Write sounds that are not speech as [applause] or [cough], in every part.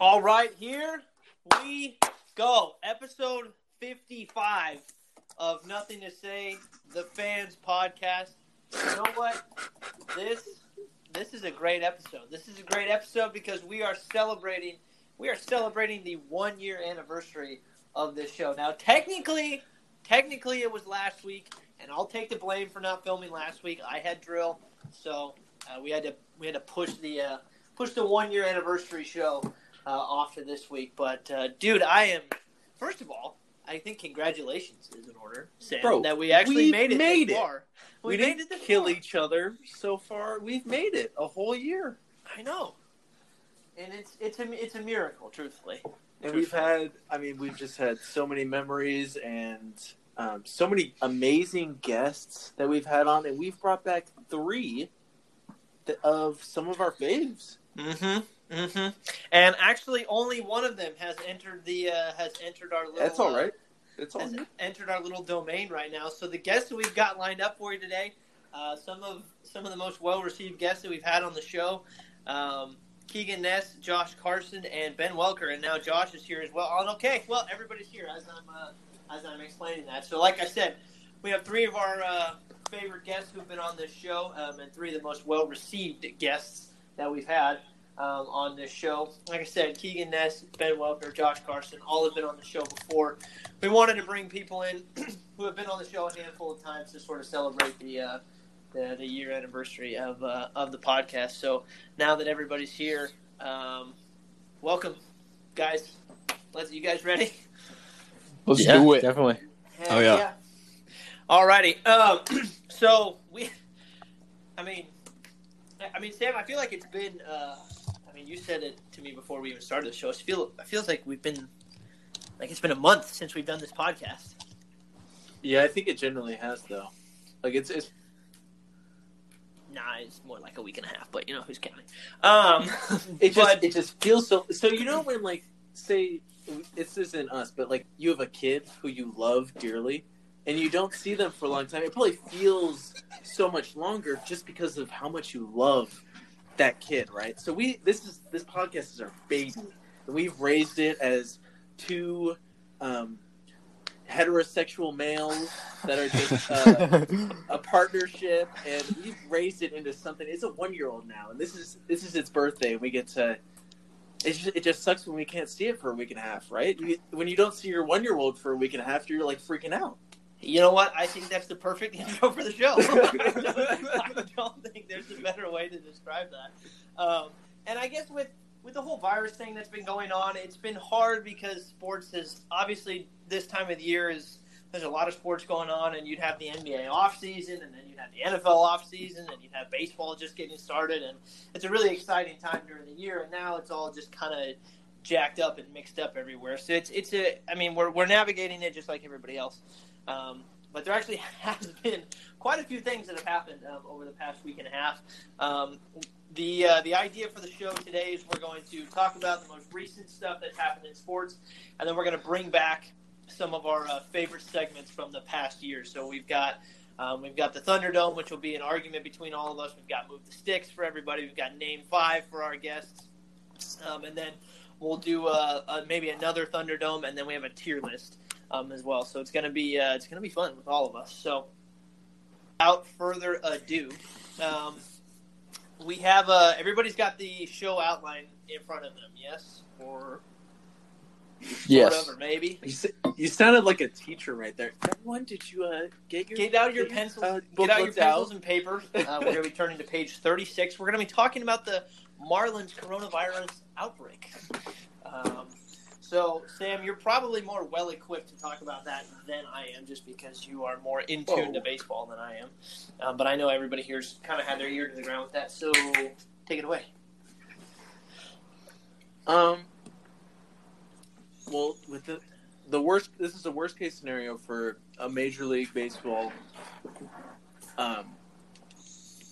All right, here we go. Episode 55 of Nothing to Say, the Fans Podcast. You know what? This this is a great episode. This is a great episode because we are celebrating we are celebrating the 1 year anniversary of this show. Now, technically, technically it was last week and I'll take the blame for not filming last week. I had drill, so uh, we had to we had to push the uh, push the 1 year anniversary show uh, this week. But uh, dude, I am first of all, I think congratulations is in order, Sam, Bro, that we actually we made it made this it. far. We, made didn't it kill far. each other so far. We've made it a whole year, I know, and it's it's a it's a miracle, truthfully. and we've had. I mean, we've just had so many memories and um, so many amazing guests that we've had on, and we've brought back three th- of some of our faves. Mm-hmm. Mm-hmm. And actually, only one of them has entered the uh, has entered our little. That's all uh. It's all good. entered our little domain right now. So the guests that we've got lined up for you today, uh, some of some of the most well received guests that we've had on the show, um, Keegan Ness, Josh Carson, and Ben Welker, and now Josh is here as well. And okay, well everybody's here as I'm uh, as I'm explaining that. So like I said, we have three of our uh, favorite guests who've been on this show, um, and three of the most well received guests that we've had um, on this show. Like I said, Keegan Ness, Ben Welker, Josh Carson, all have been on the show before. We wanted to bring people in [clears throat] who have been on the show a handful of times to sort of celebrate the uh, the, the year anniversary of uh, of the podcast. So now that everybody's here, um, welcome, guys. Let's you guys ready? Let's Yeah, do it. Definitely. Heck Oh, yeah. Alrighty. Um, [clears throat] so we, I mean, I- I mean, Sam, I feel like it's been. Uh, I mean, you said it to me before we even started the show. It feel it feels like we've been, like it's been a month since we've done this podcast. Yeah, I think it generally has though. Like it's it's Nah, it's more like a week and a half, but you know who's counting. Um, [laughs] it just but- it just feels so. So you know when like say this isn't us, but like you have a kid who you love dearly, and you don't see them for a long time. It probably feels so much longer just because of how much you love that kid, right? So we this is this podcast is our baby, and we've raised it as two um, heterosexual males that are just. Uh, a [laughs] partnership. And we've raised it into something. It's a one year old now. And this is this is its birthday. And we get to just, it just sucks when we can't see it for a week and a half right? You- when you don't see your one year old for a week and a half you're like freaking out You know what? I think that's the perfect [laughs] intro for the show. [laughs] I don't think there's a better way to describe that. Um, and I guess with with the whole virus thing that's been going on, it's been hard because sports is obviously this time of the year is there's a lot of sports going on, and you'd have the NBA off season, and then you'd have the NFL off season, and you'd have baseball just getting started, and it's a really exciting time during the year. And now it's all just kind of jacked up and mixed up everywhere. So it's it's a I mean we're we're navigating it just like everybody else. Um, but there actually [laughs] has been quite a few things that have happened um, over the past week and a half. Um, the uh, the idea for the show today is we're going to talk about the most recent stuff that's happened in sports, and then we're going to bring back some of our uh, favorite segments from the past year. So we've got um, we've got the Thunderdome, which will be an argument between all of us. We've got Move the Sticks for everybody. We've got Name Five for our guests, um, and then we'll do uh, uh, maybe another Thunderdome, and then we have a tier list um, as well. So it's gonna be uh, it's gonna be fun with all of us. So without further ado, um, we have uh, everybody's got the show outline in front of them. Yes, or Yes. of, or maybe. you, you sounded like a teacher right there everyone did you uh, get your Get out your get pencils. uh, get out your booklets pencils and paper. [laughs] Uh, we're going to be turning to page 36. We're going to be talking about the Marlins coronavirus outbreak. Um, so, Sam, you're probably more well equipped to talk about that than I am, just because you are more in tune Whoa. to baseball than I am. Um, but I know everybody here's kind of had their ear to the ground with that. So, take it away. Um. Well, with the the worst, this is the worst case scenario for a major league baseball. Um.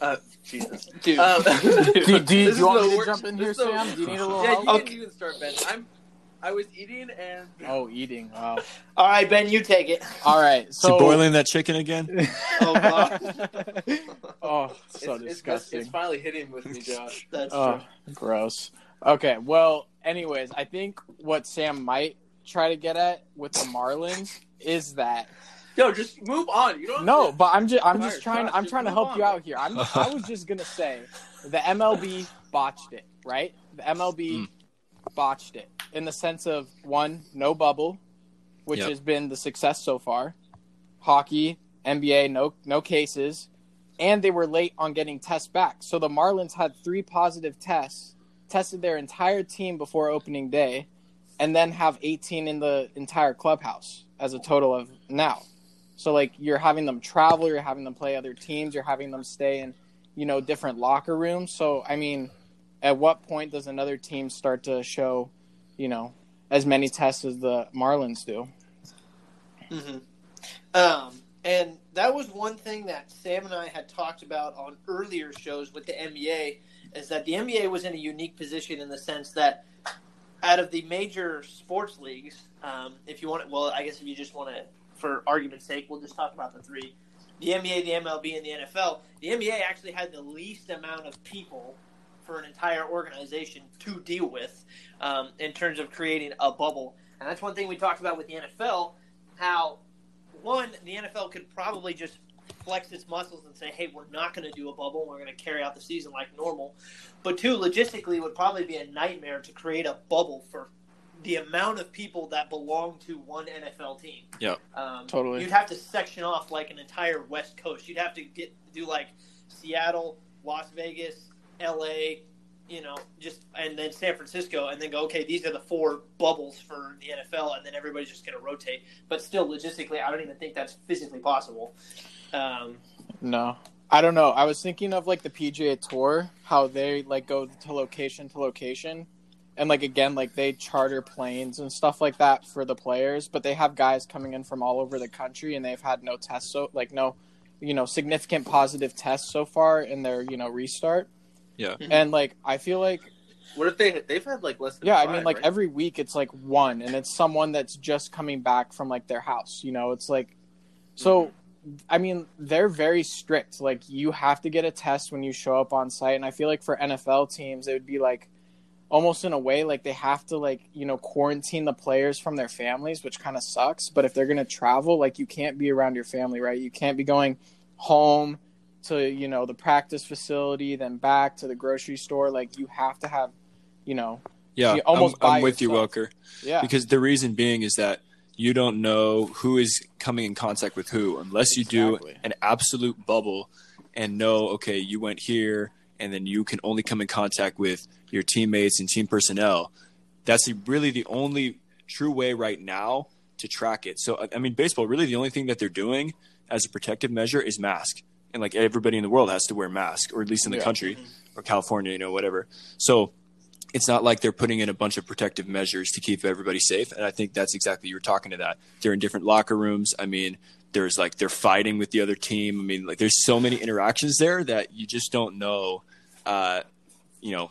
Uh, Jesus. Dude. Um, [laughs] do, do, do you want me to worst- jump in here, here, is the- Sam? Do you need a little Yeah, help? you Okay. can, you can start, Ben. I'm. I was eating and [laughs] Oh, eating. Wow. All right, Ben, you take it. All right. Is So he boiling that chicken again? [laughs] Oh, God. [laughs] oh, it's, so it's, disgusting. it's finally hitting with me, Josh. That's Oh, true. gross. Okay, well, anyways, I think what Sam might try to get at with the Marlins is that Yo, just move on. You don't. no, but I'm just I'm just trying Josh, I'm just trying to help on, you out here. I'm I was just gonna say the MLB botched it, right? The MLB Mm. Botched it in the sense of one, no bubble, which Yep. has been the success so far. Hockey, NBA, no no cases, and they were late on getting tests back. So the Marlins had three positive tests, tested their entire team before opening day, and then have 18 in the entire clubhouse as a total of now. So like you're having them travel, you're having them play other teams, you're having them stay in, you know, different locker rooms. So I mean, at what point does another team start to show, you know, as many tests as the Marlins do? hmm Um, and that was one thing that Sam and I had talked about on earlier shows with the NBA, is that the NBA was in a unique position in the sense that out of the major sports leagues, um, if you want well, I guess if you just want to, for argument's sake, we'll just talk about the three. The NBA, the MLB, and the NFL. The NBA actually had the least amount of people for an entire organization to deal with um, in terms of creating a bubble. And that's one thing we talked about with the NFL, how one, the NFL could probably just flex its muscles and say, hey, we're not going to do a bubble. We're going to carry out the season like normal. But two, logistically, it would probably be a nightmare to create a bubble for the amount of people that belong to one NFL team. Yeah. Um, Totally. You'd have to section off like an entire West Coast. You'd have to get do like Seattle, Las Vegas, L.A., you know, just and then San Francisco, and then go, okay, these are the four bubbles for the NFL, and then everybody's just going to rotate. But still, logistically, I don't even think that's physically possible. Um, No. I don't know. I was thinking of like the PGA Tour, how they like go to location to location. And like again, like they charter planes and stuff like that for the players, but they have guys coming in from all over the country and they've had no tests so like no, you know, significant positive tests so far in their, you know, restart. Yeah. Mm-hmm. And like I feel like What if they they've had like less than yeah, I mean, like right? every week it's like one, and it's someone that's just coming back from like their house. You know, it's like, so, mm-hmm. I mean, they're very strict. Like, you have to get a test when you show up on site, and I feel like for NFL teams, it would be like, almost in a way, like they have to like you know quarantine the players from their families, which kind of sucks. But if they're gonna travel, like you can't be around your family, right? You can't be going home to you know the practice facility, then back to the grocery store. Like you have to have, you know, Yeah, You almost I'm, I'm with you, yourself. Welker. yeah. Because the reason being is that you don't know who is coming in contact with who unless you do an absolute bubble and know, okay, you went here and then you can only come in contact with your teammates and team personnel. That's really the only true way right now to track it. So, I mean, baseball, really the only thing that they're doing as a protective measure is mask. And like everybody in the world has to wear mask, or at least in the Yeah. country or California, you know, whatever. So, it's not like they're putting in a bunch of protective measures to keep everybody safe. And I think that's exactly you're talking to that. They're in different locker rooms. I mean, there's like they're fighting with the other team. I mean, like there's so many interactions there that you just don't know, uh, you know,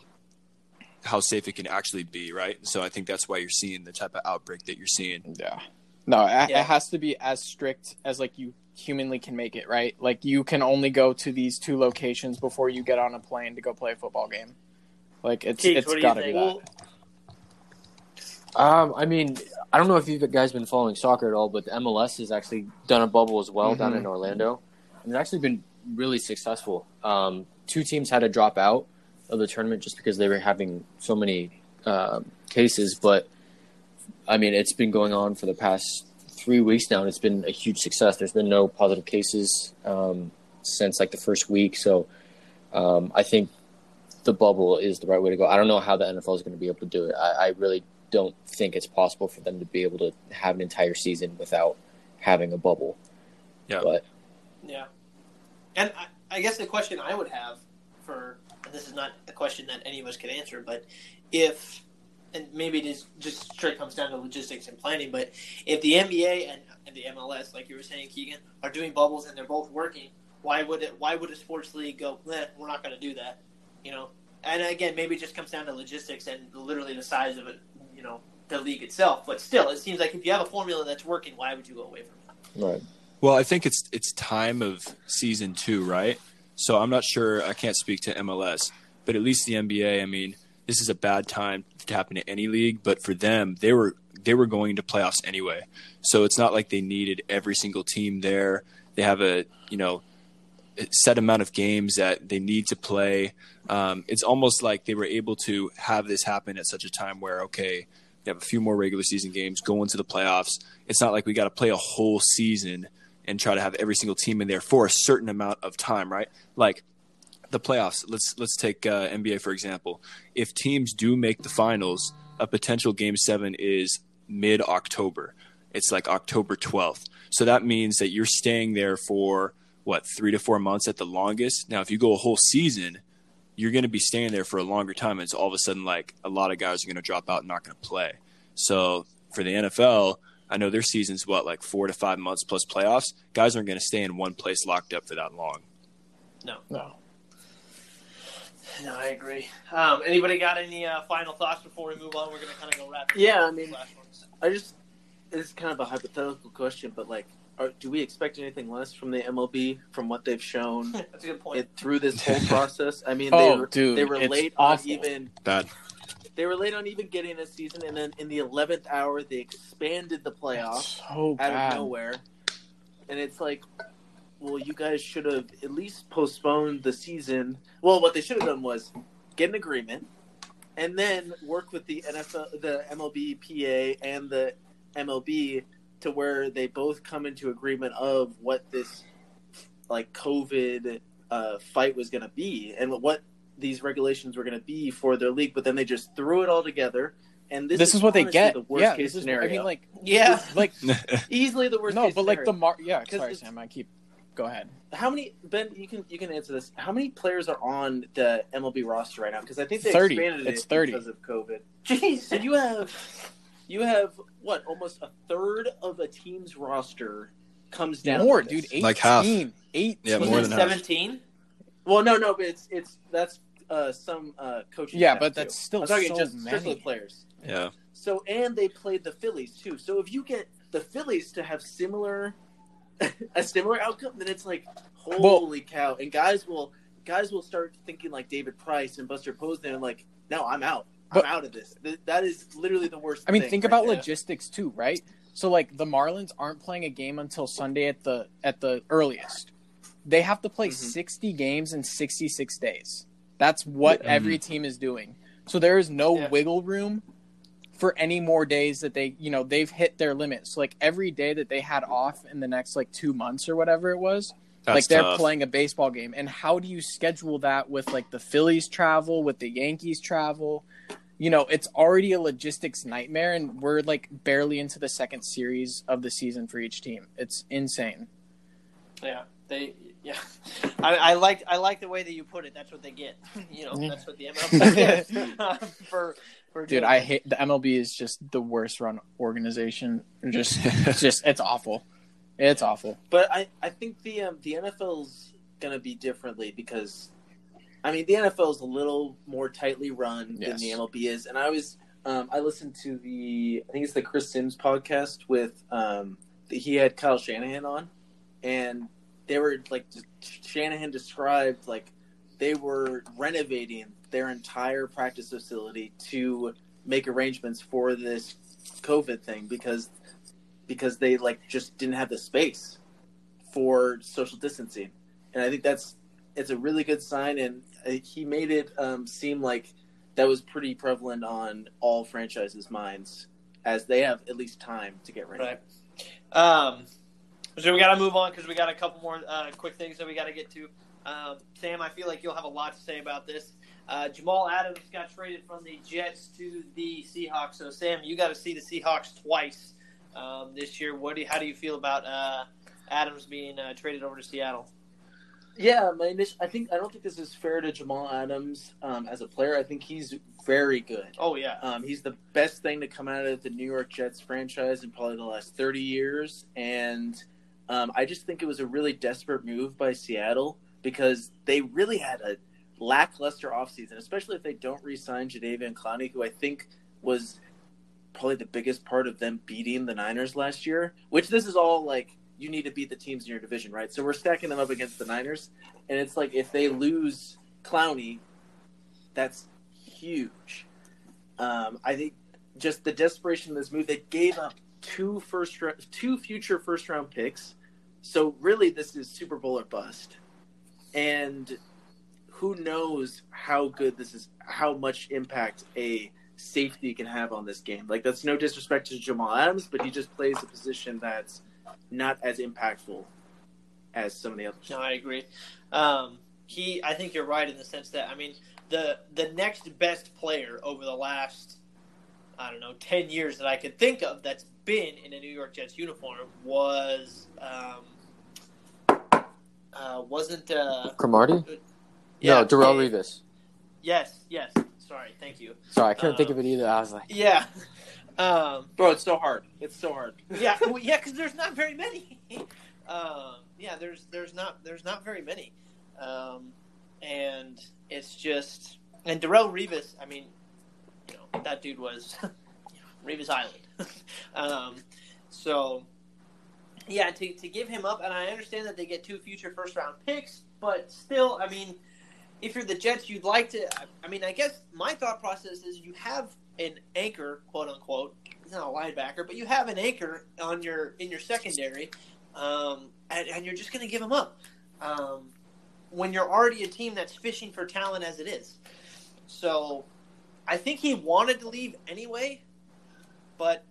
how safe it can actually be, right? So I think that's why you're seeing the type of outbreak that you're seeing. Yeah. No, it, Yeah. it has to be as strict as like you humanly can make it, right? Like you can only go to these two locations before you get on a plane to go play a football game. Like it's Keith, it's what do you got to be that. Um, I mean, I don't know if you guys been following soccer at all, but the MLS has actually done a bubble as well down Mhm. in Orlando, and it's actually been really successful. Um, two teams had to drop out of the tournament just because they were having so many um cases, but I mean, it's been going on for the past three weeks now, and it's been a huge success. There's been no positive cases um, since like the first week, so um, I think the bubble is the right way to go. I don't know how the NFL is going to be able to do it. I, I really don't think it's possible for them to be able to have an entire season without having a bubble. Yeah. But Yeah. And I, I guess the question I would have for, and this is not a question that any of us could answer, but if, and maybe it is just straight comes down to logistics and planning, but if the NBA and, and the MLS, like you were saying, Keegan, are doing bubbles and they're both working, why would it? Why would a sports league go? Eh, we're not going to do that, you know? And again, maybe it just comes down to logistics and literally the size of it, you know, the league itself. But still, it seems like if you have a formula that's working, why would you go away from it? right. Well, I think it's it's time of season two, right? So I'm not sure. I can't speak to MLS, but at least the NBA. I mean, this is a bad time to happen to any league, but for them, they were they were going to playoffs anyway. So it's not like they needed every single team there. They have a you know set amount of games that they need to play. Um, it's almost like they were able to have this happen at such a time where okay, they have a few more regular season games, go into the playoffs. It's not like we got to play a whole season and try to have every single team in there for a certain amount of time, right? Like the playoffs. Let's let's take uh, NBA for example. If teams do make the finals, a potential game seven is mid October. It's like October twelfth. So that means that you're staying there for what three to four months at the longest. Now, if you go a whole season, you're going to be staying there for a longer time. And it's all of a sudden like a lot of guys are going to drop out and not going to play. So for the NFL, I know their season's what like four to five months plus playoffs. Guys aren't going to stay in one place locked up for that long. No. No. No, I agree. Um, anybody got any uh, final thoughts before we move on? We're going to kind of go wrap. Yeah, I mean- with the last ones. I just it's kind of a hypothetical question, but like, are, do we expect anything less from the MLB from what they've shown [laughs] that's a good point. it, through this whole [laughs] process? I mean, Oh, they were, dude, they were it's late awful. on even Bad. they were late on even getting a season, and then in the eleventh hour they expanded the playoffs So out of nowhere, and it's like. Well, you guys should have at least postponed the season. Well, what they should have done was get an agreement, and then work with the NFL, the MLB, PA, and the MLB to where they both come into agreement of what this like COVID uh, fight was going to be and what these regulations were going to be for their league. But then they just threw it all together, and this, This, is what they get. The worst yeah, case this is, scenario. I mean, like, yeah. like [laughs] easily the worst. no, case but like the scenario. mar. Yeah, 'Cause sorry, Sam. I keep. Go ahead. how many Ben? You can you can answer this. How many players are on the MLB roster right now? Because I think they 30. expanded It's 30. because of COVID. Jeez. So you have you have what almost a third of a team's roster comes down. More, dude. 18. Like half. 18. Yeah, Was more than 17? Well, no, no, but it's it's that's uh, some uh, coaching. Yeah, staff, but too. that's still I'm talking so just strictly players. Yeah. So and they played the Phillies too. So if you get the Phillies to have similar a similar outcome, then it's like holy cow! And guys will guys will start thinking like David Price and Buster Posner, and like, no, I'm out. I'm But- out of this. Th- That is literally the worst. I mean, thing think right about there. logistics too, right? So like the Marlins aren't playing a game until Sunday at the at the earliest. They have to play Mhm. 60 games in 66 days. That's what Yeah. every team is doing. So there is no Yeah. wiggle room for any more days that they, you know, they've hit their limits So like every day that they had off in the next like 2 months or whatever it was, That's like they're tough. playing a baseball game. And how do you schedule that with like the Phillies travel, with the Yankees travel? You know, it's already a logistics nightmare, and we're like barely into the second series of the season for each team. It's insane. Yeah, they. Yeah, I, I like I like the way that you put it. That's what they get. [laughs] You know, Yeah. that's what the MLB [laughs] gets um, for for Dude, I hate the MLB is just the worst run organization. Just, [laughs] it's just, it's awful. It's awful. But I, I think the um, the NFL's gonna be differently because, I mean, the NFL is a little more tightly run Yes. than the MLB is, and I was um, I listened to the I think it's the Chris Simms podcast with um, he had Kyle Shanahan on, and they were like Shanahan described like they were renovating their entire practice facility to make arrangements for this COVID thing because because they like just didn't have the space for social distancing, and I think that's it's a really good sign. And he made it um, seem like that was pretty prevalent on all franchises' minds, as they have at least time to get ready. Right. Um, so we got to move on because we got a couple more uh, quick things that we got to get to. Um, Sam, I feel like you'll have a lot to say about this. Uh, Jamal Adams got traded from the Jets to the Seahawks. So, Sam, you got to see the Seahawks twice um, this year. What do you, how do you feel about uh, Adams being uh, traded over to Seattle? Yeah, my initial, I think I don't think this is fair to Jamal Adams um, as a player. I think he's very good. Oh yeah, Um, he's the best thing to come out of the New York Jets franchise in probably the last 30 years. And um, I just think it was a really desperate move by Seattle because they really had a lackluster offseason, especially if they don't re sign Jadeveon Clowney, who I think was probably the biggest part of them beating the Niners last year, which this is all like you need to beat the teams in your division, right? So we're stacking them up against the Niners. And it's like if they lose Clowney, that's huge. Um, I think just the desperation of this move, they gave up two first, two future first round picks. So really, this is Super Bowl or bust. And who knows how good this is, how much impact a safety can have on this game. Like that's no disrespect to Jamal Adams, but he just plays a position that's not as impactful as some of the others. No, I agree. Um, he, I think you're right in the sense that I mean the the next best player over the last I don't know ten years that I could think of that's been in a New York Jets uniform was um, uh, wasn't uh, Cromartie? yeah no, Darrelle yeah, Revis. Yes, yes. Sorry, thank you. Sorry, I couldn't think Uh, of it either. I was like, Yeah. [laughs] Um, Bro, it's so hard. It's so hard. [laughs] yeah, well, yeah, because there's not very many. [laughs] um, yeah, there's there's not there's not very many, um, and it's just and Darrelle Revis. I mean, you know that dude was Revis Island. [laughs] um, so yeah, to to give him up, and I understand that they get two future first round picks, but still, I mean, if you're the Jets, you'd like to. I- mean, I guess my thought process is you have an anchor, quote unquote. He's not a linebacker, but you have an anchor on your in your secondary, um, and, and you're just going to give him up um, when you're already a team that's fishing for talent as it is. So, I think he wanted to leave anyway, but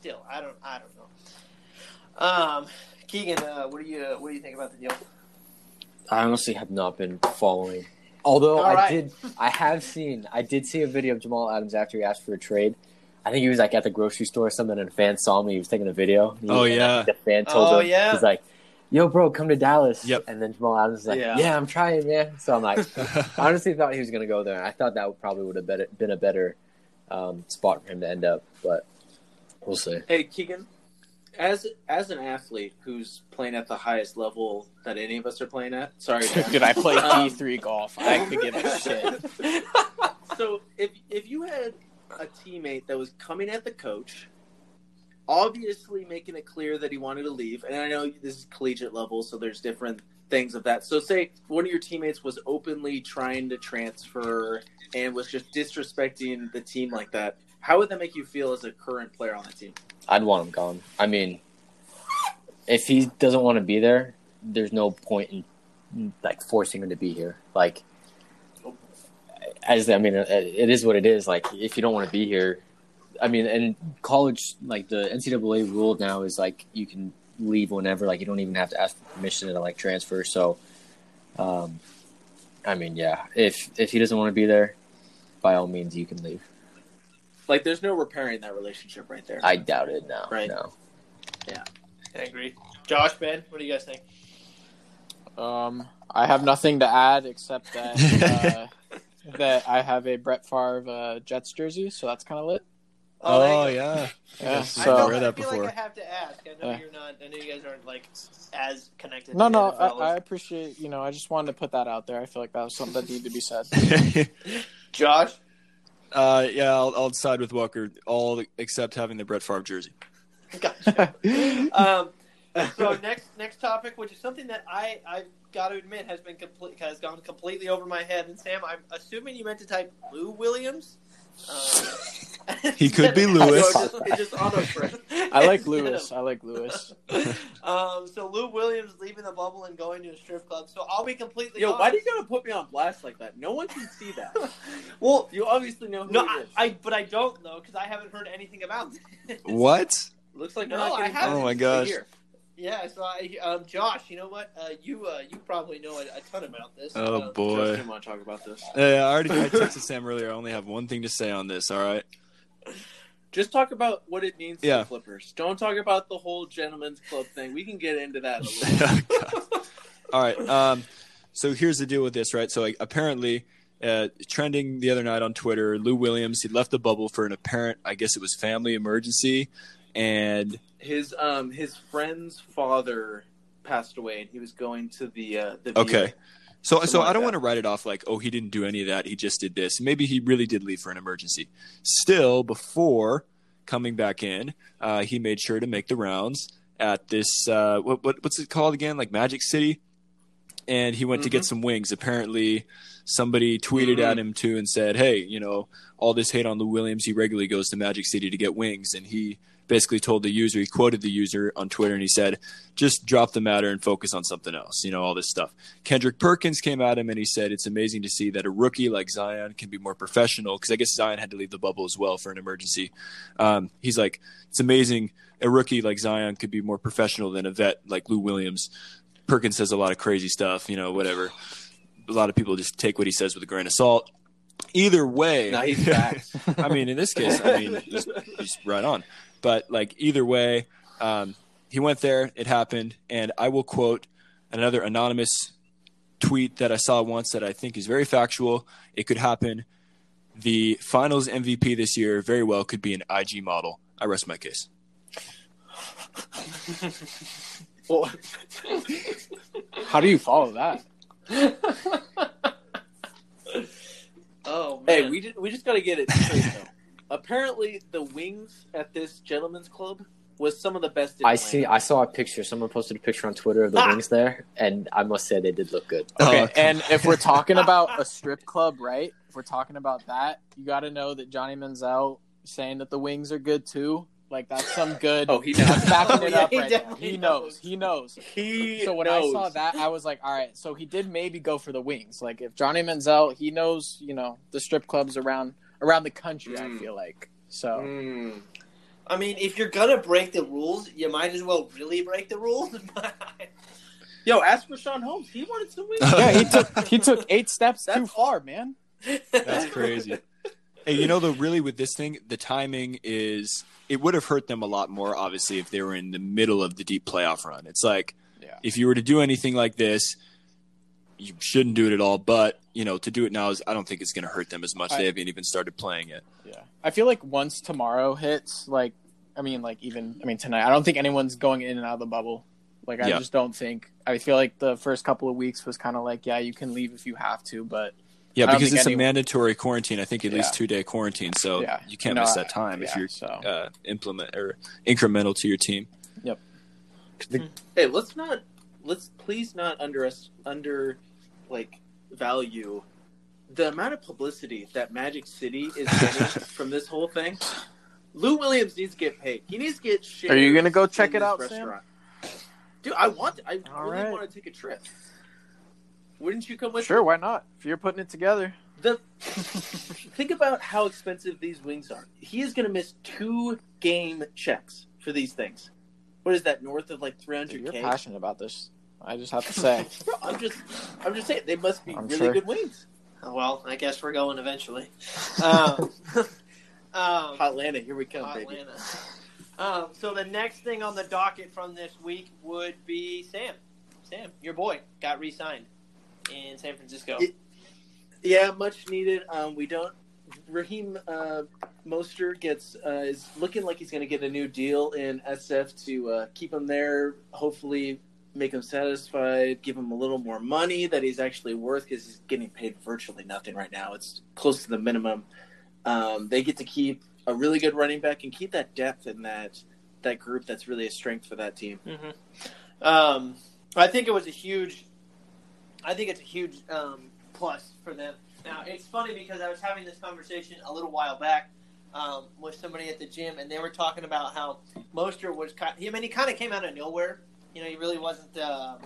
still, I don't, I don't know. Um, Keegan, uh, what do you what do you think about the deal? I honestly have not been following. Although All I did, I have seen, I did see a video of Jamal Adams after he asked for a trade. I think he was like at the grocery store or something, and a fan saw him. He was taking a video. He- Oh, yeah. the fan told Oh, him, yeah. he's like, "Yo, bro, come to Dallas." Yep. And then Jamal Adams was like, Yeah. "Yeah, I'm trying, man." So I'm like, [laughs] I honestly thought he was gonna go there. and I thought that would probably would have been, been a better um, spot for him to end up, but we'll see. Hey, Keegan, as as an athlete who's playing at the highest level that any of us are playing at, sorry, [laughs] did I play Um, D three golf. I could give a [laughs] shit. so if if you had a teammate that was coming at the coach, obviously making it clear that he wanted to leave, and I know this is collegiate level, so there's different things of that. So say one of your teammates was openly trying to transfer and was just disrespecting the team like that. How would that make you feel as a current player on the team? I'd want him gone. I mean, if he doesn't want to be there, there's no point in like forcing him to be here. Like, as I mean, it is what it is. Like, if you don't want to be here, I mean, and college, like the NCAA rule now is like you can leave whenever. Like, you don't even have to ask permission to like transfer. So, um, I mean, yeah, if if he doesn't want to be there, by all means, you can leave. Like, there's no repairing that relationship right there. I doubt it. No, Right. no. Yeah, I agree. Josh, Ben, what do you guys think? Um, I have nothing to add except that [laughs] uh, that I have a Brett Favre uh, Jets jersey, so that's kind of lit. oh there you go. yeah. Yeah, Yes, I, so- felt- read I that feel before. like I have to ask. I know Yeah. you're not. I know you guys aren't like as connected. No, to no, I, I appreciate. You know, I just wanted to put that out there. I feel like that was something that needed to be said. [laughs] Josh. Uh, yeah, I'll, I'll side with Welker. All except having the Brett Favre jersey. [laughs] Gotcha. um, so next next topic, which is something that I I've got to admit has been complete has gone completely over my head. And Sam, I'm assuming you meant to type Lou Williams. Um, He could be instead [laughs] Lewis. Just, just. I like Instead Lewis. I like Lewis. [laughs] um, so Lou Williams leaving the bubble and going to a strip club. So I'll be completely Yo, honest. why do you gotta put me on blast like that? No one can see that. [laughs] well, You obviously know who no, it I, is. I but I don't know because I haven't heard anything about it. What? Looks like No, I haven't. Oh my gosh. here. Yeah, so I, um, Josh, you know what? Uh, you uh, you probably know a, a ton about this. Oh Um, boy. Josh didn't want to talk about this. Uh, I already I texted Sam earlier. I only have one thing to say on this. All right. Just talk about what it means to Yeah. the Clippers. Don't talk about the whole gentleman's club thing. We can get into that a little. [laughs] All right. Um, so here's the deal with this, right? So like, apparently, uh, trending the other night on Twitter, Lou Williams he left the bubble for an apparent, I guess it was family emergency, and his um his friend's father passed away, and he was going to the uh, the okay. VA. So, Something so like I don't that. want to write it off like, oh, he didn't do any of that. He just did this. Maybe he really did leave for an emergency. Still, before coming back in, uh, he made sure to make the rounds at this. Uh, what, what what's it called again? Like Magic City. and he went to get some wings. Apparently, somebody tweeted Mhm. at him too and said, "Hey, you know, all this hate on Lou Williams. He regularly goes to Magic City to get wings." And he basically told the user, he quoted the user on Twitter, and he said, "Just drop the matter and focus on something else." You know, all this stuff. Kendrick Perkins came at him and he said, "It's amazing to see that a rookie like Zion can be more professional." Because I guess Zion had to leave the bubble as well for an emergency. Um, he's like, "It's amazing." A rookie like Zion could be more professional than a vet like Lou Williams. Perkins says a lot of crazy stuff, you know, whatever. A lot of people just take what he says with a grain of salt. Either way, facts. [laughs] I mean, in this case, I mean, he's, he's right on. But like either way, um, he went there. It happened, and I will quote another anonymous tweet that I saw once that I think is very factual. It could happen. The Finals MVP this year very well could be an IG model. I rest my case. [laughs] Well, How do you follow that? [laughs] Oh man. hey, we just, we just got to get it straight though. Apparently, the wings at this gentleman's club was some of the best. In I Atlanta. see. I saw a picture. Someone posted a picture on Twitter of the Ah. wings there, and I must say they did look good. Okay, Oh, and if we're talking [laughs] about a strip club, right? If we're talking about that, you got to know that Johnny Manziel saying that the wings are good too. Like that's some good. Oh, he that's knows. backing Oh, it [laughs] up he right there. He knows. knows. He knows. He So when knows. I saw that, I was like, all right. So he did maybe go for the wings. Like if Johnny Manziel, he knows, you know, the strip clubs around around the country. Mm. I feel like so. Mm. I mean, if you're gonna break the rules, you might as well really break the rules. [laughs] Yo, ask for Sean Holmes. He wanted to win. Yeah, he took he took eight steps too far, man. That's crazy. hey, you know, though, really with this thing, the timing is it would have hurt them a lot more, obviously, if they were in the middle of the deep playoff run. It's like Yeah. if you were to do anything like this, you shouldn't do it at all. But you know, to do it now is I don't think it's going to hurt them as much. I- they haven't even started playing it. Yeah. I feel like once tomorrow hits, like I mean, like even I mean tonight, I don't think anyone's going in and out of the bubble. Like I Yeah. just don't think. I feel like the first couple of weeks was kind of like, yeah, you can leave if you have to, but Yeah, because think it's a mandatory quarantine. I think at least two day quarantine, so yeah, you can't No, miss that time if yeah, you're so. uh, implement or incremental to your team. Yep. Hey, let's not. Let's please not under us under like value the amount of publicity that Magic City is [laughs] getting from this whole thing. Lou Williams needs to get paid. He needs to get. shares Are you gonna go check it this out, Sam? Dude, I want. I All really right. want to take a trip. Wouldn't you come with? sure, me? why not? If you're putting it together, The [laughs] think about how expensive these wings are. He is going to miss two game checks for these things. What is that? North of like three hundred Dude, you're passionate about this. I just have to say, [laughs] I'm just, I'm just saying they must be I'm really sure. good wings. well, I guess we're going eventually. [laughs] Um, [laughs] um, Hotlanta, here we come, Hot baby. Um, so the next thing on the docket from this week would be Sam. Sam, your boy got re-signed in San Francisco. It- Yeah, much needed. Um, we don't. Raheem uh, Mostert gets uh, is looking like he's going to get a new deal in SF to uh, keep him there. Hopefully, make him satisfied. Give him a little more money that he's actually worth because he's getting paid virtually nothing right now. It's close to the minimum. Um, they get to keep a really good running back and keep that depth in that that group. That's really a strength for that team. hmm Um, I think it was a huge. I think it's a huge um, plus for them. Now it's funny because I was having this conversation a little while back um, with somebody at the gym, and they were talking about how Mostert was. ki- I mean, he kind of came out of nowhere. You know, he really wasn't. Uh,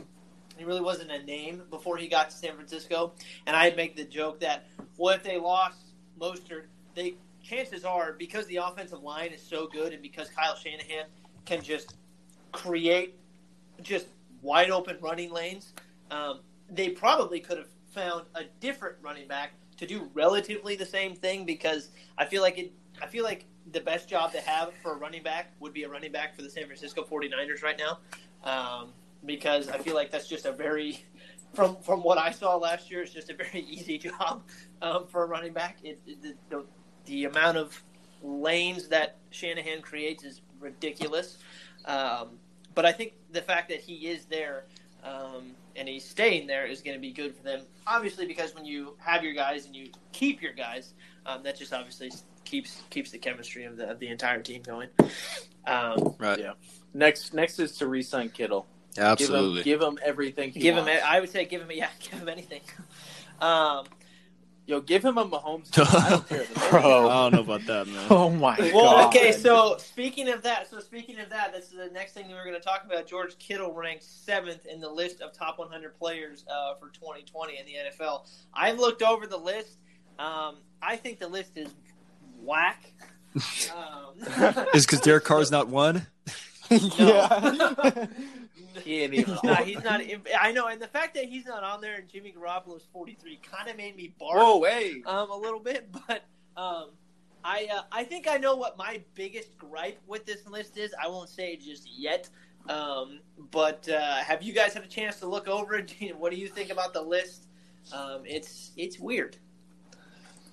he really wasn't a name before he got to San Francisco. And I'd make the joke that, what if they lost Mostert? They chances are because the offensive line is so good, and because Kyle Shanahan can just create just wide open running lanes. Um, they probably could have found a different running back to do relatively the same thing because I feel like it. I feel like the best job to have for a running back would be a running back for the San Francisco 49ers right now, um, because I feel like that's just a very [laughs] from from what I saw last year, it's just a very [laughs] easy job um, for a running back. It, it, the, the, the amount of lanes that Shanahan creates is ridiculous. Um, but I think the fact that he is there um, and he's staying there is going to be good for them. Obviously, because when you have your guys and you keep your guys, um, that just obviously keeps keeps the chemistry of the of the entire team going. Um, Right. Yeah. Next, next is to re-sign Kittle. Absolutely. Give him, give him everything. He Give him. I would say give him. Yeah, [laughs] give him anything. Um, Yo, give him a Mahomes. [laughs] I don't care. Bro. I don't know about that, man. [laughs] Oh my well, god. okay. So speaking of that, so speaking of that, this is the next thing we were going to talk about. George Kittle ranked seventh in the list of top 100 players uh, for 2020 in the NFL. I've looked over the list. Um, I think the list is whack. Um, Is because Derek Carr's not one? [laughs] yeah. [laughs] He ain't even. he's not. He's not. I know, and the fact that he's not on there and Jimmy Garoppolo's 43 kind of made me bark. Whoa, hey. um, a little bit, [laughs] but um, I uh, I think I know what my biggest gripe with this list is. I won't say it just yet, um, but uh, have you guys had a chance to look over it? What do you think about the list? Um, it's it's weird.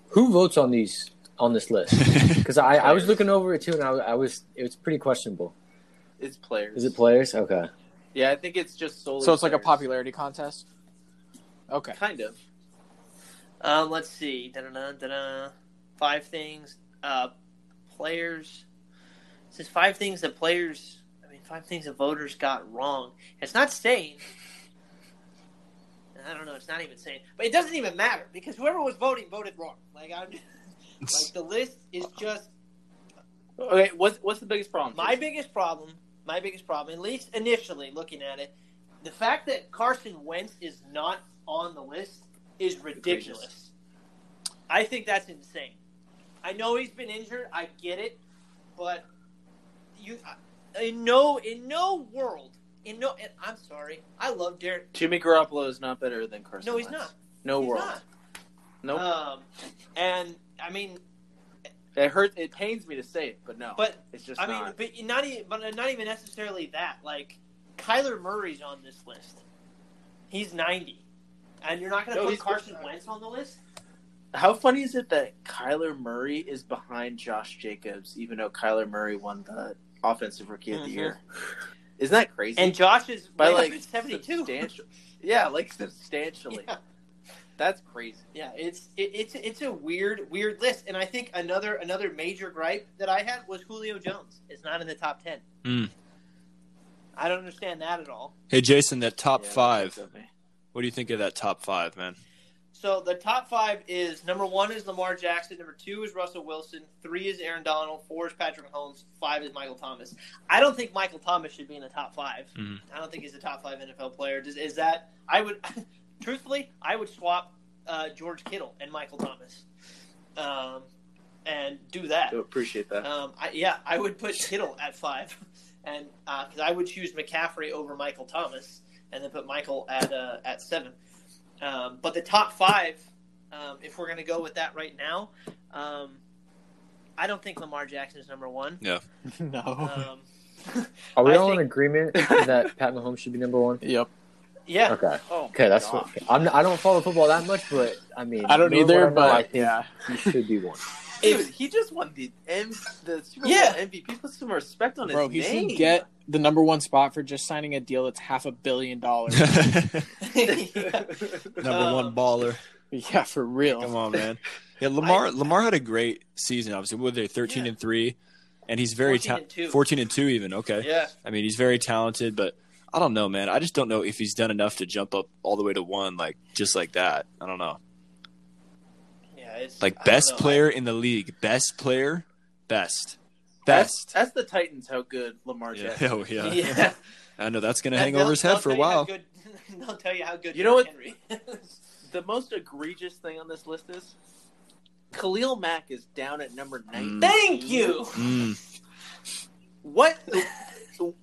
Who votes on these on this list? Because I, I was looking over it too, and I, I was it was pretty questionable. It's players. Is it players? Okay. Yeah, I think it's just solely. So it's like a players. popularity contest. Okay. Kind of. Um, let's see. Da-da-da, da-da. Five things. Uh, players. It says five things that players. I mean, five things that voters got wrong. It's not saying. I don't know. It's not even saying, but it doesn't even matter because whoever was voting voted wrong. Like I'm, [laughs] like the list is just Okay, what's what's the biggest problem? my biggest problem. My biggest problem, at least initially looking at it, the fact that Carson Wentz is not on the list is ridiculous. I think that's insane. I know he's been injured. I get it, but you, in no, in no world, in no, and I'm sorry. I love Derek. Jimmy Garoppolo is not better than Carson. No, he's Wentz. not. No He's world. not. Nope. Um, and I mean, it hurts. It pains me to say it, but no. but it's just I mean, not. but not even, but not even necessarily that. Like Kyler Murray's on this list. He's ninety, and you're not going to No, put Carson Wentz on the list. How funny is it that Kyler Murray is behind Josh Jacobs, even though Kyler Murray won the Offensive Rookie of the Mhm. Year? Isn't that crazy? And Josh is by like seventy-two. substantial- yeah, like substantially. [laughs] Yeah. That's crazy. Yeah, it's it, it's it's a weird weird list, and I think another another major gripe that I had was Julio Jones is not in the top ten. Mm. I don't understand that at all. Hey, Jason, that top Yeah, five. What do you think of that top five, man? So the top five is number one is Lamar Jackson, number two is Russell Wilson, three is Aaron Donald, four is Patrick Holmes, five is Michael Thomas. I don't think Michael Thomas should be in the top 5 Mhm. I don't think he's a top five NFL player. Does, is that I would [laughs] truthfully I would swap uh, George Kittle and Michael Thomas, um, and do that. I appreciate that. Um, I, yeah, I would put Kittle at five, and because I would choose McCaffrey over Michael Thomas, and then put Michael at uh, at seven. Um, but the top five, um, if we're going to go with that right now, um, I don't think Lamar Jackson is number one. [laughs] no. Um, Are we I all in agreement [laughs] that Pat Mahomes should be number one? yep. Yeah, Okay. oh, Okay, that's gosh. what I'm. I don't follow football that much, but I mean, I don't either, what I know, I but think yeah. [laughs] he should be one. Dude, he just won the M- the Super Bowl Yeah. MVP. Put some respect on Bro, his he name. should get the number one spot for just signing a deal that's half a billion dollars. [laughs] [laughs] Number Um, one baller. yeah, for real. Come on, man. Yeah, Lamar. Lamar had a great season. Obviously, what were they thirteen Yeah. and three, and he's very 14 ta- and fourteen and two even. Okay, yeah. I mean he's very talented, but I don't know, man. I just don't know if he's done enough to jump up all the way to one, like just like that. I don't know. Yeah, it's Like best know. player in the league, best player, best, best. that's the Titans. How good Lamar Yeah, Jackson. [laughs] oh yeah. [laughs] Yeah. I know that's gonna And hang over his head for a tell you how while. good- [laughs] they'll tell you how good You know what? Henry is. The most egregious thing on this list is Khalil Mack is down at number nine. Mm. Thank you. Mm. What?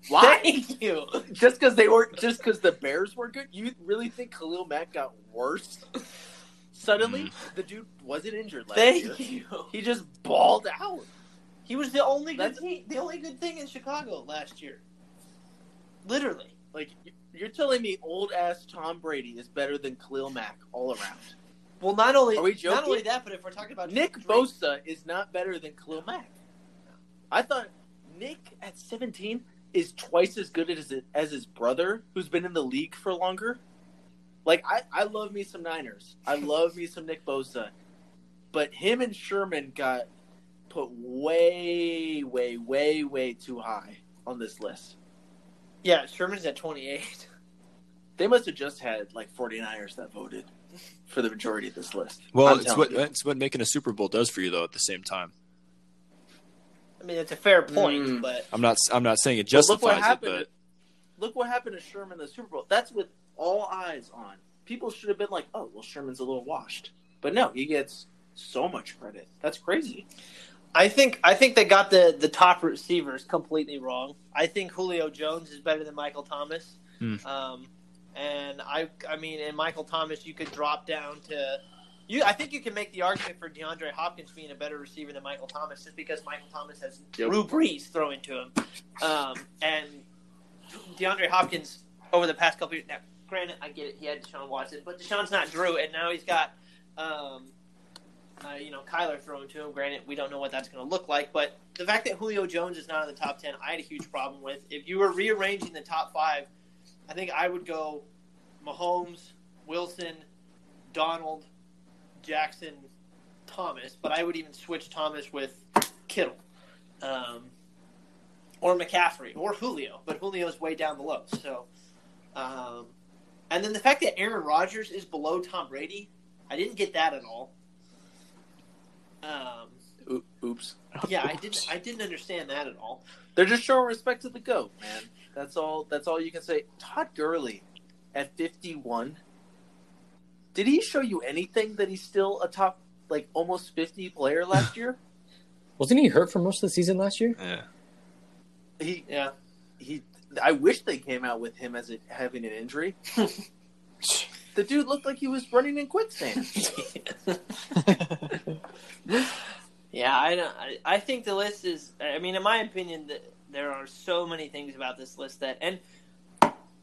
Why? Thank you. just because they were, just because the Bears were good, you really think Khalil Mack got worse? Suddenly, mm. the dude wasn't injured last year. You. He just balled out. He was the only good the only good thing in Chicago last year. Literally. Like you're telling me, old ass Tom Brady is better than Khalil Mack all around. Well, not only Are we joking? not only that, but if we're talking about Nick Drake- Bosa is not better than Khalil Mack. I thought Nick at 17 is twice as good as as his brother, who's been in the league for longer. Like I, I love me some Niners. I [laughs] love me some Nick Bosa, but him and Sherman got put way, way, way, way too high on this list. Yeah, Sherman's at 28. [laughs] They must have just had like 49ers that voted for the majority of this list. Well, it's what you. it's what making a Super Bowl does for you though. At the same time, I mean, it's a fair point, Mm. but I'm not I'm not saying it But look what justifies it, happened. but Look what happened to Sherman in the Super Bowl. That's with all eyes on. People should have been like, "Oh, well, Sherman's a little washed," but no, he gets so much credit. That's crazy. I think I think they got the the top receivers completely wrong. I think Julio Jones is better than Michael Thomas. Hmm. Um, and I I mean, in Michael Thomas, you could drop down to you. I think you can make the argument for DeAndre Hopkins being a better receiver than Michael Thomas, just because Michael Thomas has Yep. Drew Brees throwing to him, um, and DeAndre Hopkins over the past couple years. Now, granted, I get it; he had Deshaun Watson, but Deshaun's not Drew, and now he's got. Um, uh, you know, Kyler throwing to him. Granted, we don't know what that's going to look like, but the fact that Julio Jones is not in the top 10, I had a huge problem with. If you were rearranging the top five, I think I would go Mahomes, Wilson, Donald, Jackson, Thomas, but I would even switch Thomas with Kittle. Um, or McCaffrey, or Julio, but Julio's way down below. So, um, and then the fact that Aaron Rodgers is below Tom Brady, I didn't get that at all. Um, Oops. yeah, I didn't. [laughs] I didn't understand that at all. They're just showing respect to the goat, man. That's all. That's all you can say. Todd Gurley at 51. Did he show you anything that he's still a top, like almost 50 player last [sighs] year? Wasn't he hurt for most of the season last year? yeah. He Yeah, he. I wish they came out with him as a, having an injury. [laughs] the dude looked like he was running in quicksand. [laughs] yeah. I don't. I, I think the list is. I mean, in my opinion, that there are so many things about this list that and.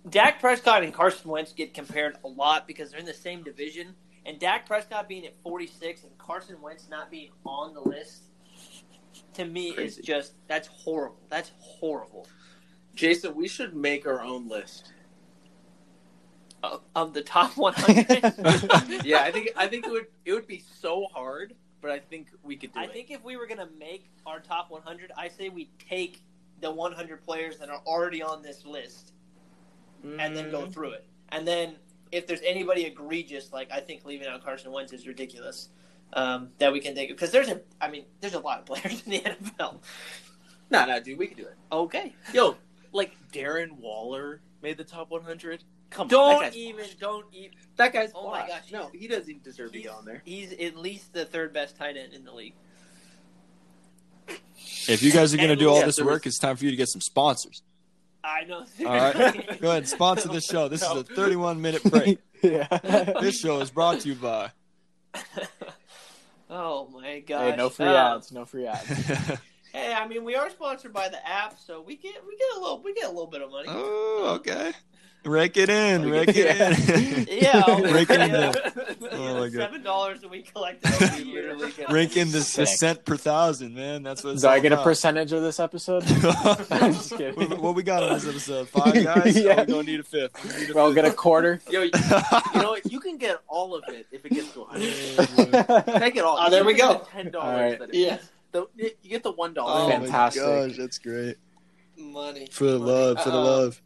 Dak Prescott and Carson Wentz get compared a lot because they're in the same division, and Dak Prescott being at 46 and Carson Wentz not being on the list, to me Crazy. is just that's horrible. That's horrible. Jason, we should make our own list. Of, of the top 100, [laughs] Yeah, I think I think it would it would be so hard, but I think we could do I it. think if we were going to make our top 100, I say we take the 100 players that are already on this list and then Mm-hmm. go through it. And then if there's anybody egregious, like I think leaving out Carson Wentz is ridiculous, um, that we can take because there's a, I mean, there's a lot of [laughs] players in the NFL. No, no, dude, we can do it. Okay, Yo, like Darren Waller made the top 100. Come on, don't guy's even, washed. don't even. That guy's Oh my gosh, No, he doesn't even deserve to be on there. he's at least the third best tight end in the league. If you guys are going to do all yeah, this work, was- it's time for you to get some sponsors. I know. [laughs] All right, go ahead, sponsor the show. This is a 31 minute break. [laughs] yeah. This show is brought to you by. [laughs] oh my god. Hey, no free Uh, ads. No free ads. Hey, I mean, we are sponsored by the app, so we get we get a little we get a little bit of money. oh, okay. Rake it in. Okay. [laughs] [laughs] Rake it in. Yeah, Rake it in. the- The Oh my God. seven dollars that we collected over the You year. literally Rake in the, the cent per thousand, man. That's what it's Do I all get a percentage of this episode? [laughs] I'm just kidding. what, what we got on this episode? Five guys? Yeah. Oh, we don't need a fifth. We need a We'll fifth. get a quarter. Yo, you, you know what? You can get all of it if it gets to 100. Take it all. Oh, there we go. Ten All dollars. right. Yeah, The, you get the one Oh, dollar. Fantastic. my gosh, that's great. money For the Money. love, for the Uh, love.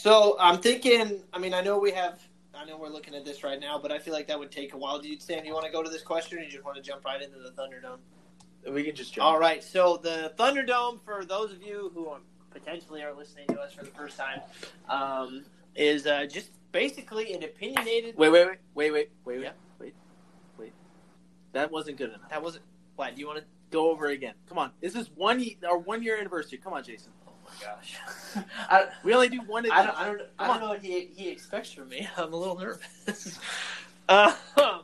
So I'm thinking. I mean, I know we have. I know we're looking at this right now, but I feel like that would take a while. Do you, Sam? You want to go to this question, or you just want to jump right into the Thunderdome? We can just jump. All right. So the Thunderdome, for those of you who are, potentially are listening to us for the first time, um, is uh, just basically an opinionated. Wait, wait, wait, wait, wait, wait, Yeah. wait, wait. That wasn't good enough. That wasn't. What do you want to? Go over again. Come on. This is one our one year anniversary. Come on, Jason. Oh my gosh. [laughs] I, We only do one. I don't, I don't, I don't know what he, he expects from me. [laughs] I'm a little nervous. uh, [laughs]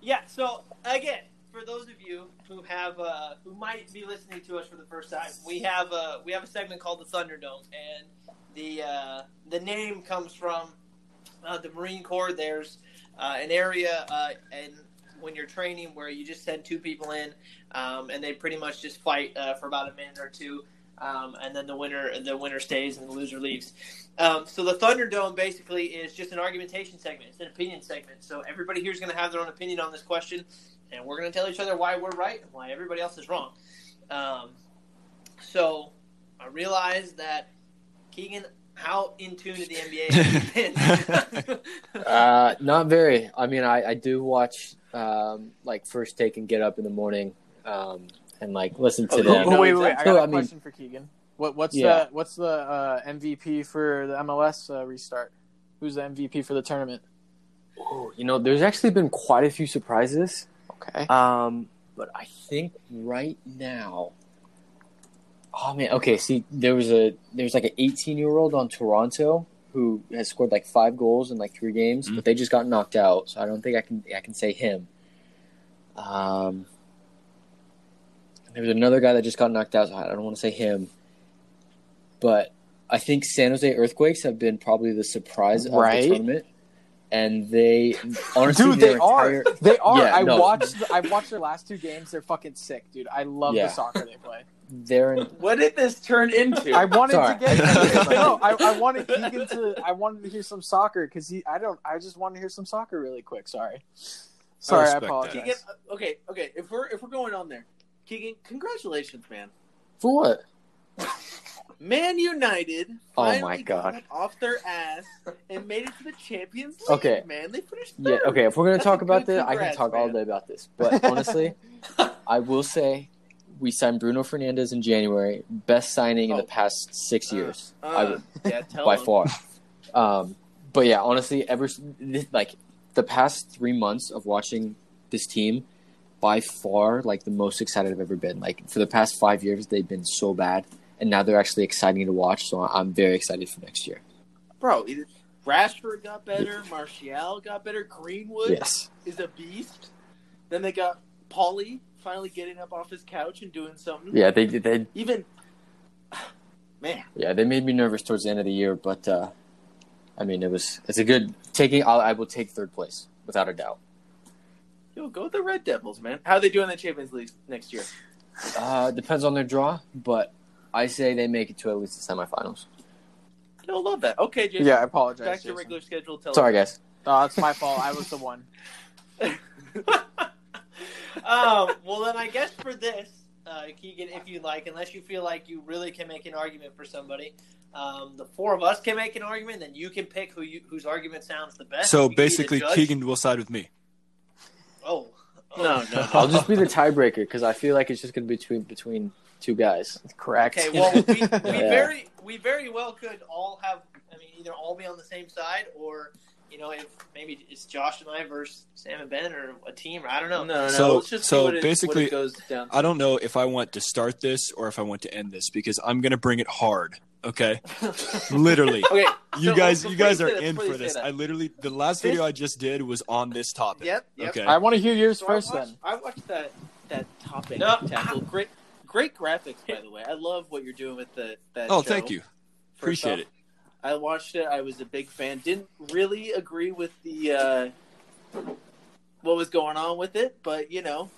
yeah. So again, for those of you who have uh, who might be listening to us for the first time, we have a we have a segment called the Thunderdome, and the uh, the name comes from uh, the Marine Corps. There's uh, an area uh, and when you're training where you just send two people in, um, and they pretty much just fight uh, for about a minute or two um, and then the winner the winner stays and the loser leaves. Um, so the Thunderdome basically is just an argumentation segment. It's an opinion segment. So everybody here is going to have their own opinion on this question, and we're going to tell each other why we're right and why everybody else is wrong. Um, so I realize that Keegan, how in tune to the NBA have [laughs] been? Uh, not very. I mean, I, I do watch um, like First Take and Get Up in the morning, um, and like listen to Oh, them. you know oh, wait, wait, wait. I exactly. got a I mean- question for Keegan. What, what's Yeah. the what's the uh, MVP for the MLS uh, restart? Who's the MVP for the tournament? Ooh, you know, there's actually been quite a few surprises. Okay. Um, but I think right now, oh man, okay. See, there was a there was like an 18 year old on Toronto who has scored like five goals in like three games, Mm. but they just got knocked out. So I don't think I can I can say him. Um, there was another guy that just got knocked out. So I don't want to say him, but I think San Jose Earthquakes have been probably the surprise Right. of the tournament. And they honestly, Dude, they their are. They are. Yeah, I no. watched. I watched their last two games. They're fucking sick, dude. I love Yeah. the soccer they play. they're in, What did this turn into? I wanted Sorry. to get [laughs] no. I, I wanted Keegan to. I wanted to hear some soccer because he. I don't. I just want to hear some soccer really quick. Sorry. Sorry, I, respect that. apologize. Keegan, okay, okay. If we're if we're going on there, Keegan, congratulations, man. for what? Man United Oh my God. got off their ass and made it to the Champions League. Okay. man, they finished Yeah, third. okay. If we're gonna That's talk about this, I can congrats, talk all day about this. But honestly, [laughs] I will say we signed Bruno Fernandes in January, best signing in the Oh. past six Uh, years uh, I yeah, [laughs] by them. far. Um, but yeah, honestly, ever like the past three months of watching this team, by far like the most excited I've ever been. Like for the past five years, they've been so bad, and now they're actually exciting to watch. So I'm very excited for next year. bro. it- Rashford got better. Martial got better. Greenwood Yes. is a beast. Then they got Paulie finally getting up off his couch and doing something. Yeah, they they Even man, Yeah, they made me nervous towards the end of the year, but uh, I mean, it was it's a good taking. I'll, I will take third place without a doubt. Yo, go with the Red Devils, man. How are they doing in the Champions League next year? Uh, depends on their draw, but I say they make it to at least the semifinals. You'll love that. Okay, Jason. Yeah, I apologize. Back to Jason. regular schedule. Tell Sorry, guys. Oh, it's my fault. I was the one. [laughs] um, well, then I guess for this, uh, Keegan, if you like, unless you feel like you really can make an argument for somebody, um, the four of us can make an argument. Then you can pick who you, whose argument sounds the best. So You be basically. Keegan will side with me. Oh, oh. No, oh. no. I'll just be the tiebreaker because I feel like it's just going to be between between two guys. Correct. Okay, well, we, we [laughs] Yeah. very we very well could all have. I mean, either all be on the same side, or you know, if maybe it's Josh and I versus Sam and Ben, or a team, or I don't know. No, no. So- let's just see so what it, basically, what it goes down. I don't know if I want to start this or if I want to end this because I'm gonna bring it hard. Okay, [laughs] literally. Okay, You so guys, you guys are that, in for this. I literally, the last This- video I just did was on this topic. Yep. Yep. Okay. I want to hear yours So first. I watched, then I watched that that topic No. tackle. Great, great graphics, by the way. I love what you're doing with the that. Oh, show. thank you. First Appreciate off, it. I watched it. I was a big fan. Didn't really agree with the uh, what was going on with it, but you know,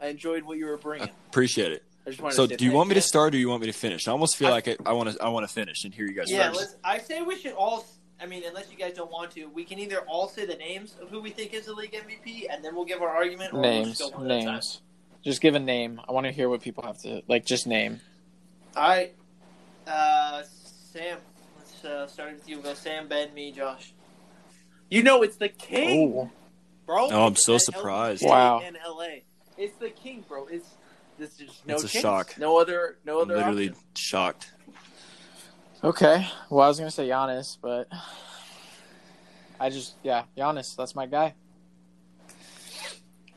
I enjoyed what you were bringing. Appreciate it. I just wanted So, to do you want me to start or do you want me to finish? I almost feel I- like I, I want to. I want to finish and hear you guys Yeah, first. let's, I say we should all. I mean, unless you guys don't want to, we can either all say the names of who we think is the league MVP, and then we'll give our argument. Or names, We'll just go one at a time. names. Just give a name. I want to hear what people have to like. Just name. All right, uh, Sam. Let's uh, start with you. Go Sam, Ben, me, Josh. You know, it's the king, Oh, bro. Oh, I'm so surprised. LA Wow. In LA, it's the king, bro. It's this is no It's a chance. shock. No other, no I'm other. literally option. shocked. okay. Well, I was gonna say Giannis, but I just yeah, Giannis. That's my guy.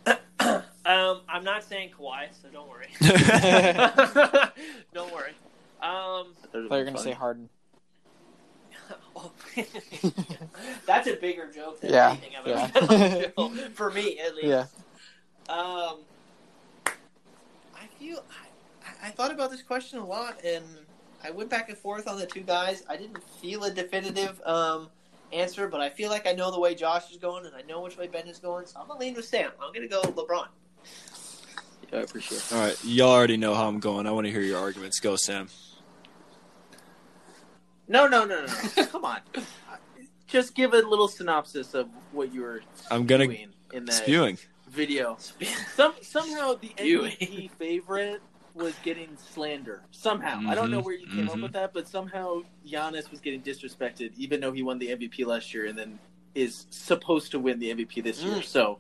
[coughs] Um, I'm not saying Kawhi, so don't worry. [laughs] [laughs] don't worry. Um, I thought you were gonna say Harden. [laughs] that's a bigger joke than Yeah, anything I've yeah. ever done on the show, for me at least. Yeah. Um, I feel I, I thought about this question a lot, and I went back and forth on the two guys. I didn't feel a definitive um, answer, but I feel like I know the way Josh is going, and I know which way Ben is going. So I'm gonna lean with Sam. I'm gonna go LeBron. Yeah, I appreciate. it. All right, y'all already know how I'm going. I want to hear your arguments. Go, Sam. No, no, no, no, no. [laughs] Come on. Just give a little synopsis of what you were I'm gonna doing in that spewing. Video. [laughs] Some somehow the MVP favorite was getting slander somehow. I don't know Mhm, where you came up mhm. with that, but somehow Giannis was getting disrespected, even though he won the MVP last year and then is supposed to win the MVP this year. Mm. So,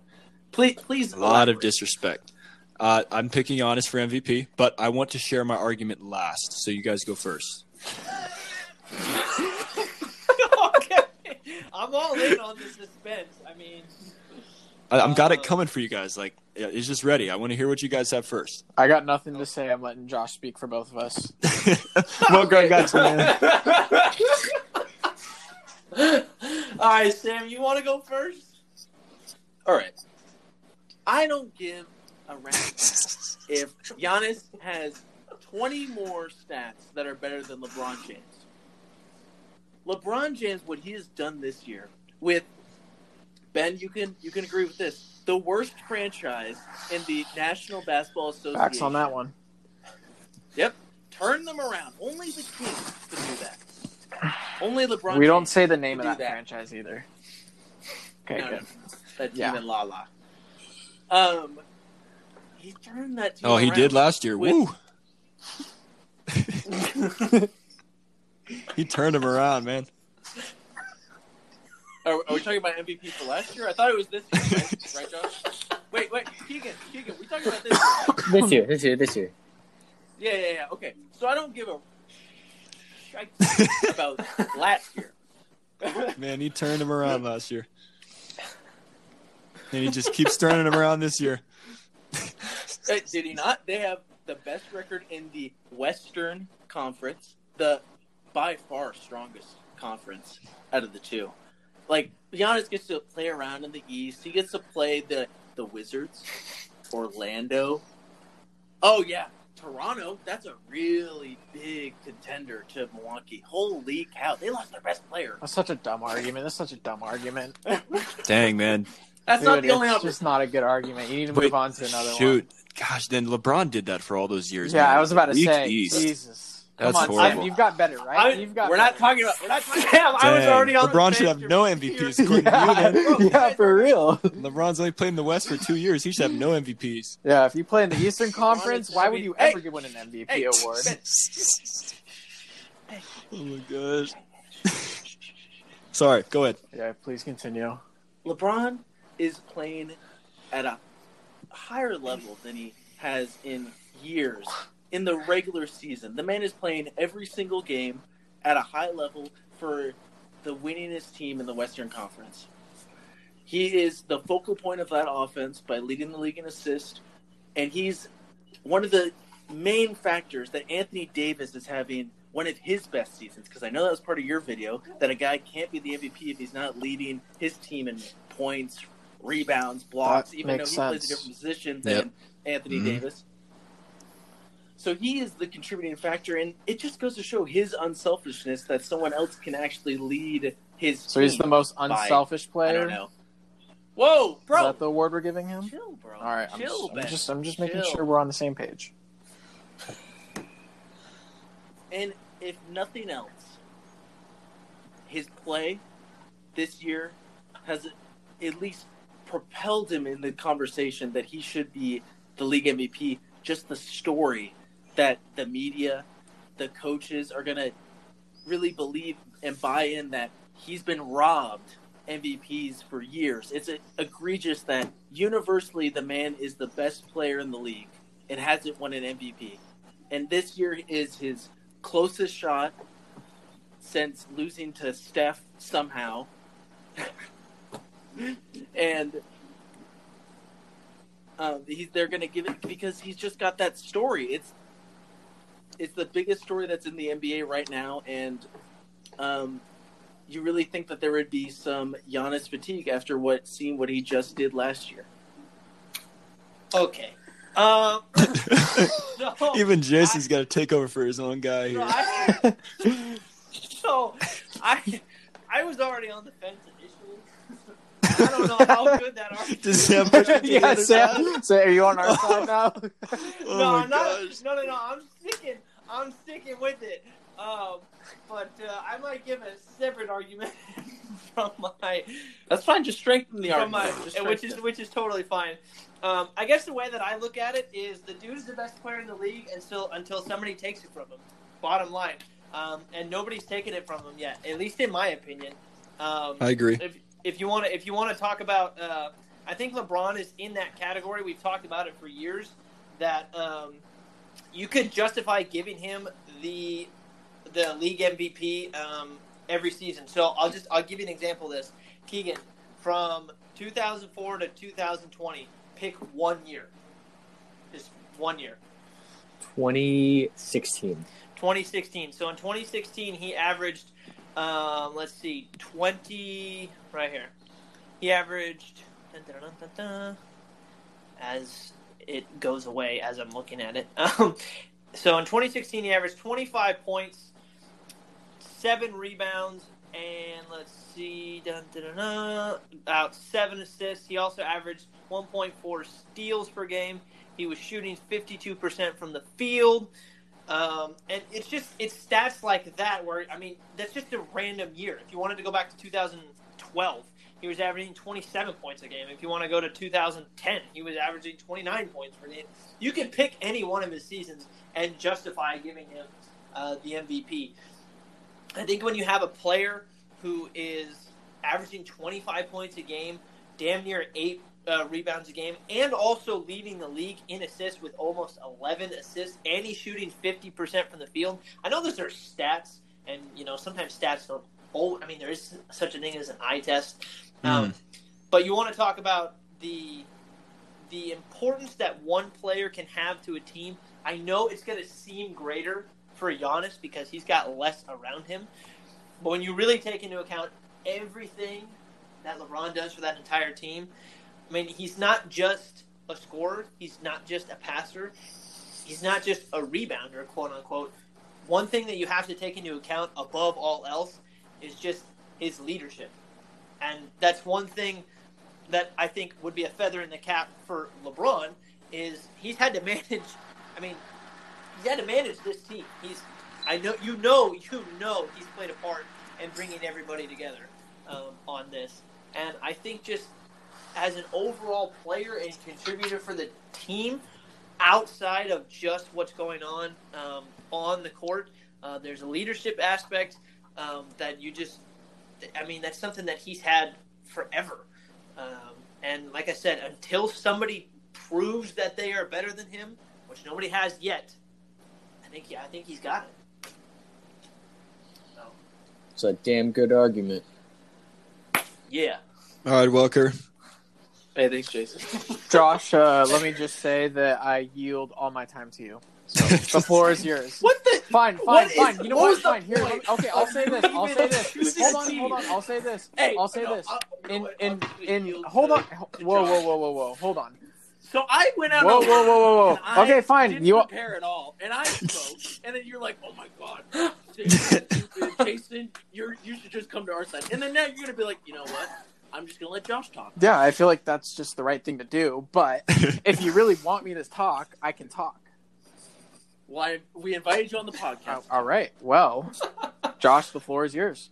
please, please, A lot of disrespect. Uh, I'm picking Giannis for MVP, but I want to share my argument last. So you guys go first. [laughs] okay. I'm all in on the suspense. I mean, I, I'm got it Uh, coming for you guys. Like yeah, it's just ready. I want to hear what you guys have first. I got nothing to say. I'm letting Josh speak for both of us. [laughs] well, Greg got man. [laughs] all right, Sam, you want to go first? All right. I don't give a rat's ass [laughs] if Giannis has 20 more stats that are better than LeBron James. LeBron James, what he has done this year with Ben, you can you can agree with this. The worst franchise in the National Basketball Association. Facts on that one. Yep. Turn them around. Only the Kings can do that. Only LeBron we don't say the name of do that, franchise either. Okay, No, good. no. That team Yeah. in La La. Um, he turned that team Oh, he did last year. With- Woo! [laughs] he turned him around, man. Are, are we talking about MVP for last year? I thought it was this year, right, [laughs] right Josh? Wait, wait, Keegan, Keegan, we talking about this year? right? This year, this year, this year. Yeah, yeah, yeah. Okay, so I don't give a shite [laughs] about last year. Man, he turned him around last year, and he just keeps [laughs] turning him around this year. Uh, did he not? They have the best record in the Western Conference, the by far strongest conference out of the two. Like Giannis gets to play around in the East. He gets to play the the Wizards, Orlando. Oh yeah, Toronto. That's a really big contender to Milwaukee. Holy cow! They lost their best player. That's such a dumb argument. That's such a dumb argument. [laughs] Dang, man. That's not the only it's option. just not a good argument. You need to move Wait, on to another one. Shoot, gosh, then LeBron did that for all those years. Yeah, man. I was about to Weak say. East. Jesus. That's Come on, horrible. Sam. You've got better, right? I- You've got We're not better. talking about. We're not talking. Damn, I was already on the LeBron should have no MVPs. years. you, then. yeah, [laughs] yeah, for real. LeBron's only played in the West for two years. He should have no MVPs. Yeah, if you play in the Eastern [laughs] Conference, why would you Hey, ever win an MVP hey, award? [laughs] oh my gosh. Sorry, go ahead. Yeah, please continue. LeBron is playing at a higher level than he has in years in the regular season. The man is playing every single game at a high level for the winningest team in the Western Conference. He is the focal point of that offense by leading the league in assist, and he's one of the main factors that Anthony Davis is having one of his best seasons. Because I know that was part of your video that a guy can't be the MVP if he's not leading his team in points, rebounds, blocks, That even though he makes plays a different position Yep. than Anthony Mhm. Davis. So he is the contributing factor, and it just goes to show his unselfishness that someone else can actually lead his. So he's the most by- unselfish I player. don't know. Whoa, bro! Is that the award we're giving him? Chill, bro. All right, I'm chill, just, I'm just, I'm just making Chill. sure we're on the same page. And if nothing else, his play this year has at least propelled him in the conversation that he should be the league MVP. Just the story that the media, the coaches are going to really believe and buy in that he's been robbed MVPs for years. It's egregious that universally the man is the best player in the league and hasn't won an MVP. And this year is his closest shot since losing to Steph somehow. [laughs] and um, he's they're going to give it because he's just got that story. It's it's the biggest story that's in the NBA right now, and um, you really think that there would be some Giannis fatigue after what seeing what he just did last year. Okay. Um, [laughs] so, Even Jason's got to take over for his own guy so here. I, [laughs] so I, I was already on the fence initially. I don't know how good that [laughs] argument. Does Sam push him yeah, other side? Sam. Are you on our side now? Oh no, I'm not, gosh. no, no, no. I'm sticking. I'm sticking with it. Um, but uh, I might give a separate argument [laughs] from my That's fine. Just strengthen the from argument. my, Just which is which is totally fine. Um, I guess the way that I look at it is the dude is the best player in the league until until somebody takes it from him. Bottom line, um, and nobody's taken it from him yet. At least in my opinion. Um, I agree. if if you want to if you want to talk about, uh, I think LeBron is in that category. We've talked about it for years. That um, you could justify giving him the the league MVP um, every season. So I'll just I'll give you an example of this. Keegan, from 2004 to 2020, pick one year. Just one year. 2016. 2016. So in 2016, he averaged, um, let's see, 20 right here. He averaged as it goes away as I'm looking at it. [laughs] Um, so in 2016, he averaged 25 points, seven rebounds, and let's see, dun, dun, dun, about seven assists. He also averaged 1.4 steals per game. He was shooting 52% from the field. Um, and it's just it's stats like that where I mean that's just a random year. If you wanted to go back to 2012, he was averaging 27 points a game. If you want to go to 2010, he was averaging 29 points per game. You can pick any one of his seasons and justify giving him uh, the MVP. I think when you have a player who is averaging 25 points a game, damn near eight uh, rebounds a game, and also leading the league in assists with almost 11 assists, and he's shooting 50% from the field. I know those are stats, and you know sometimes stats don't. Oh, I mean there is such a thing as an eye test, um, but you want to talk about the the importance that one player can have to a team. I know it's going to seem greater for Giannis because he's got less around him, but when you really take into account everything that LeBron does for that entire team, I mean, he's not just a scorer. He's not just a passer. He's not just a rebounder, quote unquote. One thing that you have to take into account above all else is just his leadership. And that's one thing that I think would be a feather in the cap for LeBron is he's had to manage [laughs] I mean, he's had to manage this team. He's I know you know you know he's played a part in bringing everybody together um, on this. And I think just as an overall player and contributor for the team, outside of just what's going on um, on the court, uh, there's a leadership aspect um, that you just, I mean, that's something that he's had forever. Um, and like I said, until somebody proves that they are better than him, which nobody has yet, I think yeah, I think he's got it. So, It's a damn good argument. yeah. All right, Welker. Hey, thanks, Jason. [laughs] Josh, uh, let me just say that I yield all my time to you. So [laughs] the floor is yours. What the? Fine, fine, What is- fine. You know what what? Fine. Here, me- okay. I'll say this. I'll say this. Hold on, hold on. I'll say this. Hey, I'll say no, this. I- you know In in in. Hold on. to Whoa, whoa, whoa, whoa, whoa. Hold on. So I went out. Whoa, whoa, whoa, whoa, whoa. Okay, fine. Didn't You. prepare at all, and I spoke, and then you're like, "Oh my god, [laughs] Jason, you're you should just come to our side." And then now you're gonna be like, "You know what? I'm just gonna let Josh talk." Yeah, I feel like that's just the right thing to do. But [laughs] if you really want me to talk, I can talk. Why we invited you on the podcast? all right. Well, Josh, the floor is yours.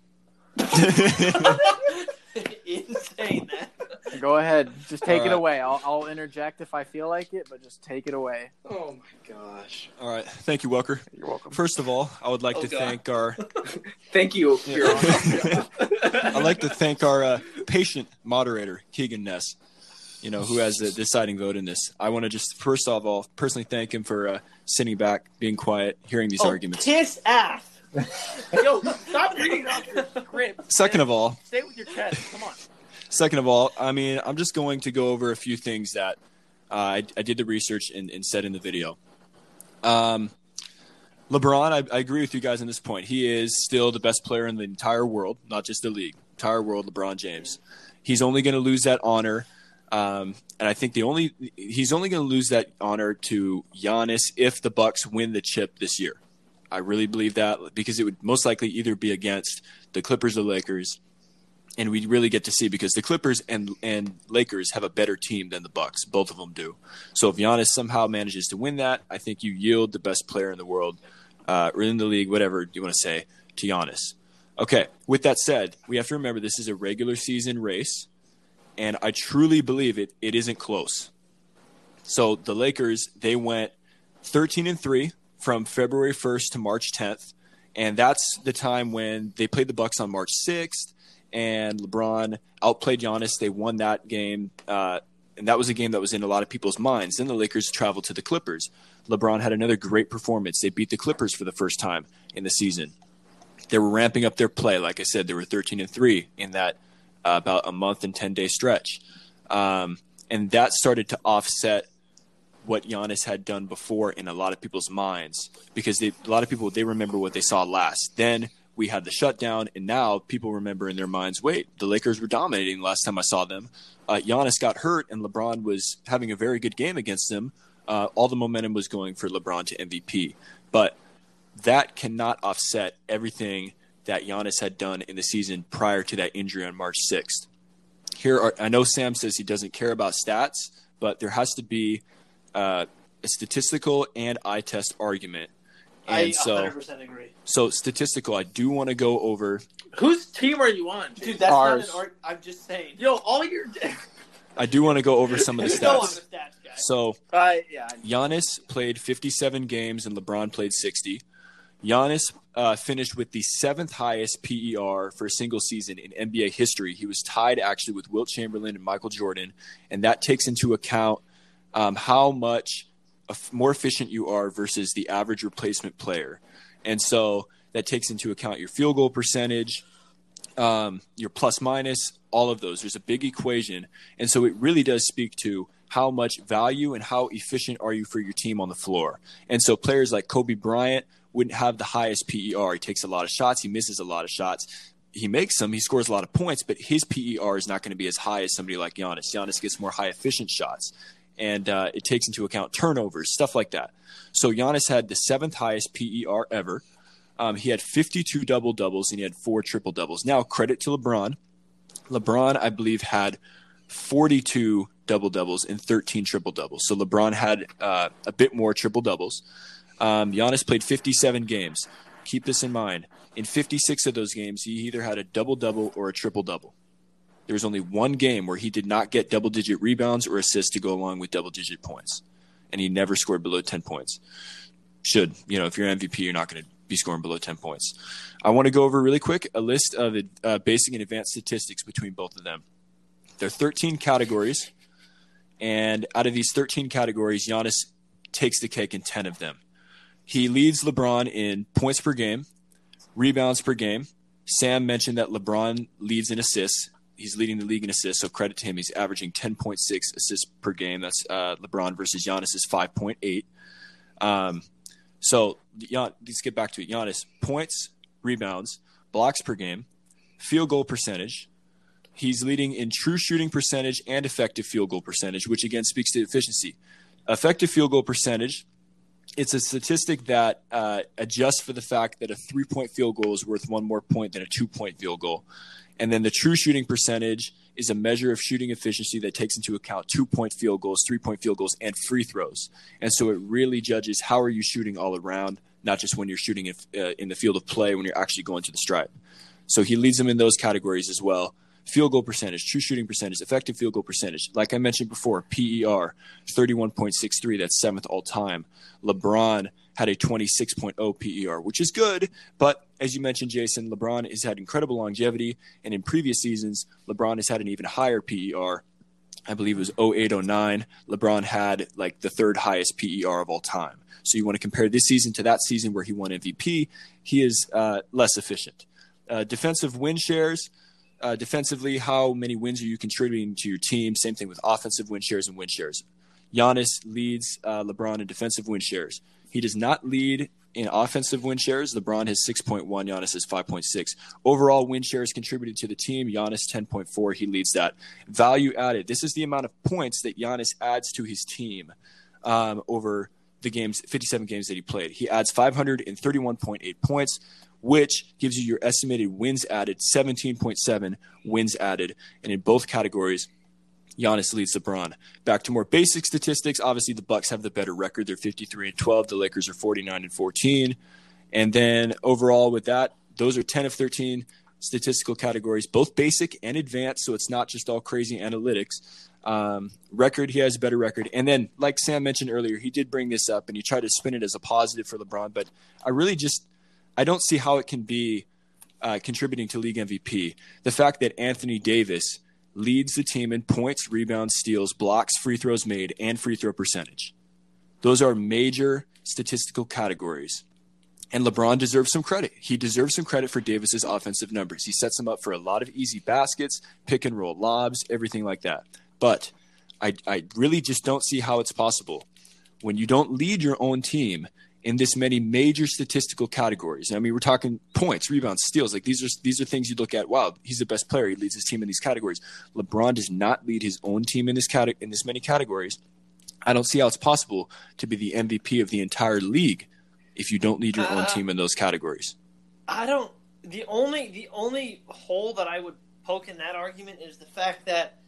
Insane that. Go ahead. Just take All it right. away. I'll, I'll interject if I feel like it, but just take it away. Oh my gosh. All right, thank you, Welker. You're welcome. First of all, I would like Oh, to God. thank our [laughs] Thank you. Yeah. Your Honor. [laughs] I'd like to thank our uh, patient moderator, Keegan Ness, you know, who has the deciding vote in this. I want to just, first of all, personally thank him for uh, sitting back, being quiet, hearing these Oh, arguments. Kiss ass. [laughs] Yo, stop reading off your script. Second of all, Say it with your chest. Come on. second of all, I mean, I'm just going to go over a few things that uh, I, I did the research and, and said in the video. Um, LeBron, I, I agree with you guys on this point. He is still the best player in the entire world, not just the league, entire world. LeBron James. He's only going to lose that honor, um, and I think the only he's only going to lose that honor to Giannis if the Bucks win the chip this year. I really believe that because it would most likely either be against the Clippers or the Lakers, and we really get to see because the Clippers and and Lakers have a better team than the Bucks. Both of them do. So if Giannis somehow manages to win that, I think you yield the best player in the world, uh, or in the league, whatever you want to say, to Giannis. Okay, with that said, we have to remember this is a regular season race, and I truly believe it it isn't close. So the Lakers, they went 13 and 3 from February 1st to March 10th, and that's the time when they played the Bucks on March 6th and LeBron outplayed Giannis. They won that game. Uh, and that was a game that was in a lot of people's minds. Then the Lakers traveled to the Clippers. LeBron had another great performance. They beat the Clippers for the first time in the season. They were ramping up their play. Like I said, they were 13 and 3 in that about a month and 10 day stretch. Um, and that started to offset what Giannis had done before in a lot of people's minds because they, a lot of people they remember what they saw last. Then we had the shutdown, and now people remember in their minds, wait, the Lakers were dominating last time I saw them. Uh, Giannis got hurt, and LeBron was having a very good game against them. Uh, all the momentum was going for LeBron to MVP, but that cannot offset everything that Giannis had done in the season prior to that injury on March 6th. Here, are, I know Sam says he doesn't care about stats, but there has to be uh, a statistical and eye test argument and I so, 100% agree. so statistical. I do want to go over. Whose team are you on? Dude, that's Ours. not an art. I'm just saying. Yo, all your. [laughs] I do want to go over some of the [laughs] stats. the stats. So I yeah. Giannis played 57 games and LeBron played 60. Giannis uh, finished with the seventh highest PER for a single season in NBA history. He was tied actually with Wilt Chamberlain and Michael Jordan, and that takes into account um, how much more efficient you are versus the average replacement player. And so that takes into account your field goal percentage, um, your plus minus, all of those. There's a big equation. And so it really does speak to how much value and how efficient are you for your team on the floor. And so players like Kobe Bryant wouldn't have the highest PER. He takes a lot of shots, he misses a lot of shots. He makes them, he scores a lot of points, but his PER is not going to be as high as somebody like Giannis. Giannis gets more high efficient shots, and uh, it takes into account turnovers, stuff like that. So Giannis had the seventh highest PER ever. Um, he had 52 double doubles and he had four triple doubles. Now, credit to LeBron. LeBron, I believe, had 42 double doubles and 13 triple doubles. So LeBron had uh, a bit more triple doubles. Um, Giannis played 57 games. Keep this in mind. In 56 of those games, he either had a double double or a triple double. There was only one game where he did not get double digit rebounds or assists to go along with double digit points. And he never scored below 10 points. Should, you know, if you're MVP, you're not going to be scoring below 10 points. I want to go over really quick a list of uh, basic and advanced statistics between both of them. There are 13 categories, and out of these 13 categories, Giannis takes the cake in 10 of them. He leads LeBron in points per game, rebounds per game. Sam mentioned that LeBron leads in assists. He's leading the league in assists, so credit to him. He's averaging 10.6 assists per game. That's uh, LeBron versus Giannis is 5.8. Um, so Gian, let's get back to it. Giannis points, rebounds, blocks per game, field goal percentage. He's leading in true shooting percentage and effective field goal percentage, which again speaks to efficiency. Effective field goal percentage. It's a statistic that uh, adjusts for the fact that a three point field goal is worth one more point than a two point field goal. And then the true shooting percentage is a measure of shooting efficiency that takes into account two point field goals, three point field goals, and free throws. And so it really judges how are you shooting all around, not just when you're shooting in, uh, in the field of play, when you're actually going to the stripe. So he leads them in those categories as well. Field goal percentage, true shooting percentage, effective field goal percentage. Like I mentioned before, PER, 31.63, that's seventh all time. LeBron had a 26.0 PER, which is good. But as you mentioned, Jason, LeBron has had incredible longevity. And in previous seasons, LeBron has had an even higher PER. I believe it was 0809. LeBron had like the third highest PER of all time. So you want to compare this season to that season where he won MVP. He is uh, less efficient. Uh, defensive win shares. Uh, defensively, how many wins are you contributing to your team? Same thing with offensive win shares and win shares. Giannis leads uh, LeBron in defensive win shares. He does not lead in offensive win shares. LeBron has 6.1, Giannis has 5.6. Overall win shares contributed to the team. Giannis 10.4. He leads that. Value added. This is the amount of points that Giannis adds to his team um, over the games, 57 games that he played. He adds 531.8 points, which gives you your estimated wins added, 17.7 wins added. And in both categories, Giannis leads LeBron. Back to more basic statistics. Obviously, the Bucks have the better record. They're 53 and 12. The Lakers are 49 and 14. And then overall, with that, those are 10 of 13 statistical categories, both basic and advanced. So it's not just all crazy analytics. Um, record, he has a better record. And then, like Sam mentioned earlier, he did bring this up and he tried to spin it as a positive for LeBron. But I really just, I don't see how it can be uh, contributing to league MVP. The fact that Anthony Davis leads the team in points, rebounds, steals, blocks, free throws made, and free throw percentage. Those are major statistical categories. And LeBron deserves some credit. He deserves some credit for Davis's offensive numbers. He sets him up for a lot of easy baskets, pick and roll lobs, everything like that. But I, I really just don't see how it's possible when you don't lead your own team in this many major statistical categories. I mean, we're talking points, rebounds, steals. Like these are these are things you look at. Wow, he's the best player. He leads his team in these categories. LeBron does not lead his own team in this cate- in this many categories. I don't see how it's possible to be the MVP of the entire league if you don't lead your own Uh, team in those categories. I don't. The only the only hole that I would poke in that argument is the fact that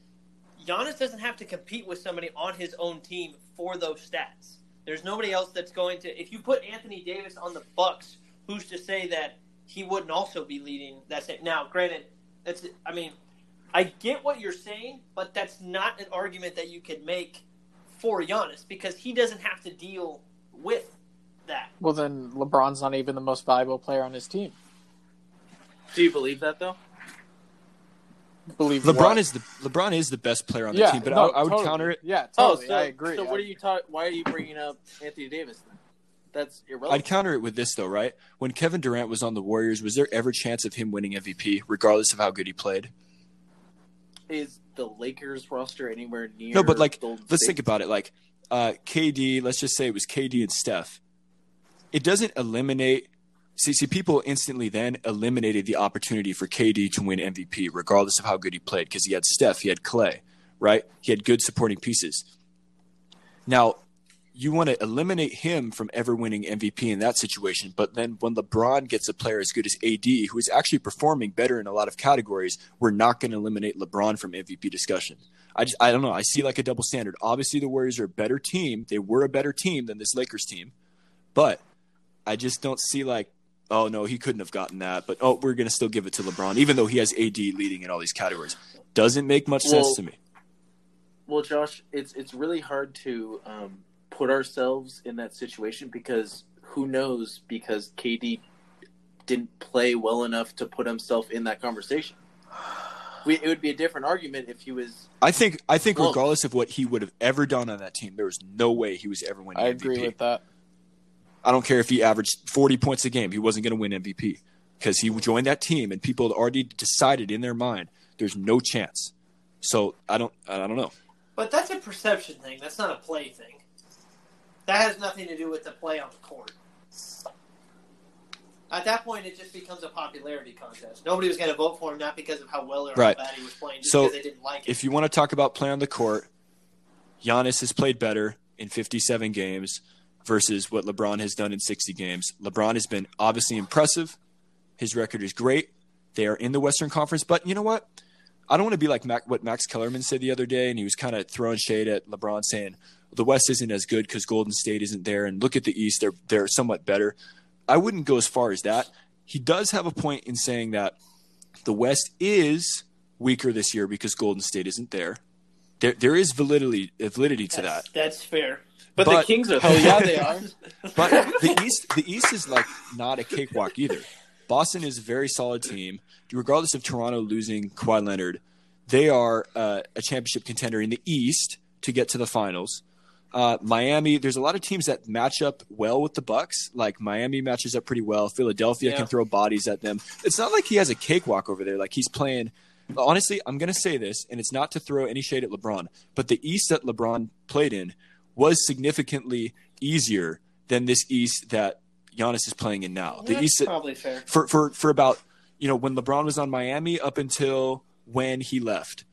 Giannis doesn't have to compete with somebody on his own team for those stats. There's nobody else that's going to. If you put Anthony Davis on the Bucks, who's to say that he wouldn't also be leading? That's it. Now, granted, that's. I mean, I get what you're saying, but that's not an argument that you can make for Giannis because he doesn't have to deal with that. Well, then LeBron's not even the most valuable player on his team. Do you believe that though? Believe LeBron what? is the LeBron is the best player on the yeah, team, but no, I, I would totally. counter it. Yeah, Oh, totally. so I agree. So I- what are you talking? Why are you bringing up Anthony Davis? Then? That's I'd counter it with this though, right? When Kevin Durant was on the Warriors, was there ever chance of him winning MVP, regardless of how good he played? Is the Lakers roster anywhere near? No, but like, let's State? think about it. Like, uh, KD, let's just say it was KD and Steph. It doesn't eliminate. See, see, people instantly then eliminated the opportunity for KD to win MVP, regardless of how good he played, because he had Steph, he had Clay, right? He had good supporting pieces. Now, you want to eliminate him from ever winning MVP in that situation, but then when LeBron gets a player as good as AD, who is actually performing better in a lot of categories, we're not going to eliminate LeBron from MVP discussion. I just I don't know. I see like a double standard. Obviously, the Warriors are a better team. They were a better team than this Lakers team, but I just don't see like, oh no, he couldn't have gotten that. But oh, we're gonna still give it to LeBron, even though he has AD leading in all these categories. Doesn't make much Well- sense to me. Well, Josh, it's it's really hard to um, put ourselves in that situation because who knows? Because KD didn't play well enough to put himself in that conversation. We, it would be a different argument if he was. I think I think Well- regardless of what he would have ever done on that team, there was no way he was ever winning I MVP. agree with that. I don't care if he averaged 40 points a game, he wasn't going to win MVP because he joined that team and people had already decided in their mind there's no chance. So I don't I don't know. But that's a perception thing. That's not a play thing. That has nothing to do with the play on the court. At that point, it just becomes a popularity contest. Nobody was going to vote for him not because of how well or Right. how bad he was playing, just So, because they didn't like him. If you want to talk about play on the court, Giannis has played better in 57 games versus what LeBron has done in 60 games. LeBron has been obviously impressive. His record is great. They are in the Western Conference, but you know what? I don't want to be like Mac, what Max Kellerman said the other day, and he was kind of throwing shade at LeBron, saying the West isn't as good because Golden State isn't there, and look at the East; they're they're somewhat better. I wouldn't go as far as that. He does have a point in saying that the West is weaker this year because Golden State isn't there. There, there is validity validity to that. that's, that's fair. But, the Kings are. [laughs] Hell yeah, they are. [laughs] But the East, the East is like not a cakewalk either. Boston is a very solid team, regardless of Toronto losing Kawhi Leonard. They are uh, a championship contender in the East to get to the finals. Uh, Miami, there's a lot of teams that match up well with the Bucks. Like Miami matches up pretty well. Philadelphia Yeah. can throw bodies at them. It's not like he has a cakewalk over there. Like he's playing. Honestly, I'm going to say this, and it's not to throw any shade at LeBron, but the East that LeBron played in was significantly easier than this East that Giannis is playing in now. The that's East probably fair. for for for about you know when LeBron was on Miami up until when he left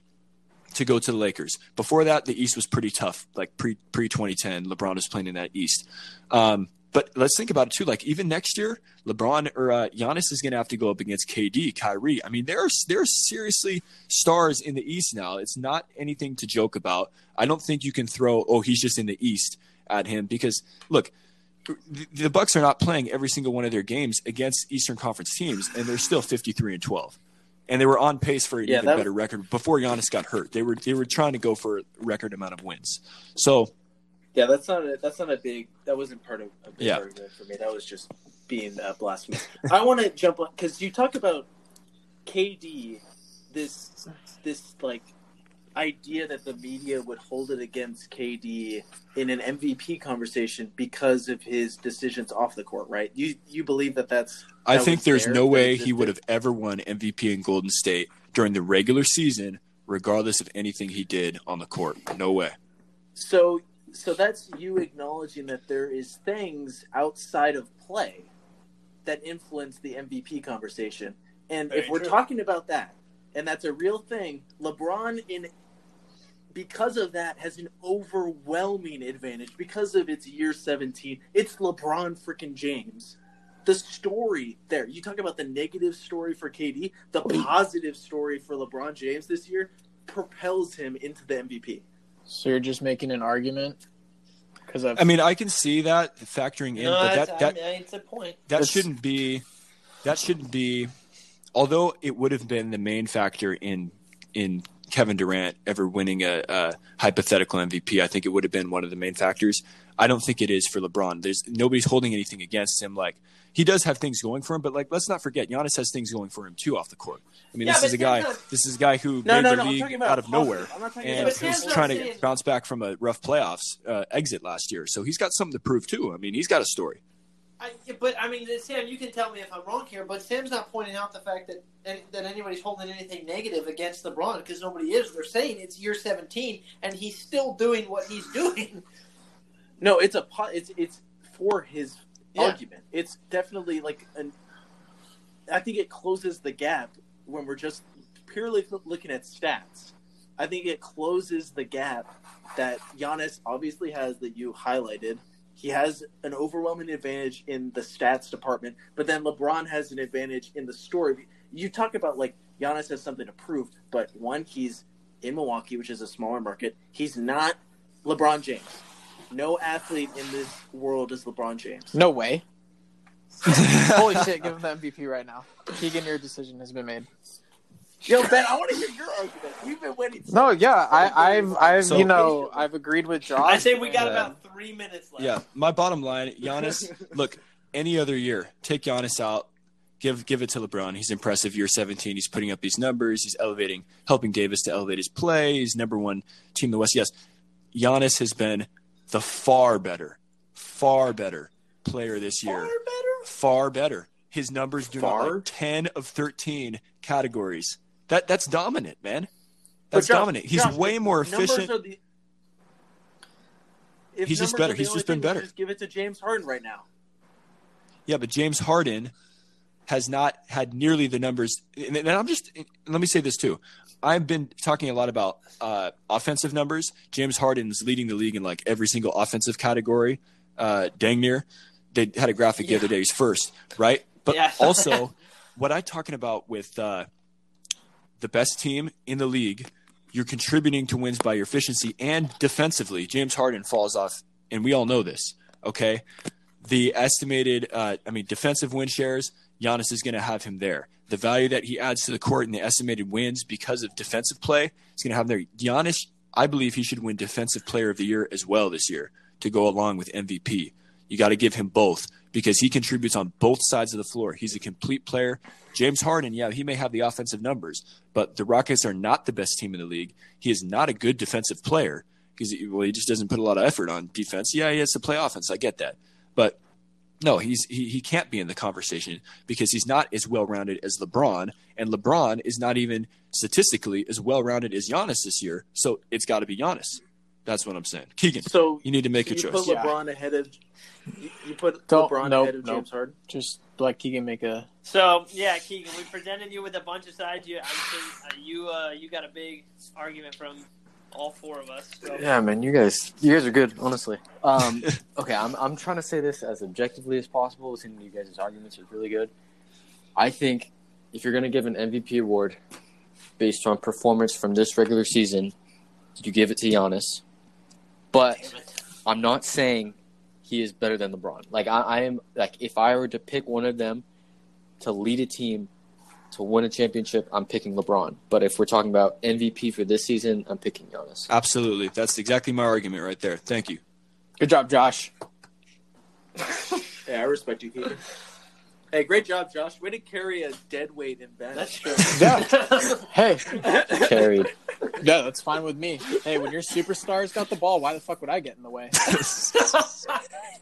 to go to the Lakers. Before that, the East was pretty tough. Like pre pre 2010, LeBron was playing in that East. Um, but let's think about it too. Like even next year, LeBron or uh, Giannis is going to have to go up against KD, Kyrie. I mean, there are there are seriously stars in the East now. It's not anything to joke about. I don't think you can throw oh he's just in the East at him because look, the, the Bucks are not playing every single one of their games against Eastern Conference teams, and they're still 53 and 12. And they were on pace for an Yeah, even better record before Giannis got hurt. They were they were trying to go for a record amount of wins. So Yeah, that's not a, that's not a big. That wasn't part of a big Yeah. argument for me. That was just being uh, blasphemous. I want to jump on because you talk about KD, this this like idea that the media would hold it against KD in an MVP conversation because of his decisions off the court, right? You you believe that that's I that think there's there, no way he would have ever won MVP in Golden State during the regular season, regardless of anything he did on the court. No way. So so that's you acknowledging that there is things outside of play that influence the MVP conversation. And if we're true. talking about that, and that's a real thing, LeBron in because of that has an overwhelming advantage because of its year 17. It's LeBron freaking James. The story there, you talk about the negative story for KD, the positive story for LeBron James this year propels him into the MVP. So you're just making an argument because I've mean, I can see that factoring in, No, but that that I mean, it's a point. that That's- shouldn't be that shouldn't be although it would have been the main factor in in Kevin Durant ever winning a, a hypothetical MVP. I think it would have been one of the main factors. I don't think it is for LeBron. There's nobody's holding anything against him. Like he does have things going for him, but like let's not forget, Giannis has things going for him too off the court. I mean, Yeah, this is a guy. Sam's not- This is a guy who No, made no, the no. League out of nowhere I'm not talking and but about Sam's he's trying saying- to bounce back from a rough playoffs uh, exit last year. So he's got something to prove too. I mean, he's got a story. I, but I mean, Sam, you can tell me if I'm wrong here, but Sam's not pointing out the fact that that anybody's holding anything negative against LeBron because nobody is. They're saying it's year 17 and he's still doing what he's [laughs] doing. No, it's a po- it's it's for his Yeah. argument. It's definitely like an. I think it closes the gap when we're just purely looking at stats. I think it closes the gap that Giannis obviously has that you highlighted. He has an overwhelming advantage in the stats department, but then LeBron has an advantage in the story. You talk about like Giannis has something to prove, but one, he's in Milwaukee, which is a smaller market. He's not LeBron James. No athlete in this world is LeBron James. no way. [laughs] Holy shit! Give him the MVP right now. Keegan, your decision has been made. Yo, Ben, I want to hear your argument. You've been waiting. No, yeah, I, I've, I've, So- you know, I've agreed with Josh. I say we got and- about three minutes left. Yeah, my bottom line, Giannis. [laughs] look, any other year, take Giannis out, give give it to LeBron. He's impressive. Year 17, he's putting up these numbers. He's elevating, helping Davis to elevate his play. He's number one team in the West. Yes, Giannis has been the far better, far better player this year. Far better. Far better. His numbers do not like 10 of 13 categories. That that's dominant, man. That's Josh- dominant. He's Josh, way more efficient. the- He's just better. He's just been better. Just give it to James Harden right now. Yeah, but James Harden has not had nearly the numbers. And and I'm just let me say this too. I've been talking a lot about uh, offensive numbers. James Harden is leading the league in like every single offensive category. Uh, dang near. They had a graphic the other day. He's first, right? But Yeah, [laughs] also, what I'm talking about with uh, the best team in the league, you're contributing to wins by your efficiency and defensively. James Harden falls off, and we all know this. Okay, the estimated, uh, I mean, defensive win shares, Giannis is going to have him there. The value that he adds to the court and the estimated wins because of defensive play, he's going to have him there. Giannis, I believe he should win Defensive Player of the Year as well this year to go along with MVP. You got to give him both because he contributes on both sides of the floor. He's a complete player. James Harden, yeah, he may have the offensive numbers, but the Rockets are not the best team in the league. He is not a good defensive player because well, he just doesn't put a lot of effort on defense. Yeah, he has to play offense. I get that, but no, he's he, he can't be in the conversation because he's not as well rounded as LeBron, and LeBron is not even statistically as well rounded as Giannis this year. So it's got to be Giannis. That's what I'm saying. Keegan, So you need to make you a choice. put Yeah. LeBron ahead of you, you put Don't- LeBron nope, ahead of nope. James Harden. Just let Keegan make a. So yeah, Keegan, we presented you with a bunch of sides. You, I think uh, you, uh, you got a big argument from all four of us. So. Yeah, man, you guys, you guys are good, honestly. Um, [laughs] okay, I'm I'm trying to say this as objectively as possible. Listening to you guys' arguments is really good. I think if you're going to give an MVP award based on performance from this regular season, you give it to Giannis. But I'm not saying he is better than LeBron. Like I, I am like if I were to pick one of them to lead a team to win a championship, I'm picking LeBron. But if we're talking about MVP for this season, I'm picking Giannis. Absolutely. That's exactly my argument right there. Thank you. Good job, Josh. Yeah, I respect you, Keegan. Hey, great job, Josh. Way to carry a dead weight in bench. That's true. [laughs] Yeah. Hey, Carried. yeah, that's fine with me. Hey, when your superstars got the ball, why the fuck would I get in the way? that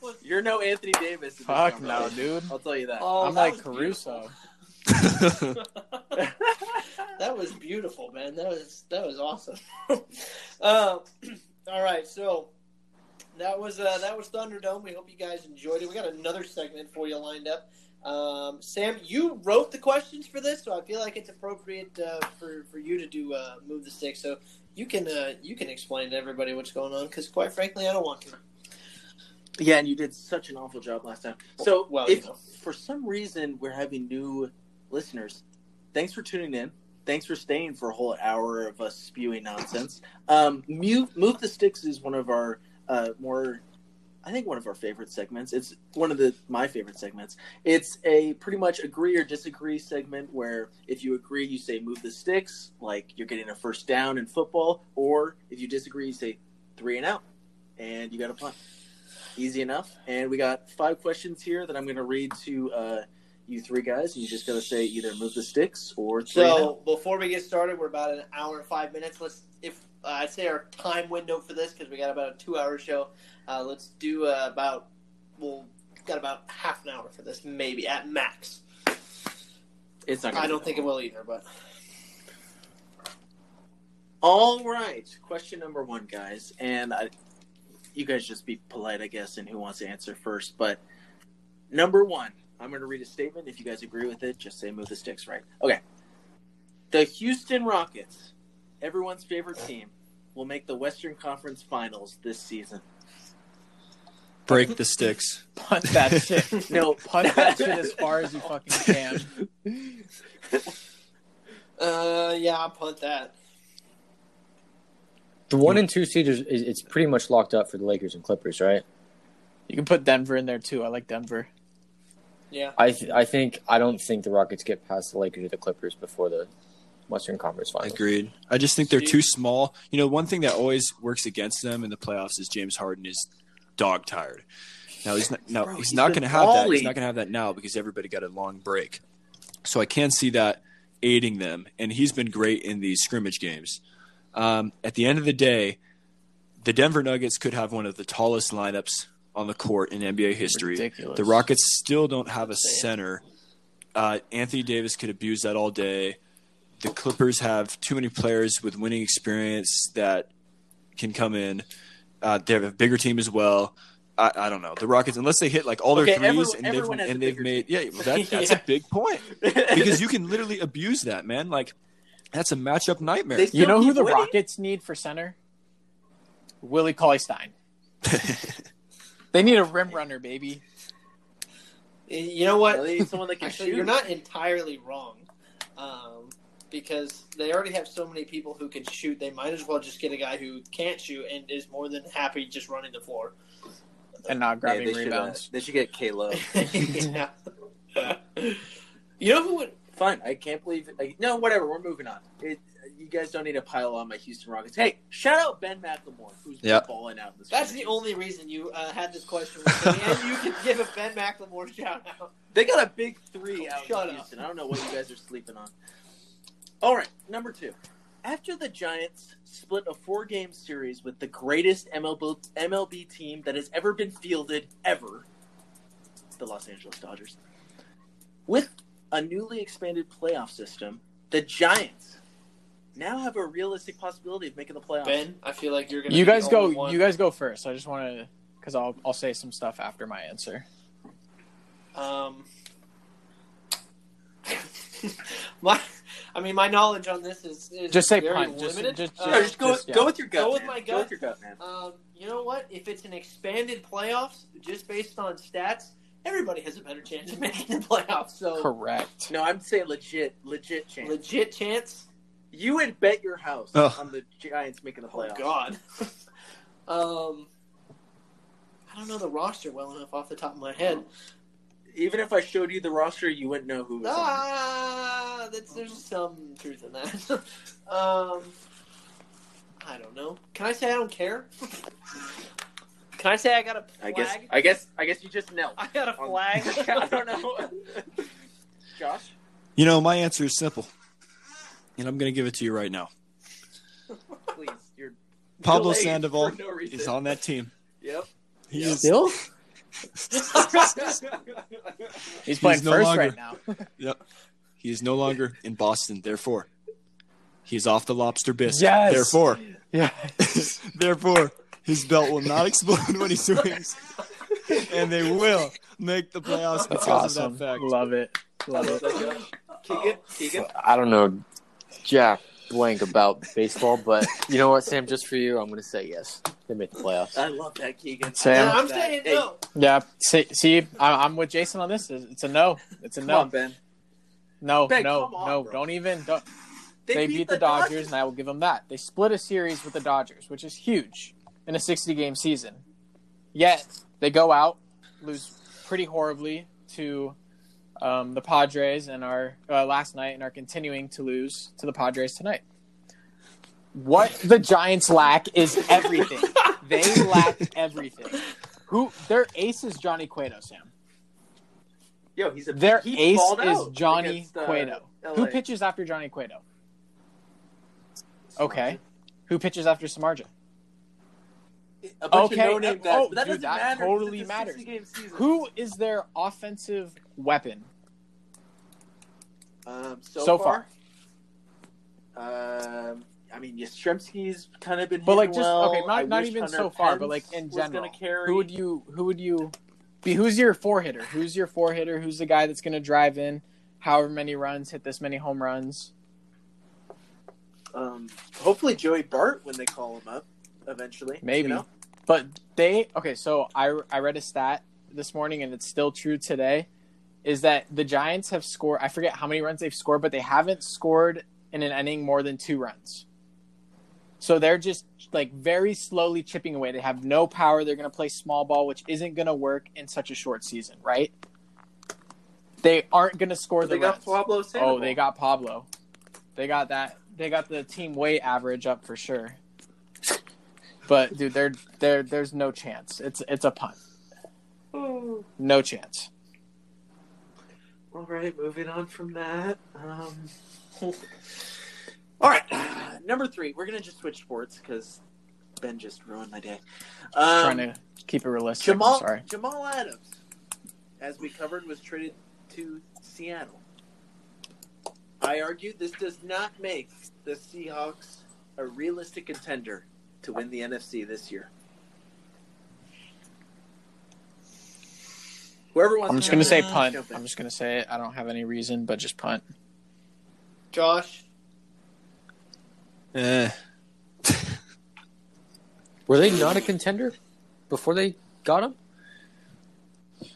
was [laughs] You're no Anthony Davis. Fuck no, dude. I'll tell you that. Oh, I'm that like was Caruso. [laughs] that was beautiful, man. That was that was awesome. [laughs] uh, [clears throat] all right, so that was uh, that was Thunderdome. We hope you guys enjoyed it. We got another segment for you lined up. Um, Sam, you wrote the questions for this, so I feel like it's appropriate uh, for for you to do uh, move the stick. So you can uh, you can explain to everybody what's going on because, quite frankly, I don't want to. Yeah, and you did such an awful job last time. So, Well, if you know. for some reason we're having new listeners, thanks for tuning in. Thanks for staying for a whole hour of us spewing nonsense. Um, move, move the sticks is one of our uh, more, I think, one of our favorite segments. It's one of the my favorite segments. It's a pretty much agree or disagree segment where if you agree, you say move the sticks, like you're getting a first down in football, or if you disagree, you say three and out, and you got a punt easy enough. And we got five questions here that I'm going to read to uh, you three guys. And you just got to say either move the sticks or three. So before we get started, we're about an hour and five minutes. Let's, if uh, I'd say our time window for this, because we got about a two-hour show. Uh, let's do uh, about well, got about half an hour for this, maybe at max. It's not. I don't think it will either, but All right, question number one, guys, and I, you guys just be polite, I guess, and who wants to answer first. But number one, I'm going to read a statement. If you guys agree with it, just say move the sticks, right? Okay. The Houston Rockets, everyone's favorite team, will make the Western Conference Finals this season. Break the sticks. [laughs] Punt that shit. [laughs] No, [laughs] Punt that shit as far as you fucking can. uh, yeah, I'll punt that. The one and two seeders is it's pretty much locked up for the Lakers and Clippers, right? You can put Denver in there too. I like Denver. Yeah, I th- I think I don't think the Rockets get past the Lakers or the Clippers before the Western Conference Finals. Agreed. I just think they're too small. You know, one thing that always works against them in the playoffs is James Harden is dog tired. Now he's not. No, Bro, he's, he's not going to have that. He's not going to have that now because everybody got a long break. So I can see that aiding them, and he's been great in these scrimmage games. Um, at the end of the day, the Denver Nuggets could have one of the tallest lineups on the court in NBA history. Ridiculous. The Rockets still don't have a center. Uh, Anthony Davis could abuse that all day. The Clippers have too many players with winning experience that can come in. Uh, they have a bigger team as well. I, I don't know the Rockets unless they hit like all their Okay, threes everyone- and they've and they've made yeah well, that, [laughs] that's Yeah. a big point because you can literally abuse that man like that's a matchup nightmare. You know who the winning? Rockets need for center? Willie Cauley Stein. [laughs] They need a rim runner, baby. you know what? They need someone that can Actually, shoot. you're not entirely wrong, um, because they already have so many people who can shoot. They might as well just get a guy who can't shoot and is more than happy just running the floor. And not Yeah, grabbing they should, uh, rebounds. they should get K Love. [laughs] yeah. [laughs] you know who would? Fine. I can't believe it. Like, no, whatever. We're moving on. It, you guys don't need to pile on my Houston Rockets. Hey, shout out Ben McLemore, who's been balling out this. That's the only reason you uh, had this question, with me, and you can give a Ben McLemore shout out. They got a big three out Shut in up. Houston. I don't know what you guys are sleeping on. All right, number two. After the Giants split a four-game series with the greatest MLB, MLB team that has ever been fielded ever, the Los Angeles Dodgers, with a newly expanded playoff system, the Giants now have a realistic possibility of making the playoffs. Ben, I feel like you're gonna. You be guys the go. one. You guys go first. I just want to, because I'll I'll say some stuff after my answer. Um, [laughs] my, I mean, my knowledge on this is, is Just say very punt. Just- limited. just- Uh, just go, Just- yeah. go with your gut. Go with man. my Go with your gut, man. Um, you know what? If it's an expanded playoffs, just based on stats, everybody has a better chance of [laughs] making the playoffs. So Correct. No, I'm saying legit, legit chance. legit chance. You would bet your house Ugh. on the Giants making the playoffs. Oh playoffs. God. [laughs] um, I don't know the roster well enough off the top of my head. Even if I showed you the roster, you wouldn't know who was on. Ah, that's, there's some truth in that. [laughs] um, I don't know. Can I say I don't care? [laughs] Can I say I got a I flag? I guess. I guess. I guess you just know. I got a On- flag. I don't know. Josh. You know, my answer is simple, and I'm going to give it to you right now. [laughs] Please, you're Pablo Sandoval no is on that team. Yep. He Yep. is. Still, [laughs] he's playing no first longer- right now. [laughs] Yep. He is no longer in Boston. Therefore, he's off the lobster bisque. Yes. Therefore, Yeah. therefore, his belt will not explode when he swings, and they will make the playoffs That's because awesome. of that fact. Love it. Love it. Keegan. Keegan. I don't know jack blank about baseball, but you know what, Sam? Just for you, I'm going to say yes. They make the playoffs. I love that, Keegan. Sam? I love I'm that. saying no. Yeah. See, see I- I'm with Jason on this. It's a no. It's a Come no. on, Ben. No, Ben, no, on, no. bro. Don't even. Don't. They, beat, the Dodgers, and I will give them that. They split a series with the Dodgers, which is huge in a 60 game season. Yet they go out, lose pretty horribly to um, the Padres, and are uh, last night, and are continuing to lose to the Padres tonight. What the Giants lack is everything. [laughs] they lack everything. Who their ace is Johnny Cueto, Sam. Yo, he's a Their he ace is Johnny against, uh, Cueto. LA. Who pitches after Johnny Cueto? Okay. Who pitches after Samardzija? A bunch Okay, of no-name guys, oh, but that dude, doesn't that matter. totally matters. Who is their offensive weapon Um, so, so, far, far? um, I mean, Yastrzemski's kind of been. But like just well. okay, I not not even Hunter so far, but like in general. Who would you who would you be who's your four hitter? Who's your four hitter? Who's the guy that's gonna drive in however many runs, hit this many home runs? Um, hopefully Joey Bart when they call him up eventually. Maybe. you know? But they okay, so I I read a stat this morning and it's still true today is that the Giants have scored I forget how many runs they've scored, but they haven't scored in an inning more than 2 runs. So they're just like very slowly chipping away. They have no power. They're going to play small ball, which isn't going to work in such a short season, right? They aren't going to score They the got runs. Pablo Sandoval. Oh, they got Pablo. They got that. They got the team weight average up for sure. But dude, there, there, there's no chance. It's it's a punt. No chance. All right, moving on from that. Um, [laughs] all right, [sighs] number three. We're gonna just switch sports because Ben just ruined my day. Um, Trying to keep it realistic. I'm Jamal sorry. Jamal Adams, as we covered, was traded to Seattle. I argue this does not make the Seahawks a realistic contender to win the NFC this year. Whoever wants I'm to just gonna say jump punt. I'm just gonna say it. I don't have any reason, but just punt. Josh. Eh, [laughs] Were they not a contender before they got him?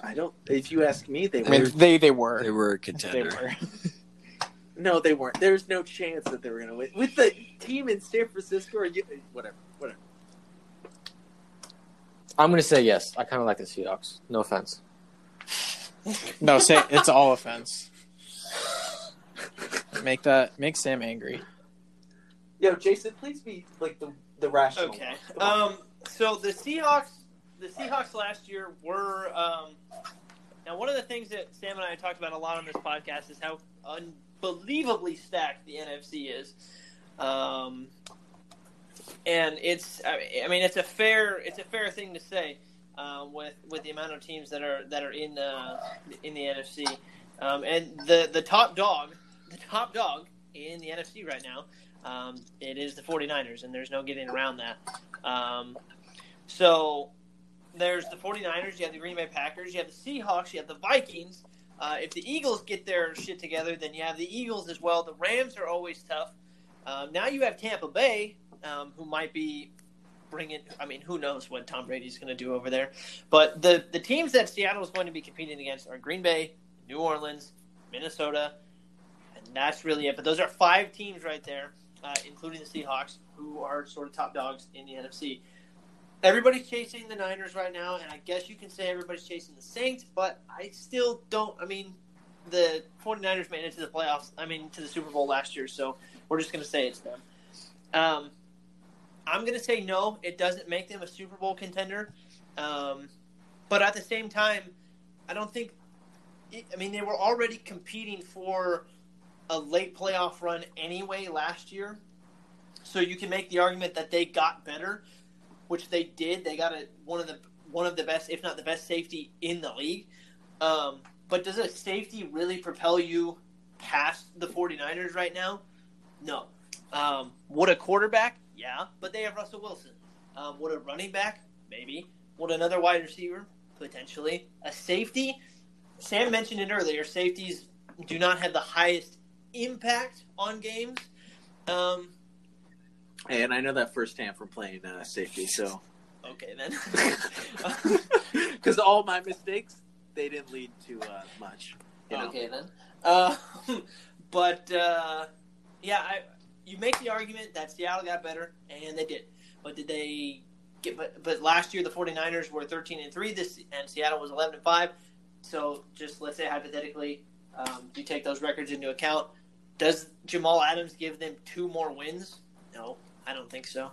I don't. If you ask me, they I mean, were. they they were. they were a They contender. were. [laughs] [laughs] No, they weren't. There's no chance that they were going to win with the team in San Francisco or you, whatever. Whatever. I'm going to say yes. I kind of like the Seahawks. No offense. No, say it's all offense. Make that make Sam angry. Yo, Jason, please be like the the rational. Okay. one. Come on. Um. So the Seahawks, the Seahawks last year were. Um, now, one of the things that Sam and I talked about a lot on this podcast is how unbelievably stacked the NFC is. Um, and it's, I I mean, it's a fair, it's a fair thing to say uh, with with the amount of teams that are that are in uh, in the NFC. Um, and the the top dog, the top dog in the NFC right now, um, it is the 49ers, and there's no getting around that. Um, so there's the 49ers, you have the Green Bay Packers, you have the Seahawks, you have the Vikings. Uh, if the Eagles get their shit together, then you have the Eagles as well. The Rams are always tough. Um, now you have Tampa Bay, um, who might be bringing. I mean, who knows what Tom Brady's going to do over there? But the the teams that Seattle is going to be competing against are Green Bay, New Orleans, Minnesota, and that's really it. But those are five teams right there, uh, including the Seahawks, who are sort of top dogs in the NFC. everybody's chasing the Niners right now, and I guess you can say everybody's chasing the Saints, but I still don't. I mean, the 49ers made it to the playoffs. I mean, to the Super Bowl last year, so we're just going to say it's them. Um, I'm going to say no. It doesn't make them a Super Bowl contender, um, but at the same time, I don't think. I mean, they were already competing for a late playoff run anyway last year, so you can make the argument that they got better, which they did. They got a, one of the one of the best, if not the best, safety in the league. Um, but does a safety really propel you past the 49ers right now? No. Um, would a quarterback? Yeah, but they have Russell Wilson. Um, would a running back? Maybe. Would another wide receiver? Potentially. A safety? Sam mentioned it earlier. Safeties do not have the highest impact on games. Um, And I know that firsthand from playing uh, safety. So, okay, then. [laughs] because all my mistakes, they didn't lead to uh, much. You know? Okay then. Uh, [laughs] but uh, yeah, I, you make the argument that Seattle got better, and they did. But did they get? But, but last year the 49ers were 13 and three. This and Seattle was 11 and five. So just let's say hypothetically, um, you take those records into account. Does Jamal Adams give them two more wins? No, I don't think so.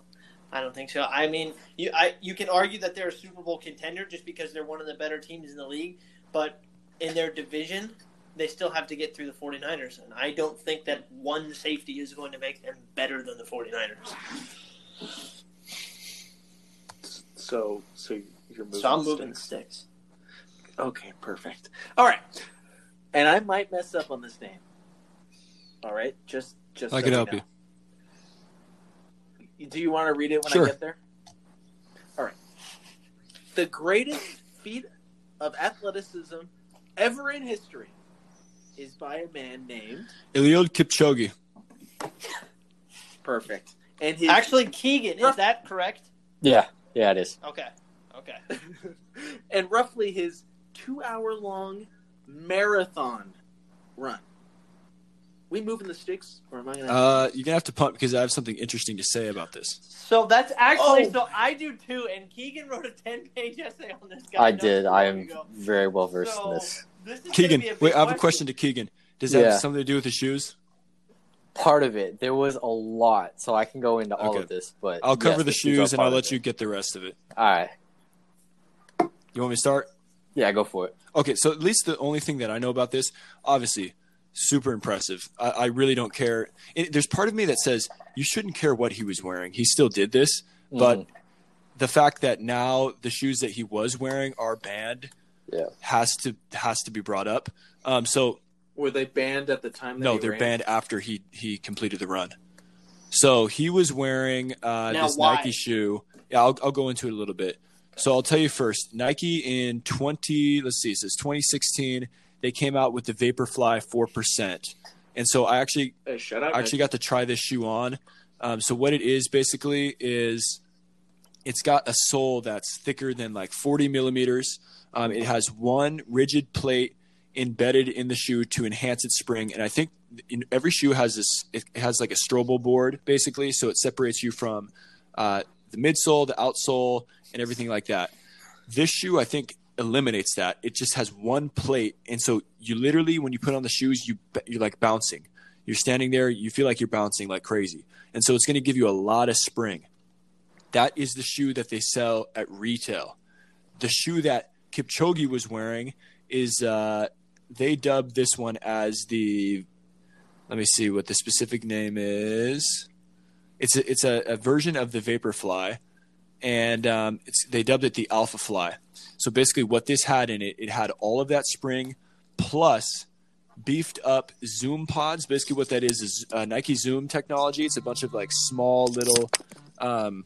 I don't think so. I mean, you I you can argue that they're a Super Bowl contender just because they're one of the better teams in the league, but in their division, they still have to get through the 49ers. And I don't think that one safety is going to make them better than the 49ers. So, so you're moving. So I'm the moving the sticks. sticks. Okay, perfect. All right, and I might mess up on this name. All right, just just I so can help know. you. Do you want to read it when Sure. I get there? All right. The greatest feat of athleticism ever in history is by a man named Eliud Kipchoge. Perfect. And his Actually, Keegan, is that correct? Yeah, yeah, it is. Okay. Okay. [laughs] and roughly his two hour long marathon run. We moving the sticks, or am I gonna? Uh, you're gonna have to pump because I have something interesting to say about this. So that's actually Oh. so I do too, and Keegan wrote a ten page essay on this guy. I not did. I am ago. very well versed So, in this. This is gonna Keegan, be a wait, I have a question to Keegan. Does that Yeah. have something to do with the shoes? Part of it, there was a lot, so I can go into all Okay. of this. But I'll cover yes, the shoes are shoes and part I'll of let it. you get the rest of it. All right. You want me to start? Yeah, go for it. Okay, so at least the only thing that I know about this, obviously, super impressive. I, I really don't care. It, there's part of me that says you shouldn't care what he was wearing. He still did this, but Mhm. the fact that now the shoes that he was wearing are banned Yeah. has to has to be brought up. Um, so Were they banned at the time? That no, he they're ran? banned after he he completed the run. So he was wearing uh, Now, this why? Nike shoe. Yeah, I'll, I'll go into it a little bit. So I'll tell you first. Nike in twenty, let's see, it says twenty sixteen. They came out with the Vaporfly four percent, and so I actually Hey, shut up. I actually got to try this shoe on. Um, so what it is basically is it's got a sole that's thicker than like 40 millimeters. Um, it has one rigid plate embedded in the shoe to enhance its spring, and I think in, every shoe has this. It has like a Strobel board basically, so it separates you from uh, the midsole, the outsole, and everything like that. This shoe, I think, eliminates that. It just has one plate, and so you literally, when you put on the shoes, you you're like bouncing. You're standing there, you feel like you're bouncing like crazy, and so it's going to give you a lot of spring. That is the shoe that they sell at retail. The shoe that Kipchoge was wearing is uh, they dubbed this one as the. Let me see what the specific name is. It's a, it's a, a version of the Vaporfly, and um, it's, they dubbed it the Alpha Fly. So basically, what this had in it, it had all of that spring plus beefed up Zoom pods. Basically, what that is is uh, Nike Zoom technology. It's a bunch of like small little, um,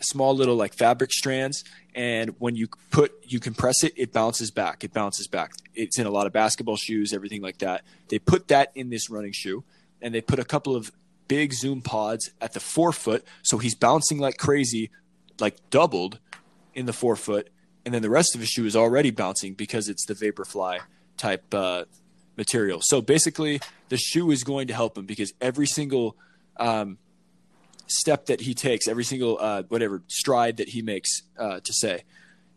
small little like fabric strands, and when you put you compress it, it bounces back. It bounces back. It's in a lot of basketball shoes, everything like that. They put that in this running shoe, and they put a couple of big Zoom pods at the forefoot, so he's bouncing like crazy, like doubled in the forefoot, and then the rest of his shoe is already bouncing because it's the Vaporfly type uh, material. So basically, the shoe is going to help him because every single um, step that he takes, every single uh, whatever stride that he makes, uh, to say,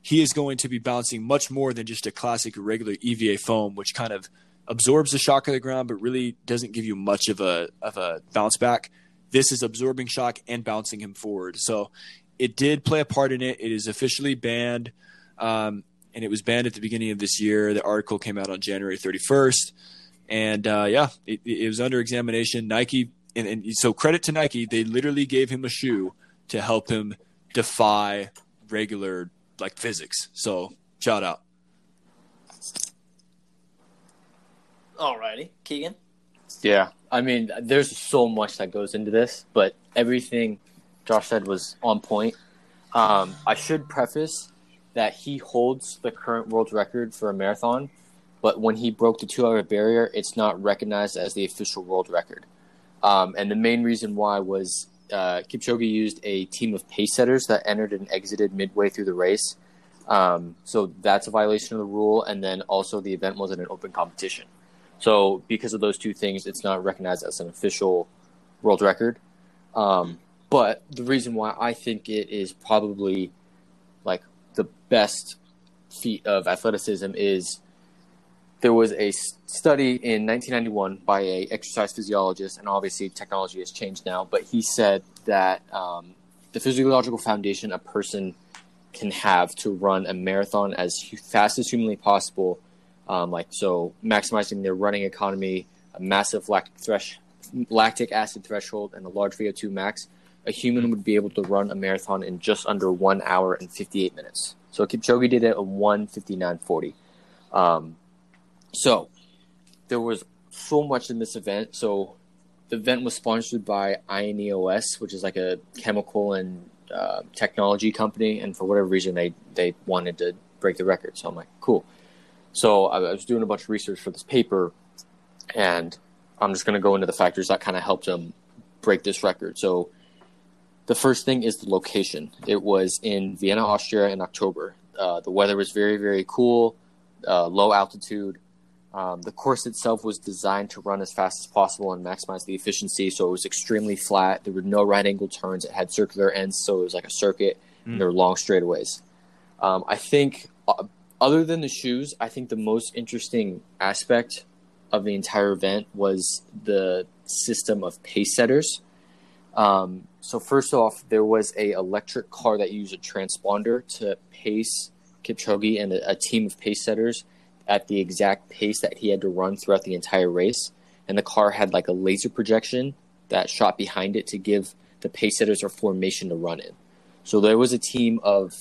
he is going to be bouncing much more than just a classic regular EVA foam, which kind of absorbs the shock of the ground, but really doesn't give you much of a of a bounce back. This is absorbing shock and bouncing him forward. So it did play a part in it. It is officially banned, um, and it was banned at the beginning of this year. The article came out on January 31st, and uh, yeah, it, it was under examination. Nike, and, and so credit to Nike, they literally gave him a shoe to help him defy regular like physics. So shout out. Alrighty, Keegan. Yeah, I mean, there's so much that goes into this, but everything Josh said was on point. Um, I should preface that he holds the current world record for a marathon, but when he broke the two-hour barrier, it's not recognized as the official world record. Um, and the main reason why was uh, Kipchoge used a team of pace setters that entered and exited midway through the race. Um, so that's a violation of the rule, and then also the event wasn't an open competition. So because of those two things, it's not recognized as an official world record. Um, but the reason why I think it is probably like the best feat of athleticism is there was a study in 1991 by a exercise physiologist, and obviously technology has changed now. But he said that um, the physiological foundation a person can have to run a marathon as fast as humanly possible um, like so, maximizing their running economy, a massive lactic, thresh, lactic acid threshold, and a large VO2 max, a human would be able to run a marathon in just under one hour and 58 minutes. So Kipchoge did it in 159.40. Um, so there was so much in this event. So the event was sponsored by INEOS, which is like a chemical and uh, technology company, and for whatever reason they they wanted to break the record. So I'm like, cool. So I was doing a bunch of research for this paper, and I'm just going to go into the factors that kind of helped them break this record. So the first thing is the location. It was in Vienna, Austria in October. Uh, the weather was very, very cool, uh, low altitude. Um, the course itself was designed to run as fast as possible and maximize the efficiency. So it was extremely flat. There were no right angle turns. It had circular ends, so it was like a circuit. Mm. And there were long straightaways. Um, I think uh, other than the shoes, I think the most interesting aspect of the entire event was the system of pace setters. Um, so first off, there was a electric car that used a transponder to pace Kipchoge and a, a team of pace setters at the exact pace that he had to run throughout the entire race. And the car had like a laser projection that shot behind it to give the pace setters a formation to run in. So there was a team of,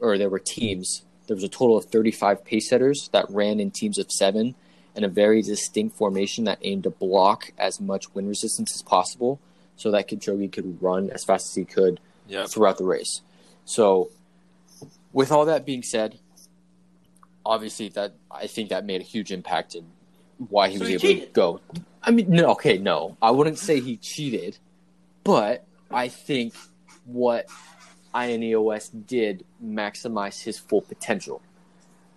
or there were teams there was a total of 35 pace setters that ran in teams of seven in a very distinct formation that aimed to block as much wind resistance as possible so that Kipchoge could run as fast as he could yep. throughout the race. So, with all that being said, obviously that I think that made a huge impact in why he so was he able cheated. to go. I mean, no, okay, no, I wouldn't say he cheated, but I think what INEOS did maximize his full potential.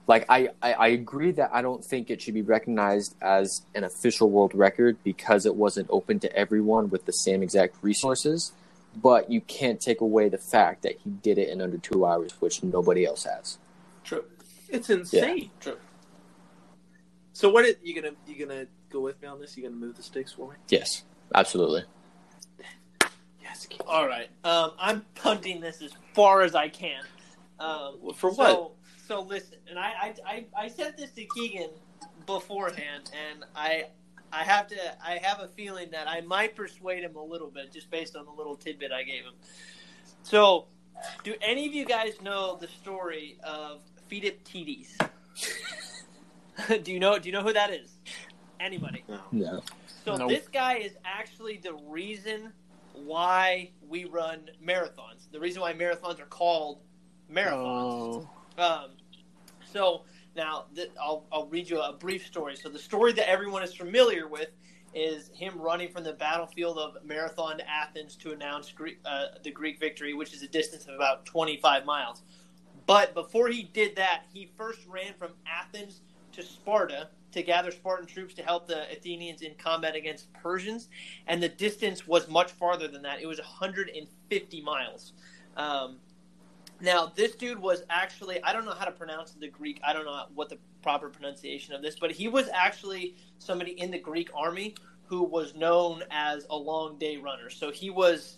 Like I, I, I, agree that I don't think it should be recognized as an official world record because it wasn't open to everyone with the same exact resources. But you can't take away the fact that he did it in under two hours, which nobody else has. True. It's insane. Yeah. True. So what? Are you gonna you gonna go with me on this? You gonna move the stakes for me? Yes, absolutely. Yes. Keith. All right. Um, I'm punting this as far as I can. Um, For what? So, so listen, and I, I, I, I said this to Keegan beforehand, and I, I have to, I have a feeling that I might persuade him a little bit just based on the little tidbit I gave him. So, do any of you guys know the story of Philippides? [laughs] do you know? Do you know who that is? Anybody? No. So nope. this guy is actually the reason why we run marathons. The reason why marathons are called marathons. Oh. Um, so now th- I'll, I'll read you a brief story. So the story that everyone is familiar with is him running from the battlefield of Marathon to Athens to announce Greek, uh, the Greek victory, which is a distance of about 25 miles. But before he did that, he first ran from Athens to Sparta, to gather Spartan troops to help the Athenians in combat against Persians, and the distance was much farther than that. It was 150 miles. Um, now, this dude was actually, I don't know how to pronounce the Greek, I don't know what the proper pronunciation of this, but he was actually somebody in the Greek army who was known as a long day runner. So he was,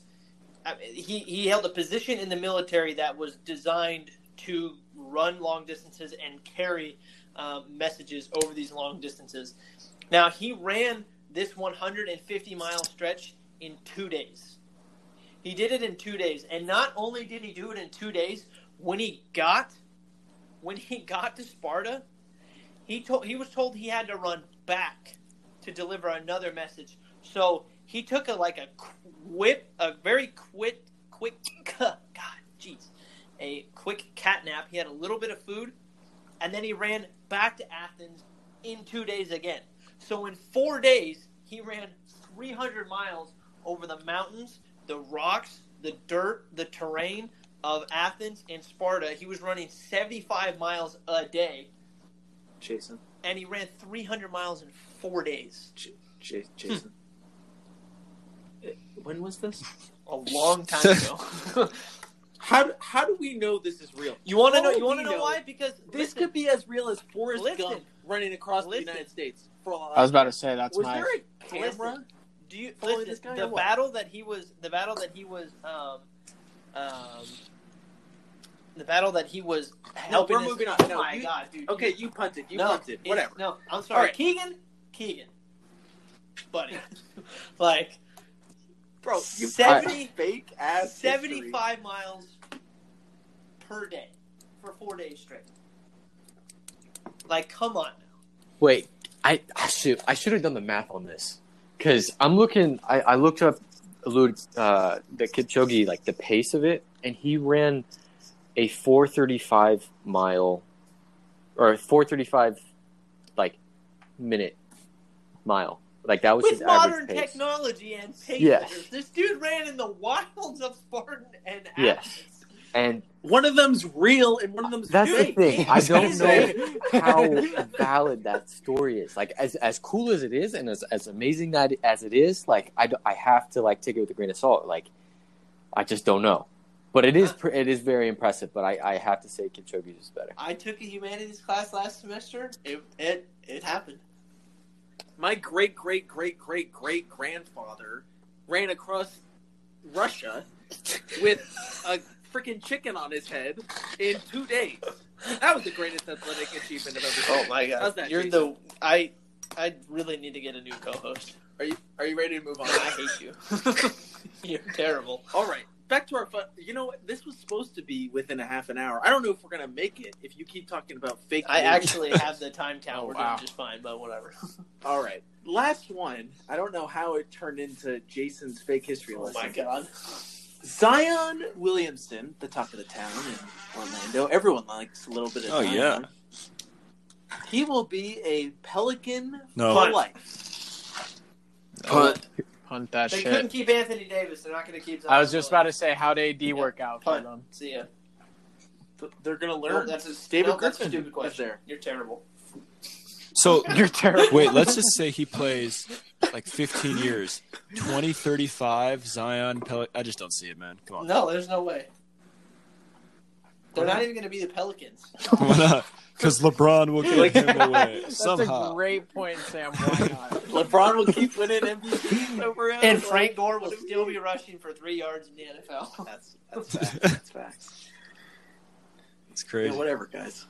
he, he held a position in the military that was designed to run long distances and carry um, messages over these long distances. Now, he ran this 150 mile stretch in two days. He did it in two days, and not only did he do it in two days, when he got when he got to Sparta, he told he was told he had to run back to deliver another message. So he took a like a quick, a very quick, quick, [laughs] God, a quick cat nap. He had a little bit of food, and then he ran back to Athens in two days again. So in four days, he ran 300 miles over the mountains, the rocks, the dirt, the terrain of Athens and Sparta. He was running 75 miles a day, Jason. and he ran 300 miles in four days. J- Jason. Uh, when was this? A long time ago. [laughs] How do, how do we know this is real? you want to know? You want to know know why? Because This listen, could be as real as Forrest Listen. Gump running across Listen. the United States. For a all I was about to say that's was my. there a camera? Listen. Do you listen? this guy the battle that he was, the battle that he was, um, um, the battle that he was No, helping. we're his- moving on. Oh No, my you- god, dude. Okay, you punted. You no, punted. Whatever. No, I'm sorry, All right. Keegan. Keegan, buddy, [laughs] like Bro, you Seventy- fake ass seventy-five miles per day for four days straight. Like, come on now. Wait, I, I should I should have done the math on this because I'm looking. I, I looked up Lud, uh, the Kipchoge like the pace of it, and he ran a 4:35 mile or 4:35 like minute mile. Like that was With his modern pace. technology and pace Yes. this dude ran in the wilds of Spartan and Yes. Athens. And One of them's real and one of them's that's the thing. I don't know how [laughs] valid that story is. Like as as cool as it is, and as as amazing that as it is, like I I have to like take it with a grain of salt. Like I just don't know, but it is uh, it is very impressive. But I, I have to say Kipchoge is better. I took a humanities class last semester. It it it happened. My great great great great great grandfather ran across Russia with a freaking chicken on his head in two days. That was the greatest athletic achievement I've ever seen. Oh my god! How's that, You're Jason? the I. I really need to get a new co-host. Are you are you ready to move on? I hate you. [laughs] You're terrible. All right, back to our fun. You know what? This was supposed to be within a half an hour. I don't know if we're gonna make it if you keep talking about fake. I news. actually have the time count. [laughs] Oh, We're wow. doing just fine, but whatever. [laughs] All right, last one. I don't know how it turned into Jason's fake history Oh lesson. my god! Zion Williamson, the talk of the town in Orlando. Everyone likes a little bit of Oh, Zion. yeah. He will be a Pelican No. for life. Punt, punt that They shit. couldn't keep Anthony Davis. They're not going to keep. I was just about to say, how'd AD Yeah. work out for Punt. them? see ya. They're going to No, learn. that's a David no, that's a Griffin stupid question. there. You're terrible. So [laughs] You're terrible. wait, let's just say he plays like 15 years, 20, 35, Zion. Pel- I just don't see it, man. Come on. No, there's no way. They're not even going to be the Pelicans. [laughs] Why not? Because LeBron will give him away [laughs] That's somehow. a great point, Sam. Why not? [laughs] LeBron will keep winning MVPs over him. And Frank Gore will still be rushing for three yards in the NFL. Oh. That's that's facts. That's facts. It's Yeah, crazy. whatever, guys.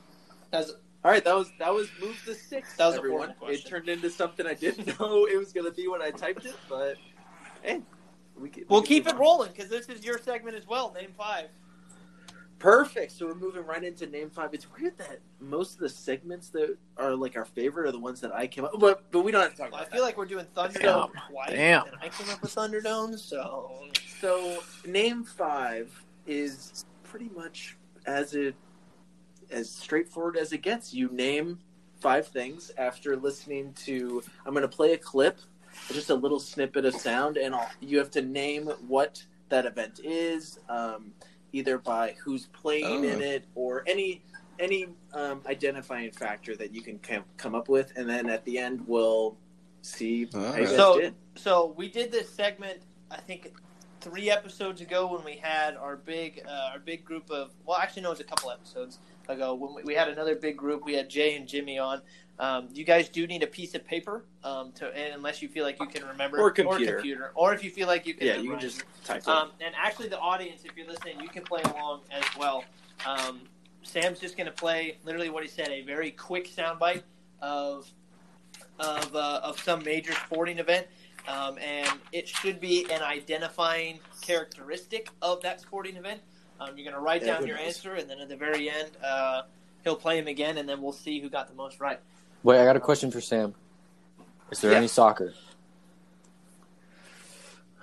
That's, All right, that was that was move the six. That was a everyone. horrible question. It turned into something I didn't know it was going to be when I typed it, but hey, we can, we'll we can keep move it on. rolling because this is your segment as well. Name five. Perfect. So we're moving right into name five. It's weird that most of the segments that are like our favorite are the ones that I came up. But but we don't have to talk Well, I feel that. like we're doing Thunderdome Damn. twice, Damn. and I came up with Thunderdome, so So name five is pretty much as it as straightforward as it gets. You name five things after listening to. I'm going to play a clip, just a little snippet of sound, and I'll, you have to name what that event is, um, either by who's playing Oh. in it or any any um, identifying factor that you can come come up with, and then at the end we'll see how you guys So- did. So we did this segment, I think, three episodes ago when we had our big, uh, our big group of. Well, actually, no, it was a couple episodes ago when we, we had another big group. We had Jay and Jimmy on. Um, you guys do need a piece of paper, um, to unless you feel like you can remember, Or computer. or computer, or if you feel like you can. Yeah, you can just type it. Um, and actually, the audience, if you're listening, you can play along as well. Um, Sam's just going to play literally what he said a very quick soundbite of of uh, of some major sporting event, um, and it should be an identifying characteristic of that sporting event. Um, you're going to write Yeah, down your knows? answer, and then at the very end, uh, he'll play him again, and then we'll see who got the most right. Wait, I got a question for Sam. Is there Yeah. any soccer?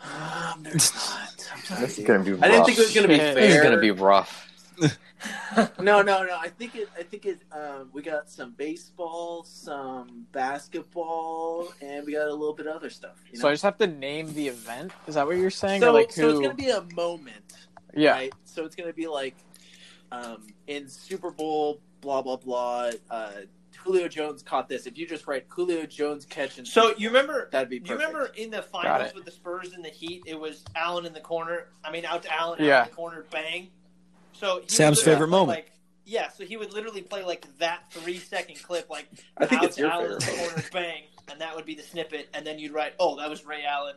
Um, there's [laughs] not. I'm sorry, This is gonna be. Rough. I didn't think it was gonna be Shit. fair. This is gonna be rough. [laughs] No, no, no. I think it. I think it. Um, we got some baseball, some basketball, and we got a little bit of other stuff. You know? So I just have to name the event. Is that what you're saying? so, or like so it's gonna be a moment, yeah. right? So it's gonna be like, um, in Super Bowl, blah blah blah. Uh, Julio Jones caught this. If you just write Julio Jones catch and So you remember that'd be You remember in the finals with the Spurs and the Heat, it was Allen in the corner. I mean, out to Allen, out Yeah. in the corner, bang. So he Sam's favorite moment. Like, yeah, so he would literally play like that three second clip, like I think out it's to your Allen in the corner, bang, and that would be the snippet, and then you'd write, oh, that was Ray Allen,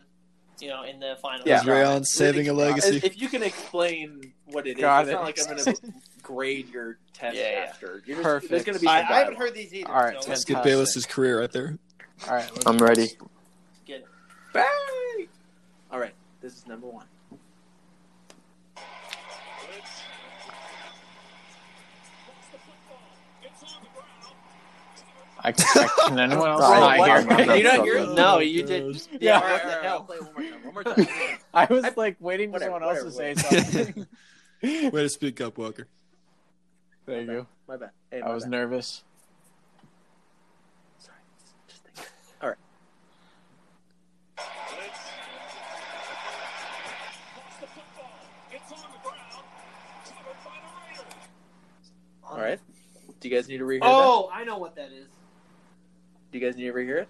you know, in the final. Yeah. Is Ray Allen saving a legacy? If you can explain what it is, Got it's it. not like I'm going [laughs] to grade your test Yeah, yeah. after. You're just, Perfect. There's going to be. I, I haven't heard these either. All right, so Let's get Bayless's career right there. All right. I'm ready. get Bang! All right, this is number one. I, I, can [laughs] anyone else Sorry, not hear? I'm not don't hear? No, you did. Yeah, Yeah. all right, all right, I'll play one more time. One more time. [laughs] I was like waiting for someone else to say whatever, something. Way to speak up, Walker. there you go. My bad. Hey, I was bad. nervous. Sorry. Just think. All right. All right. Do you guys need to rehear that? Oh, I know what that is. Do you guys need to rehear it?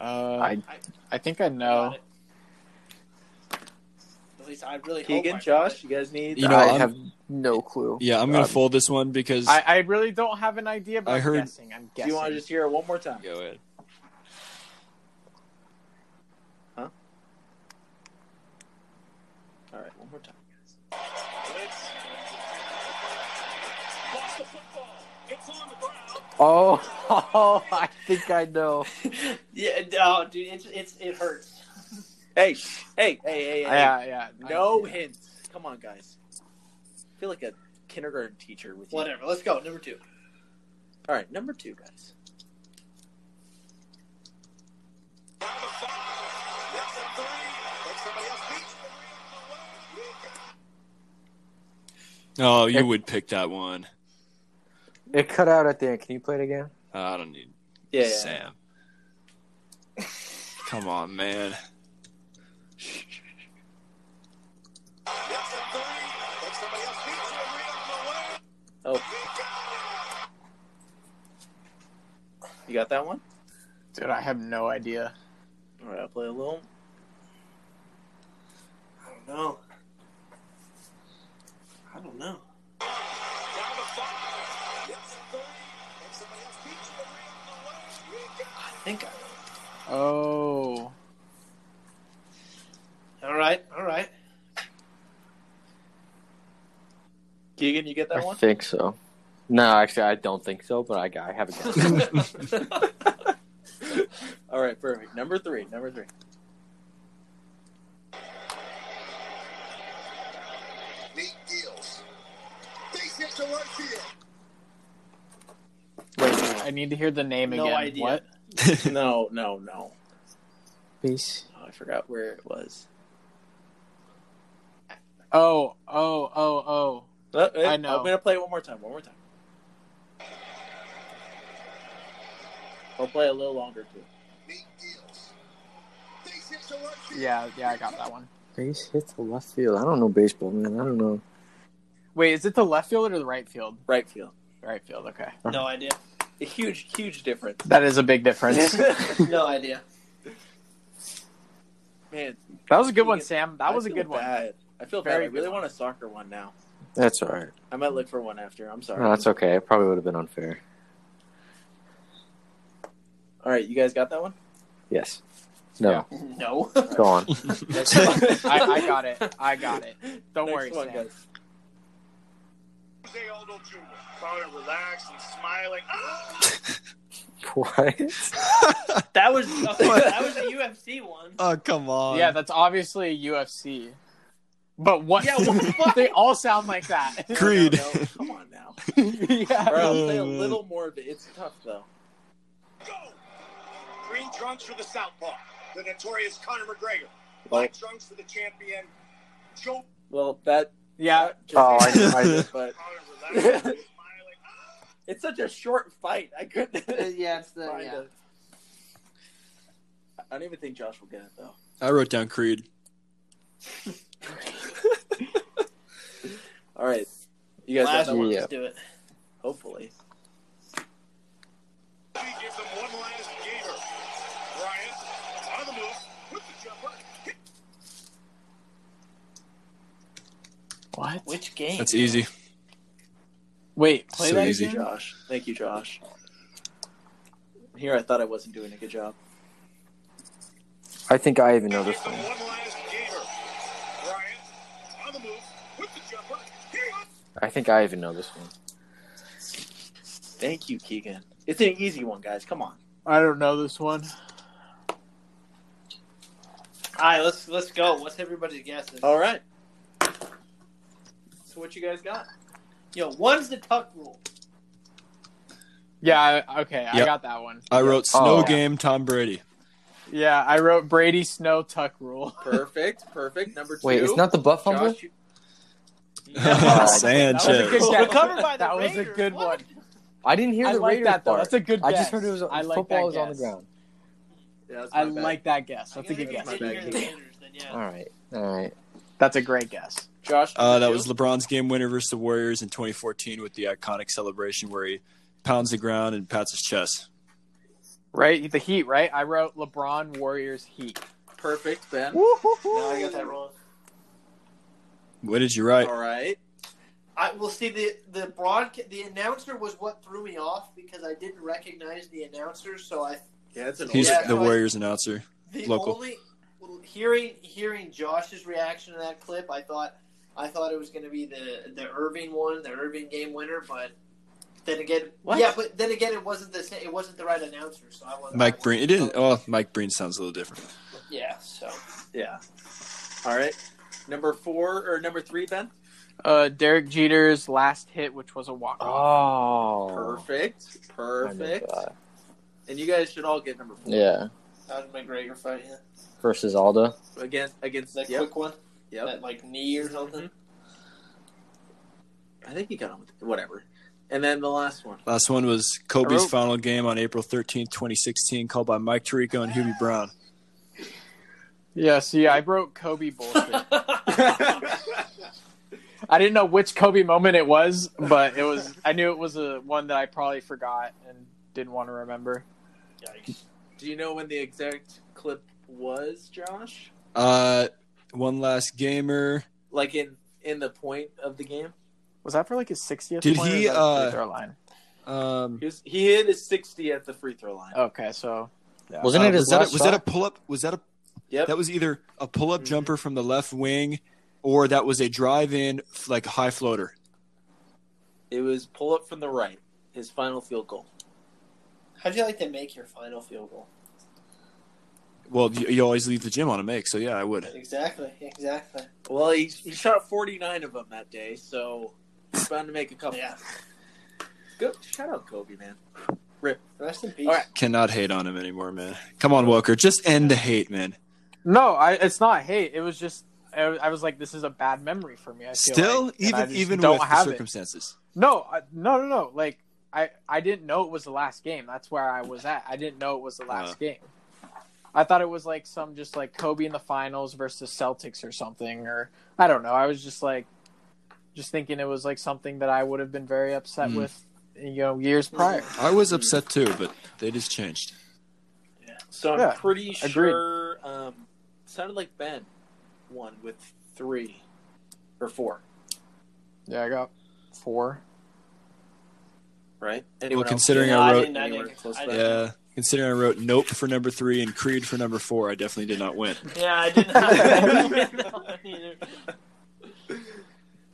Uh, I- I think I know. At least I really hope Keegan, I Josh, you guys need. You know, I I'm- have no clue. Yeah, I'm gonna Um, fold this one because I, I really don't have an idea, but I I'm heard- guessing. I'm Do guessing. you want to just hear it one more time? go ahead. Oh, [laughs] oh, I think I know. [laughs] Yeah, no, dude, it's it's it hurts. Hey, shh. hey, hey, hey, hey. Yeah, yeah. No I- hints. Come on, guys. I feel like a kindergarten teacher with you. Whatever. Let's go. Number two. All right, number two, guys. Oh, you would pick that one. It cut out at the end. Can you play it again? Uh, I don't need Yeah, yeah. Sam. [laughs] Come on, man. Oh. You got that one? Dude, I have no idea. All right, I'll play a little. I don't know. I don't know. Think I Oh. All right. All right. Keegan, you get that I one? I think so. No, actually, I don't think so, but I, I have a guess. [laughs] [laughs] All right, perfect. Number three. Number three. Nate Deals. Base hit to right field. Wait, I need to hear the name No again. idea. What? [laughs] No, no, no. Base. Oh, I forgot where it was. Oh, oh, oh, oh. Uh, uh, I know. I'm gonna play it one more time. One more time. I'll play a little longer too. Nate Deals. Base hit to right. Yeah, yeah, I got that one. Base hit to left field. I don't know baseball, man. I don't know. Wait, is it the left field or the right field? Right field. Right field. Okay, No idea. A huge, huge difference. that is a big difference. [laughs] [laughs] No idea. Man, that was a good one, Keegan, Sam. That I was a feel good one. I feel Very bad. I really one. want a soccer one now. That's all right. I might look for one after. I'm sorry. No, that's okay. It probably would have been unfair. All right, you guys got that one? Yes. No. Yeah. No. Go on. [laughs] I, I got it. I got it. Don't Next worry, one, Sam. guys. Jose Aldo Jr. Found it relaxed and smiling. Ah! [laughs] what? That was [laughs] that was a UFC one. oh come on. Yeah, that's obviously a UFC. But what? Yeah, what the [laughs] they all sound like that. Creed. No, no, no. Come on now. yeah. All right, I'll play a Oh, little more of it. It's tough though. Go! Green trunks for the Southpaw, the notorious Conor McGregor. Black trunks for the champion, Joe well, that. Yeah. Oh, I answers know, I it, [laughs] know. But Conor relaxed and smiling. it's such a short fight. I couldn't. Yeah, it's the [laughs] yeah. it. I don't even think Josh will get it though. I wrote down Creed. [laughs] All right, you guys got Last that one. one. Yeah. Let's do it. Hopefully. He gives him one last gamer. Bryant on the move with the jumper. Hit What? Which game? That's easy. Wait, play So that easy. again? Josh. Thank you, Josh. Here, I thought I wasn't doing a good job. I think I even know this one. one last gamer. Bryant on the move with the jumper. Hit. I think I even know this one. Thank you, Keegan. It's an easy one, guys. Come on. I don't know this one. All right, let's let's go. What's everybody's guesses? All right. So what you guys got? Yo, one's the tuck rule. Yeah, I, okay, I Yep. got that one. I wrote snow Oh. game Tom Brady. Yeah, I wrote Brady Snow Tuck Rule. [laughs] Perfect. Perfect. Number two. Wait, it's not the butt fumble? Josh, you- [laughs] Uh, Sanchez. That was a good guess. Covered by the That was a Raiders. good What? one. I didn't hear I the like Raiders that though. part. That's a good guess. I just heard it was I like football that was on the guess. ground. Yeah, that's I bad. like that guess. That's a good guess guess. My bad. Raiders, then yeah. All right. All right. That's a great guess. Josh. Uh, that was LeBron's game winner versus the Warriors in 2014 with the iconic celebration where he pounds the ground and pats his chest. Right? The Heat, right? I wrote LeBron Warriors Heat. perfect, Ben. No, I got that wrong. What did you write? All right. I will see the the broadcast. The announcer was what threw me off because I didn't recognize the announcer. So I Yeah, it's an He's Yeah, the so I- Warriors announcer. the Local. only hearing hearing Josh's reaction to that clip, I thought I thought it was going to be the the Irving one, the Irving game winner, but. Then again, What? yeah, but then again, it wasn't the same. It wasn't the right announcer, so I wasn't. Mike I Breen. It didn't. Oh, Mike Breen sounds a little different. Yeah, so Yeah. All right. Number four or number three, Ben. Uh, Derek Jeter's last hit, which was a walk off. Oh. Perfect. Perfect. And you guys should all get number four. Yeah. that was McGregor fight. Yeah, Versus Aldo. Again, against that yep. quick one, Yep. that like knee or something. I think he got on with whatever. And then the last one. Last one was Kobe's wrote- final game on April 13th, 2016, called by Mike Tirico and Hubie Brown. Yeah, see, I wrote Kobe bullshit. [laughs] I didn't know which Kobe moment it was, but it was. I knew it was a one that I probably forgot and didn't want to remember. Yikes. Do you know when the exact clip was, Josh? Uh, one last gamer. Like in in the point of the game? Was that for like his 60th? Did point, or he, was that a free uh, throw line? Um, He was, he hit his sixty at the free throw line. Okay, so yeah. Wasn't uh, it was that a, was that a pull up? Was that a Yep. that was either a pull up Mhm. jumper from the left wing, or that was a drive in like high floater. It was pull up from the right. His final field goal. How'd you like to make your final field goal? Well, you, you always leave the gym on a make, so yeah, I would. Exactly, exactly. Well, he he shot forty nine of them that day, so he's bound to make a couple. Yeah. Good shout out Kobe, man. Rip. Rest in peace. All right. Cannot hate on him anymore, man. Come on, Walker, just end the hate, man. no, I, it's not hate. It was just I, I was like, this is a bad memory for me. I feel Still, like, and I even even don't with the have it. circumstances. No, I, no, no, no. Like I, I didn't know it was the last game. That's where I was at. I didn't know it was the last Uh. game. I thought it was like some just like Kobe in the finals versus Celtics or something, or I don't know. I was just like, Just thinking it was like something that I would have been very upset Mm. with, you know, years prior. I was upset too, but they just changed. Yeah. So I'm Yeah, pretty agreed. sure. Um, sounded like Ben won with three or four, Yeah, I got four. right? Anyone else? considering No, I I wrote- didn't. I didn't. close I didn't. Yeah, considering I wrote Nope for number three and Creed for number four, I definitely did not win. Yeah, I did not. [laughs] I didn't win that one either.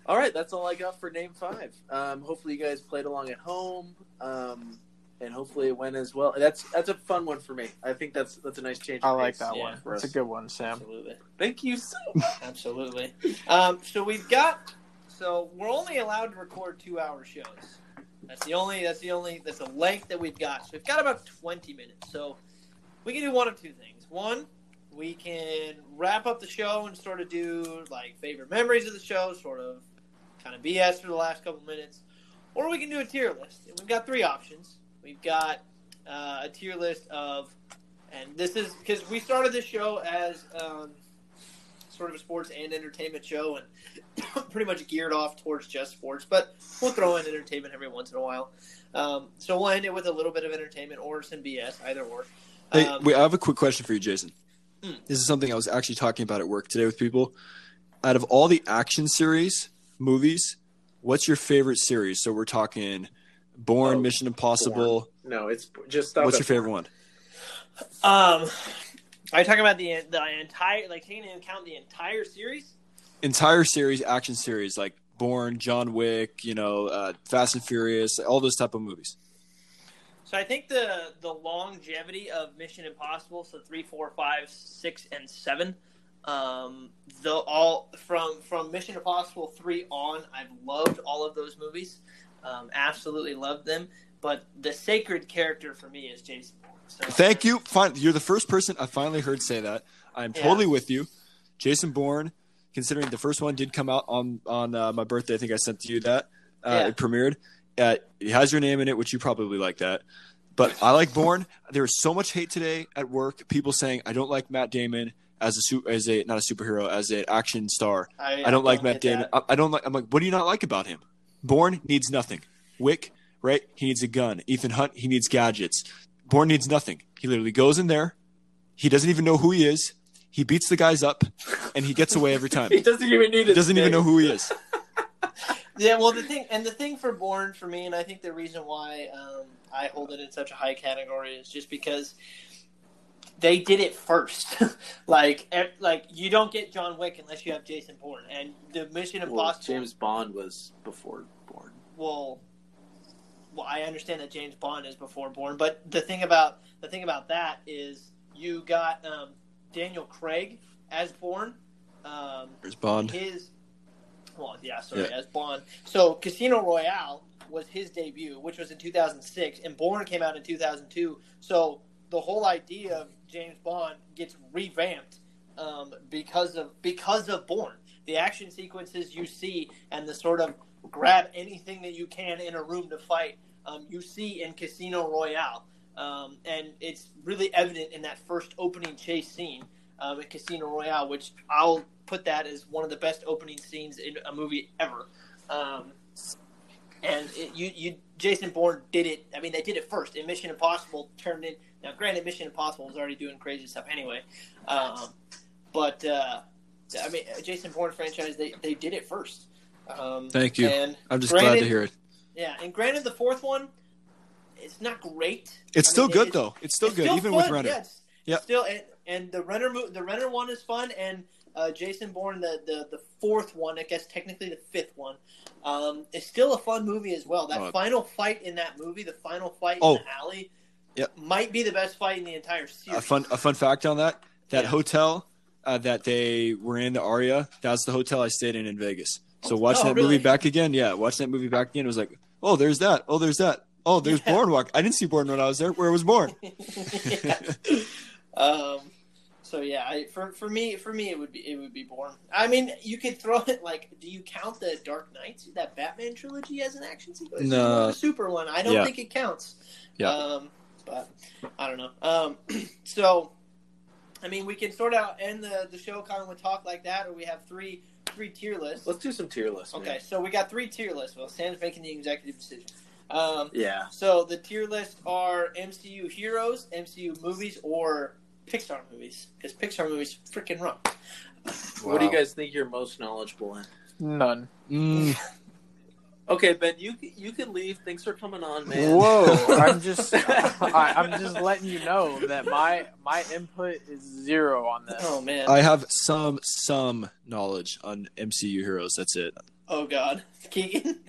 All right, that's all I got for name five. Um, hopefully, you guys played along at home, um, and hopefully it went as well. That's that's a fun one for me. I think that's that's a nice change. I like that Yeah, one. for That's a good one, Sam. Absolutely. Thank you so. [laughs] Absolutely. Um, so we've got. So we're only allowed to record two-hour shows. That's the only. That's the only. That's the length that we've got. So we've got about twenty minutes. So we can do one of two things. One, we can wrap up the show and sort of do like favorite memories of the show, sort of kind of BS for the last couple minutes, or we can do a tier list. And we've got three options. We've got uh, a tier list of, and this is because we started this show as. Um, sort of a sports and entertainment show and [coughs] pretty much geared off towards just sports, but we'll throw in entertainment every once in a while. Um, so we'll end it with a little bit of entertainment or some BS, either or. Hey, Um, wait, I have a quick question for you, Jason. Hmm. This is something I was actually talking about at work today with people. Out of all the action series movies, what's your favorite series? So we're talking Bourne, Oh, Mission Impossible. No, it's just stop. What's your favorite one? Um, are you talking about the the entire, like taking into account the entire series? Entire series, action series, like Bourne, John Wick, you know, uh, Fast and Furious, all those type of movies. So I think the the longevity of Mission Impossible, so three, four, five, six, and seven. Um, the all from from Mission Impossible three on, I've loved all of those movies. Um, absolutely loved them. But the sacred character for me is Jason Bourne. So Thank you. Fine. You're the first person I finally heard say that. I'm Yeah. totally with you. Jason Bourne, considering the first one did come out on on uh, my birthday, I think I sent you that uh, Yeah. it premiered. Uh, it has your name in it, which you probably like that. But I like Bourne. There was so much hate today at work. People saying I don't like Matt Damon as a su- as a not a superhero as an action star. I, I don't like Matt Damon. I, I don't like. I'm like, what do you not like about him? Bourne needs nothing. Wick, right? He needs a gun. Ethan Hunt, he needs gadgets. Bourne needs nothing. He literally goes in there. He doesn't even know who he is. He beats the guys up, and he gets away every time. [laughs] He doesn't even need. He doesn't even know who he is. [laughs] Yeah, well, the thing and the thing for Bourne for me, and I think the reason why um, I hold it in such a high category is just because they did it first. [laughs] like, ev- like you don't get John Wick unless you have Jason Bourne, and the Mission Well, Impossible. James Bond was before Bourne. well, well, I understand that James Bond is before Bourne, but the thing about the thing about that is you got um, Daniel Craig as Bourne. Um, There's Bond. his well yeah sorry Yeah. as bond so casino royale was his debut which was in 2006 and Bourne came out in 2002 so the whole idea of james bond gets revamped um, because of because of Bourne the action sequences you see and the sort of grab anything that you can in a room to fight um, you see in casino royale um, and it's really evident in that first opening chase scene um, at Casino Royale, which I'll put that as one of the best opening scenes in a movie ever. Um, and it, you, you, Jason Bourne did it. I mean, they did it first. in Mission Impossible turned in. Now, granted, Mission Impossible was already doing crazy stuff anyway. Um, but uh, I mean, Jason Bourne franchise, they, they did it first. Um, Thank you. And I'm just glad to hear it. yeah, and granted, the fourth one, it's not great. It's I still mean, good it's- though. It's still it's good, even fun, with Renner. Yeah, Yep. still and, and the Renner the Renner one is fun, and uh, Jason Bourne the, the the fourth one, I guess technically the fifth one, um, is still a fun movie as well. That Oh. final fight in that movie, the final fight Oh. in the alley, Yep. might be the best fight in the entire series. A fun a fun fact on that: that Yeah. hotel uh, that they were in, the Aria, that's the hotel I stayed in in Vegas. So watching Oh, that really? movie back again, yeah, watching that movie back again, it was like, oh, there's that. Oh, there's that. Oh, there's Yeah. Boardwalk. I didn't see Bourne when I was there. Where was Bourne? [laughs] Yeah. um, so yeah, I, for for me for me it would be it would be Bourne. I mean, you could throw it like, do you count the Dark Knight, that Batman trilogy, as an action sequence? No. more of a super one. I don't Yeah. think it counts. Yeah. Um, but I don't know. Um, [clears throat] so, I mean, we can sort of end the, the show kind of with talk like that, or we have three three tier lists. Let's do some tier lists. man. Okay, so we got three tier lists. Well, Sam's making the executive decision. Um, Yeah. so the tier list are MCU heroes, MCU movies, or Pixar movies. Because Pixar movies freaking run. What do you guys think you're most knowledgeable in? None. Mm, Okay, Ben, you you can leave. Thanks for coming on, man. Whoa! [laughs] I'm just I, I'm just letting you know that my my input is zero on this. Oh man. I have some some knowledge on MCU heroes. That's it. oh god. [laughs] Keegan.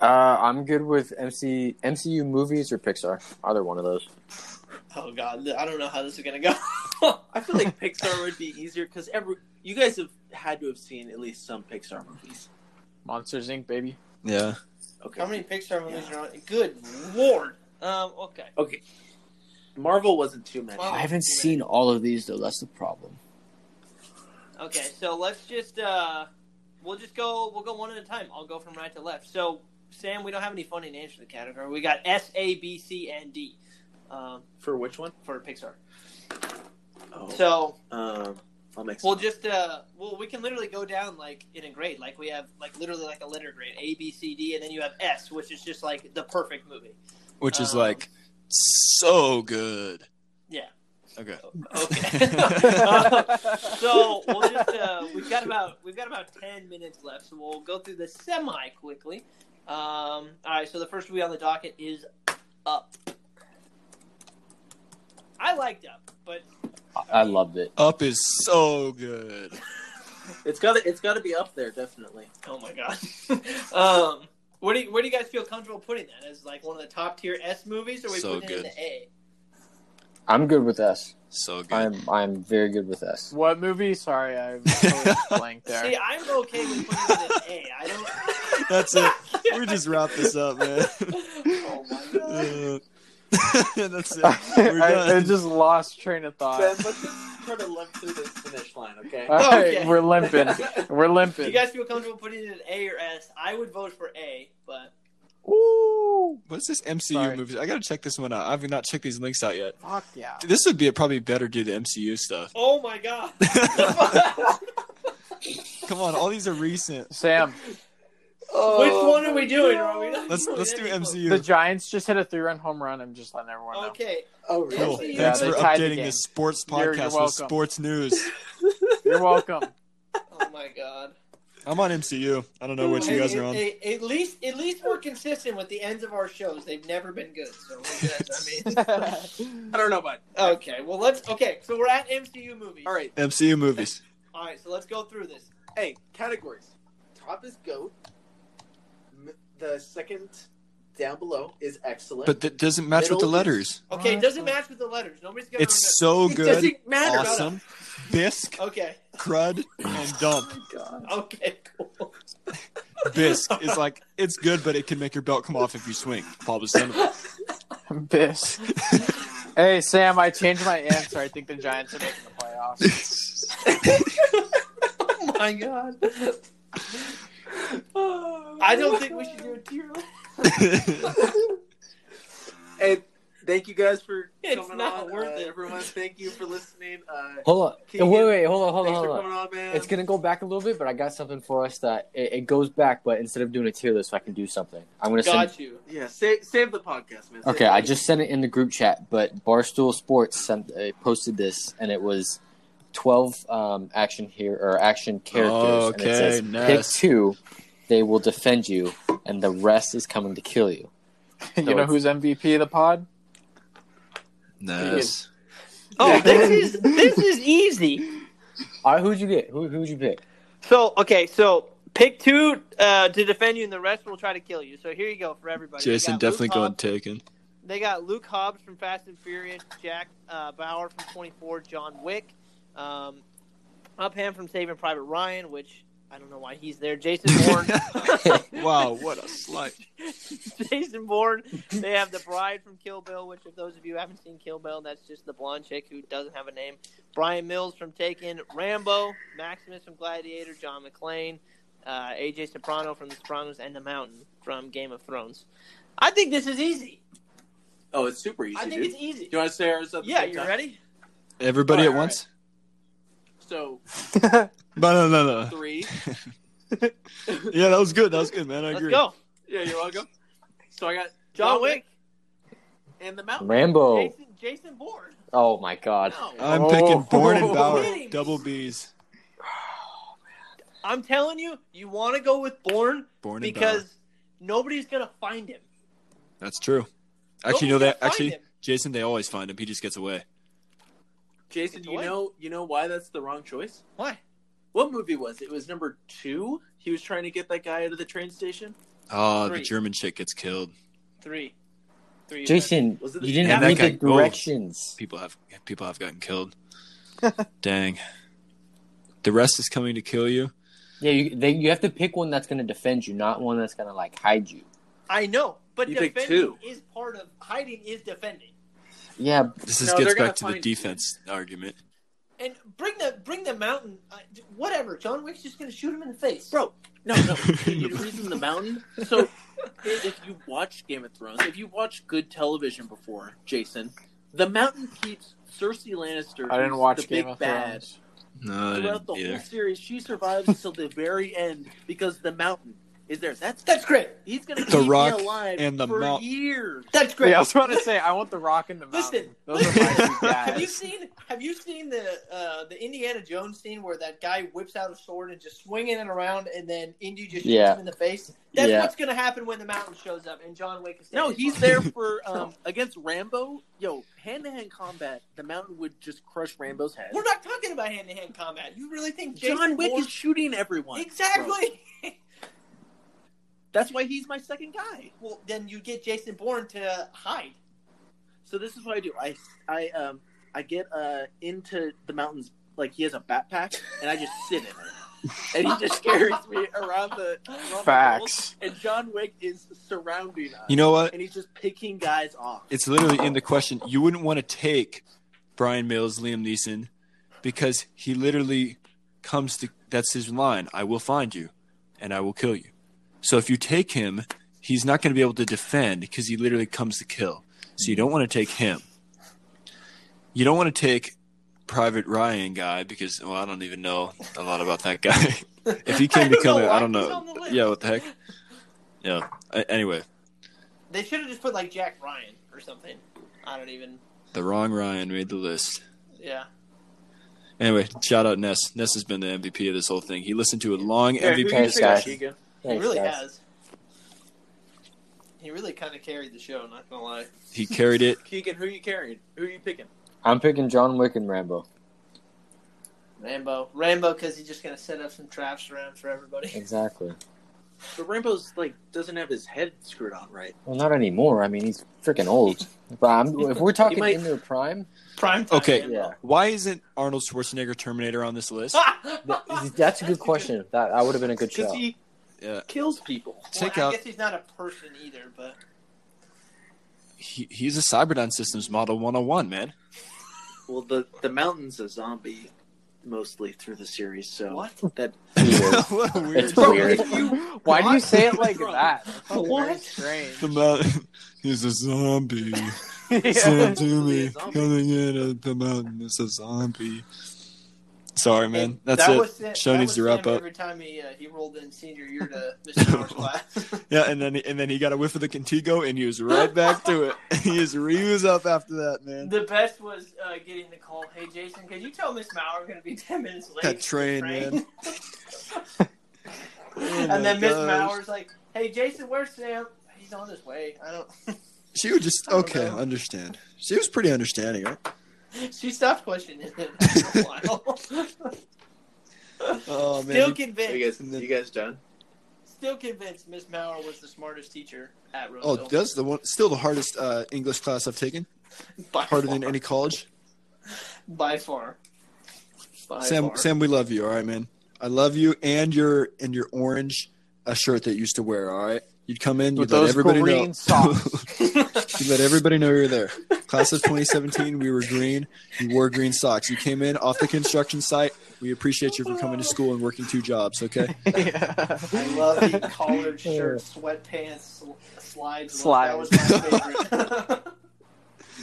Uh, I'm good with MC MCU movies or Pixar. Either one of those. Oh god. I don't know how this is gonna go. [laughs] I feel like Pixar would be easier because every you guys have had to have seen at least some Pixar movies. Monsters Inc. Baby. Yeah. Okay. How many Pixar movies are on? Good lord. Um. Okay. Okay. Marvel wasn't too many. Well- I haven't seen all of these though. That's the problem. Okay. So let's just uh, we'll just go. We'll go one at a time. I'll go from right to left. So Sam, we don't have any funny names for the category. We got S, A, B, C, and D. Um, For which one? for Pixar. Oh. So um, I'll make. we'll some. just uh, well, we can literally go down like in a grade. Like we have like literally like a letter grade: A, B, C, D, and then you have S, which is just like the perfect movie. Which is Um, like so good. Yeah. Okay. Okay. Uh, [laughs] [laughs] so we'll just uh, we've got about we've got about ten minutes left, so we'll go through this semi quickly. Um, all right, so the first movie on the docket is Up. I liked Up, but I, I loved it. Up is so good. [laughs] It's got to it's got to be up there definitely. oh my god. [laughs] um, where do you, where do you guys feel comfortable putting that as like one of the top tier S movies, or are we So putting it in the A? I'm good with S. So good. I'm I'm very good with S. What movie? Sorry, I totally [laughs] blanked there. See, I'm okay with putting it in A. I don't. [laughs] That's it. We just wrap this up, man. [laughs] oh my god. That's it. We're I, done. I just lost train of thought. Ben, let's just try to limp through this finish line, okay? All right, Okay. we're limping. We're Do limping. you guys feel comfortable putting it in A or S? I would vote for A, but Ooh, What's this MCU Sorry. movie? I gotta check this one out. I've not checked these links out yet. fuck yeah. This would be a, probably better do the MCU stuff. oh my god. [laughs] Come on, all these are recent. Sam, Which one are we doing? Oh, are we Let's doing let's do any of? MCU. the Giants just hit a three-run home run. I'm just letting everyone know. Okay. Oh, Cool. MCU. Yeah, Thanks for tied the updating game. this sports You're- you're podcast with sports news. You're welcome. [laughs] Oh my god. I'm on MCU. I don't know what you guys are on. at least, at least we're consistent with the ends of our shows. They've never been good, so we're good. I mean, [laughs] I don't know about. okay. Well, let's. Okay, so we're at MCU movies. All right. MCU movies. [laughs] All right. So let's go through this. Hey, categories. Top is goat. The second down below is excellent. But that doesn't match with the Middle letters. Okay, it doesn't match with the letters. Nobody's gonna. It's so it good. doesn't matter. Awesome. [laughs] Bisque. Okay. crud, and dump. Oh okay. Cool. [laughs] Bisque is like it's good, but it can make your belt come off if you swing. Pablo Sandoval. Biss. hey Sam, I changed my answer. I think the Giants are making the playoffs. [laughs] oh my god. I don't oh think we should do a tier list. [laughs] Hey, thank you guys for It's coming not on. worth Uh, it. Everyone, thank you for listening. Uh, Hold on. Keegan, wait, wait, hold on, hold on, thanks hold for on. coming on, man. It's gonna go back a little bit, but I got something for us that it, it goes back, but instead of doing a tier list, I can do something. I'm gonna send. Got you. Yeah, save, save the podcast, man. Save Okay, it. I just sent it in the group chat, but Barstool Sports sent uh, posted this, and it was twelve um, action here or action characters, Oh, and it says okay, pick two, they will defend you, and the rest is coming to kill you. [laughs] you know who's MVP of the pod? nice. Oh, this is [laughs] this is easy. All right, who'd you get? Who who'd you pick? So okay, so pick two uh, to defend you, and the rest will try to kill you. So here you go for everybody. Jason definitely Luke going taken. They got Luke Hobbs from Fast and Furious, Jack uh, Bauer from 24, John Wick, um, Upham from Saving Private Ryan, which I don't know why he's there. Jason Bourne. [laughs] [laughs] Wow, what a slight. [laughs] Jason Bourne. They have the bride from Kill Bill, which if those of you haven't seen Kill Bill, that's just the blonde chick who doesn't have a name. Bryan Mills from Taken, Rambo, Maximus from Gladiator, John McClane, uh, AJ Soprano from The Sopranos, and The Mountain from Game of Thrones. I think this is easy. Oh, it's super easy, I think dude. it's easy. Do you want to say ours at the Yeah, you time? ready? Everybody All at once. right, once? So, Banana. Three. [laughs] Yeah, that was good. That was good, man. I Let's agree. go. Yeah, you're welcome. So I got John Wick, and the Mountain. Rambo. Jason, Jason Bourne. Oh my God. No. I'm Oh. picking Bourne and oh. Bauer. Kidding me. Double B's. [sighs] I'm telling you, you want to go with Bourne Bourne because Bauer. nobody's gonna find him. That's true. Actually, you know that. Actually, him. Jason, they always find him. He just gets away. Jason, It's you away. know you know why that's the wrong choice? Why? What movie was it? It was number two. He was trying to get that guy out of the train station. Oh, Three. the German chick gets killed. Three. Three. Jason, Was it the- you didn't Yeah, that read the oh. directions. People have people have gotten killed. [laughs] Dang. The rest is coming to kill you. Yeah, you they, you have to pick one that's going to defend you, not one that's going to like hide you. I know, but You picked defending two. is part of hiding. Is defending. Yeah, This is, No, gets they're gonna back to the find- defense argument. And bring the bring the mountain. Uh, whatever. John Wick's just gonna shoot him in the face, Bro, no, no. [laughs] the reason the mountain. So, if if you watch Game of Thrones, if you watch good television before, Jason, the mountain keeps Cersei Lannister. I didn't watch the Game big of bad, Thrones. No, Throughout the didn't whole series, she survives until the very end because the mountain is there. That's That's great. he's gonna The keep Rock me alive and the for Mount- years. That's great. Yeah, I was about to say I want the Rock and the Mountain. Listen, Those are my two [laughs] have you seen Have you seen the uh, the Indiana Jones scene where that guy whips out a sword and just swinging it around, and then Indy just shoots Yeah. him in the face? That's Yeah. what's gonna happen when the mountain shows up and John Wick is. No, standing he's in there for [laughs] um, against Rambo. Yo, hand to hand combat. The mountain would just crush Rambo's head. of him. We're not talking about hand to hand combat. You really think Jason John Wick Bourne- is shooting everyone. bro. exactly? [laughs] That's why he's my second guy. well, then you get Jason Bourne to hide. So this is what I do. I I um I get uh into the mountains like he has a backpack and I just sit in it. And he just carries me around the around Facts. world, and John Wick is surrounding us. You know what? and he's just picking guys off. It's literally in the question. You wouldn't want to take Bryan Mills, Liam Neeson, because he literally comes to. That's his line. I will find you, and I will kill you. So if you take him, he's not going to be able to defend because he literally comes to kill. So you don't want to take him. You don't want to take Private Ryan guy because well, I don't even know a lot about that guy. [laughs] if he I came to don't kill me, I don't know. on the list. Yeah, what the heck? Yeah. A- Anyway, They should have just put like Jack Ryan or something. I don't even. the wrong Ryan made the list. Yeah. Anyway, shout out Ness. Ness has been the MVP of this whole thing. He listened to a long Yeah, who MVP you Thanks, pick, guys. Keegan? He really guys. has. He really kind of carried the show. Not gonna lie. He carried it. [laughs] Keegan, who are you carrying? Who are you picking? I'm picking John Wick and Rambo. Rambo, Rambo, because he's just gonna set up some traps around for everybody. [laughs] Exactly. But Rambo's like doesn't have his head screwed on right. Well, not anymore. I mean, he's freaking old. [laughs] But I'm, if we're talking might- in their prime, Prime time. Okay. Rambo. Why isn't Arnold Schwarzenegger Terminator on this list? th- that's a good question. That that would have been a good Because show. he Yeah. kills people. Take well, I out. guess he's not a person either, but He, he's a Cyberdyne Systems Model 101, man. Well, the the mountain's a zombie mostly through the series, so what? that [laughs] what a It's weird. weird. Why do you say it like Bro. that? That's [laughs] very What? strange. The mountain. [laughs] He's a zombie. Yeah. Send to me. Coming in at the mountain. It's a zombie. Sorry, man. That's that it. Was, Show needs to wrap up. Every time he uh, he rolled in senior year to [laughs] Mr. Moore's class. [laughs] Yeah, and then and then he got a whiff of the Contigo, and he was right back to it. [laughs] he was he was up after that, man. The best was uh, getting the call. Hey Jason, could you tell Miss Maurer going to be ten minutes late? That the train, man. Oh and then Miss gosh. Maurer's like, "Hey Jason, where's Sam? He's on his way. I don't." She would just I okay, know. understand. She was pretty understanding, right? [laughs] she stopped questioning it after a [laughs] while. Oh Still you convinced. guys then- you guys done? Still convinced Miss Maurer was the smartest teacher at Oh, Roseville. that's the one. Still the hardest uh, English class I've taken. by Harder far. than any college. By far. By Sam, far. Sam, we love you. All right, man. I love you and your and your orange uh, shirt that you used to wear. All right, you'd come in, you'd With let those everybody green know. [laughs] socks. you let everybody know you're there. Class of 2017, we were green. You wore green socks. You came in off the construction site. We appreciate you for coming to school and working two jobs. Okay. [laughs] yeah. I love the collared shirt, sweatpants, slides. Slides. That was my favorite. [laughs]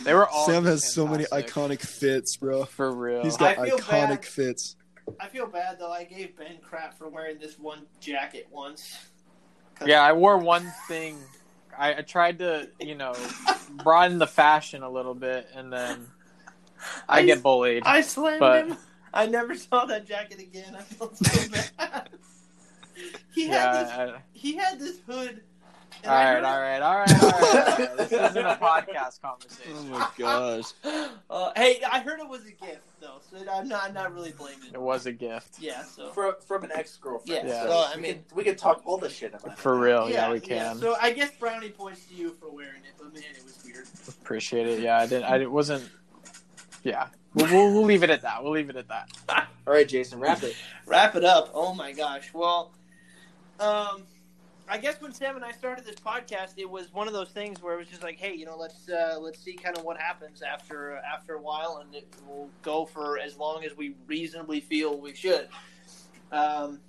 They were all Sam has just so many iconic fits, bro. For real. He's got I feel iconic bad. fits. I feel bad though. I gave Ben crap for wearing this one jacket once. Yeah, I wore one thing. I, I tried to, you know, broaden the fashion a little bit, and then I, I- get bullied. I slammed But- him. I never saw that jacket again. I felt so [laughs] bad. he had yeah. this. I- He had this hood. And all I right, heard- all right, all right, all right, all right. [laughs] This isn't a podcast conversation. Oh my gosh. [laughs] Uh, hey, I heard it was a gift though, so I'm not. I'm not really blaming. It was a gift. Yeah. So. from, from an ex girlfriend. Yeah, so, I we mean- we can talk all the shit about For it. real, yeah, we yeah. can. So I guess brownie points to you for wearing it, but man, it was weird. Appreciate it. Yeah, I didn't. I it wasn't. Yeah, we'll, we'll, we'll leave it at that. We'll leave it at that. All right, Jason, wrap it. [laughs] Wrap it up. Oh my gosh. Well, um, I guess when Sam and I started this podcast, it was one of those things where it was just like, hey, you know, let's uh, let's see kind of what happens after after a while, and it will go for as long as we reasonably feel we should. Um,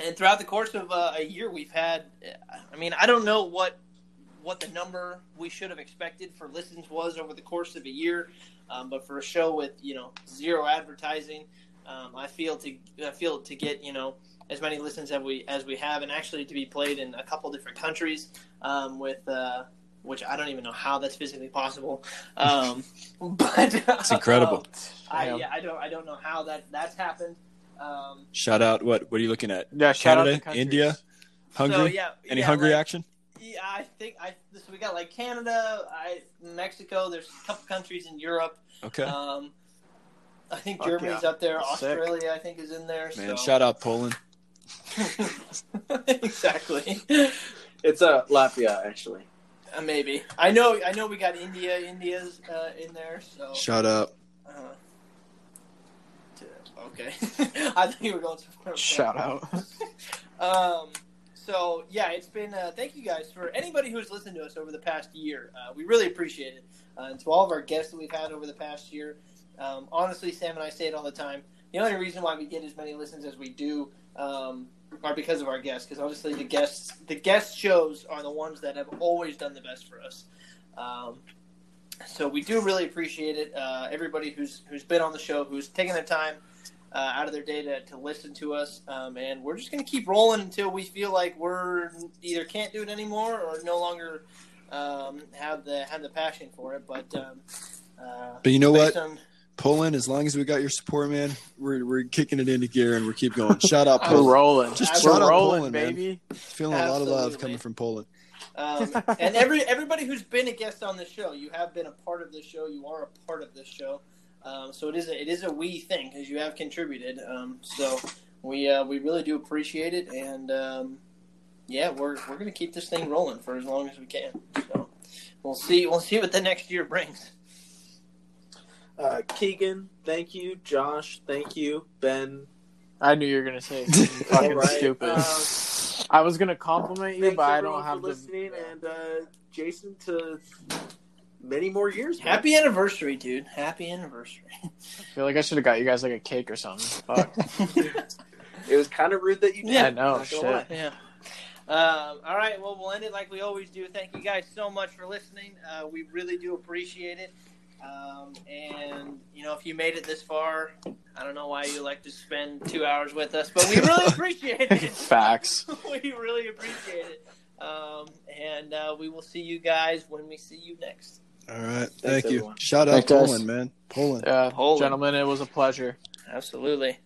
and throughout the course of uh, a year, we've had. I mean, I don't know what what the number we should have expected for listens was over the course of a year, um, but for a show with you know zero advertising, um, I feel to I feel to get you know as many listens as we as we have, and actually to be played in a couple different countries um, with. Uh, which I don't even know how that's physically possible, um, [laughs] but It's incredible. [laughs] I, Yeah. yeah, I don't I don't know how that that's happened. Um, Shout out. What? What are you looking at? Yeah, shout out Canada, to. India, Hungary. So, yeah, Any yeah, hungry like- action? Yeah, I think I so we got like Canada, I Mexico. There's a couple countries in Europe. Okay. Um, I think Fuck Germany's yeah. up there. Sick. Australia, I think, is in there. Man, so. shout out Poland. [laughs] exactly. It's uh, Latvia, actually. Uh, maybe I know. I know we got India. India's uh, in there. So shut up. uh, okay. [laughs] I think you were going to with. Shout out. Um, so yeah, it's been. Uh, thank you guys for anybody who's listened to us over the past year. Uh, we really appreciate it. Uh, and to all of our guests that we've had over the past year. Um, honestly, Sam and I say it all the time. The only reason why we get as many listens as we do um, are because of our guests. Because honestly, the guests, the guest shows are the ones that have always done the best for us. Um, so we do really appreciate it. Uh, everybody who's who's been on the show, who's taken their time uh, out of their day to, to listen to us, um, and we're just going to keep rolling until we feel like we're either can't do it anymore or no longer um, have the have the passion for it. But um, uh, But you know what? based Poland, as long as we got your support, man, we're, we're kicking it into gear and we're keep going. [laughs] Shout out We're Poland. rolling. Just We're shout out rolling, Poland, man. baby. Feeling a lot of love Absolutely. coming from Poland. Um, [laughs] and every everybody who's been a guest on the show, you have been a part of this show. You are a part of this show. Um, so it is a, it is a we thing because you have contributed. Um, so we uh, we really do appreciate it, and um, yeah, we're we're gonna keep this thing rolling for as long as we can. So we'll see we'll see what the next year brings. Uh, Keegan, thank you. Josh, thank you. Ben, I knew you were gonna say [laughs] something fucking All right. stupid. Uh, I was gonna compliment you, but I don't have for the. listening, and uh, Jason to many more years. man. Happy anniversary, dude! Happy anniversary. I feel like I should have got you guys like a cake or something. Fuck. [laughs] It was kind of rude that you did. Yeah, I know. Shit. lie. Yeah. Um, all right. Well, we'll end it like we always do. Thank you guys so much for listening. Uh, we really do appreciate it. Um, and you know, if you made it this far, I don't know why you like to spend two hours with us, but we really [laughs] appreciate it. Facts. [laughs] we really appreciate it. Um, and uh, we will see you guys when we see you next. All right. Thank you. Shout out Thanks, guys. Poland, man. Poland. Yeah, Poland. gentlemen, it was a pleasure. Absolutely.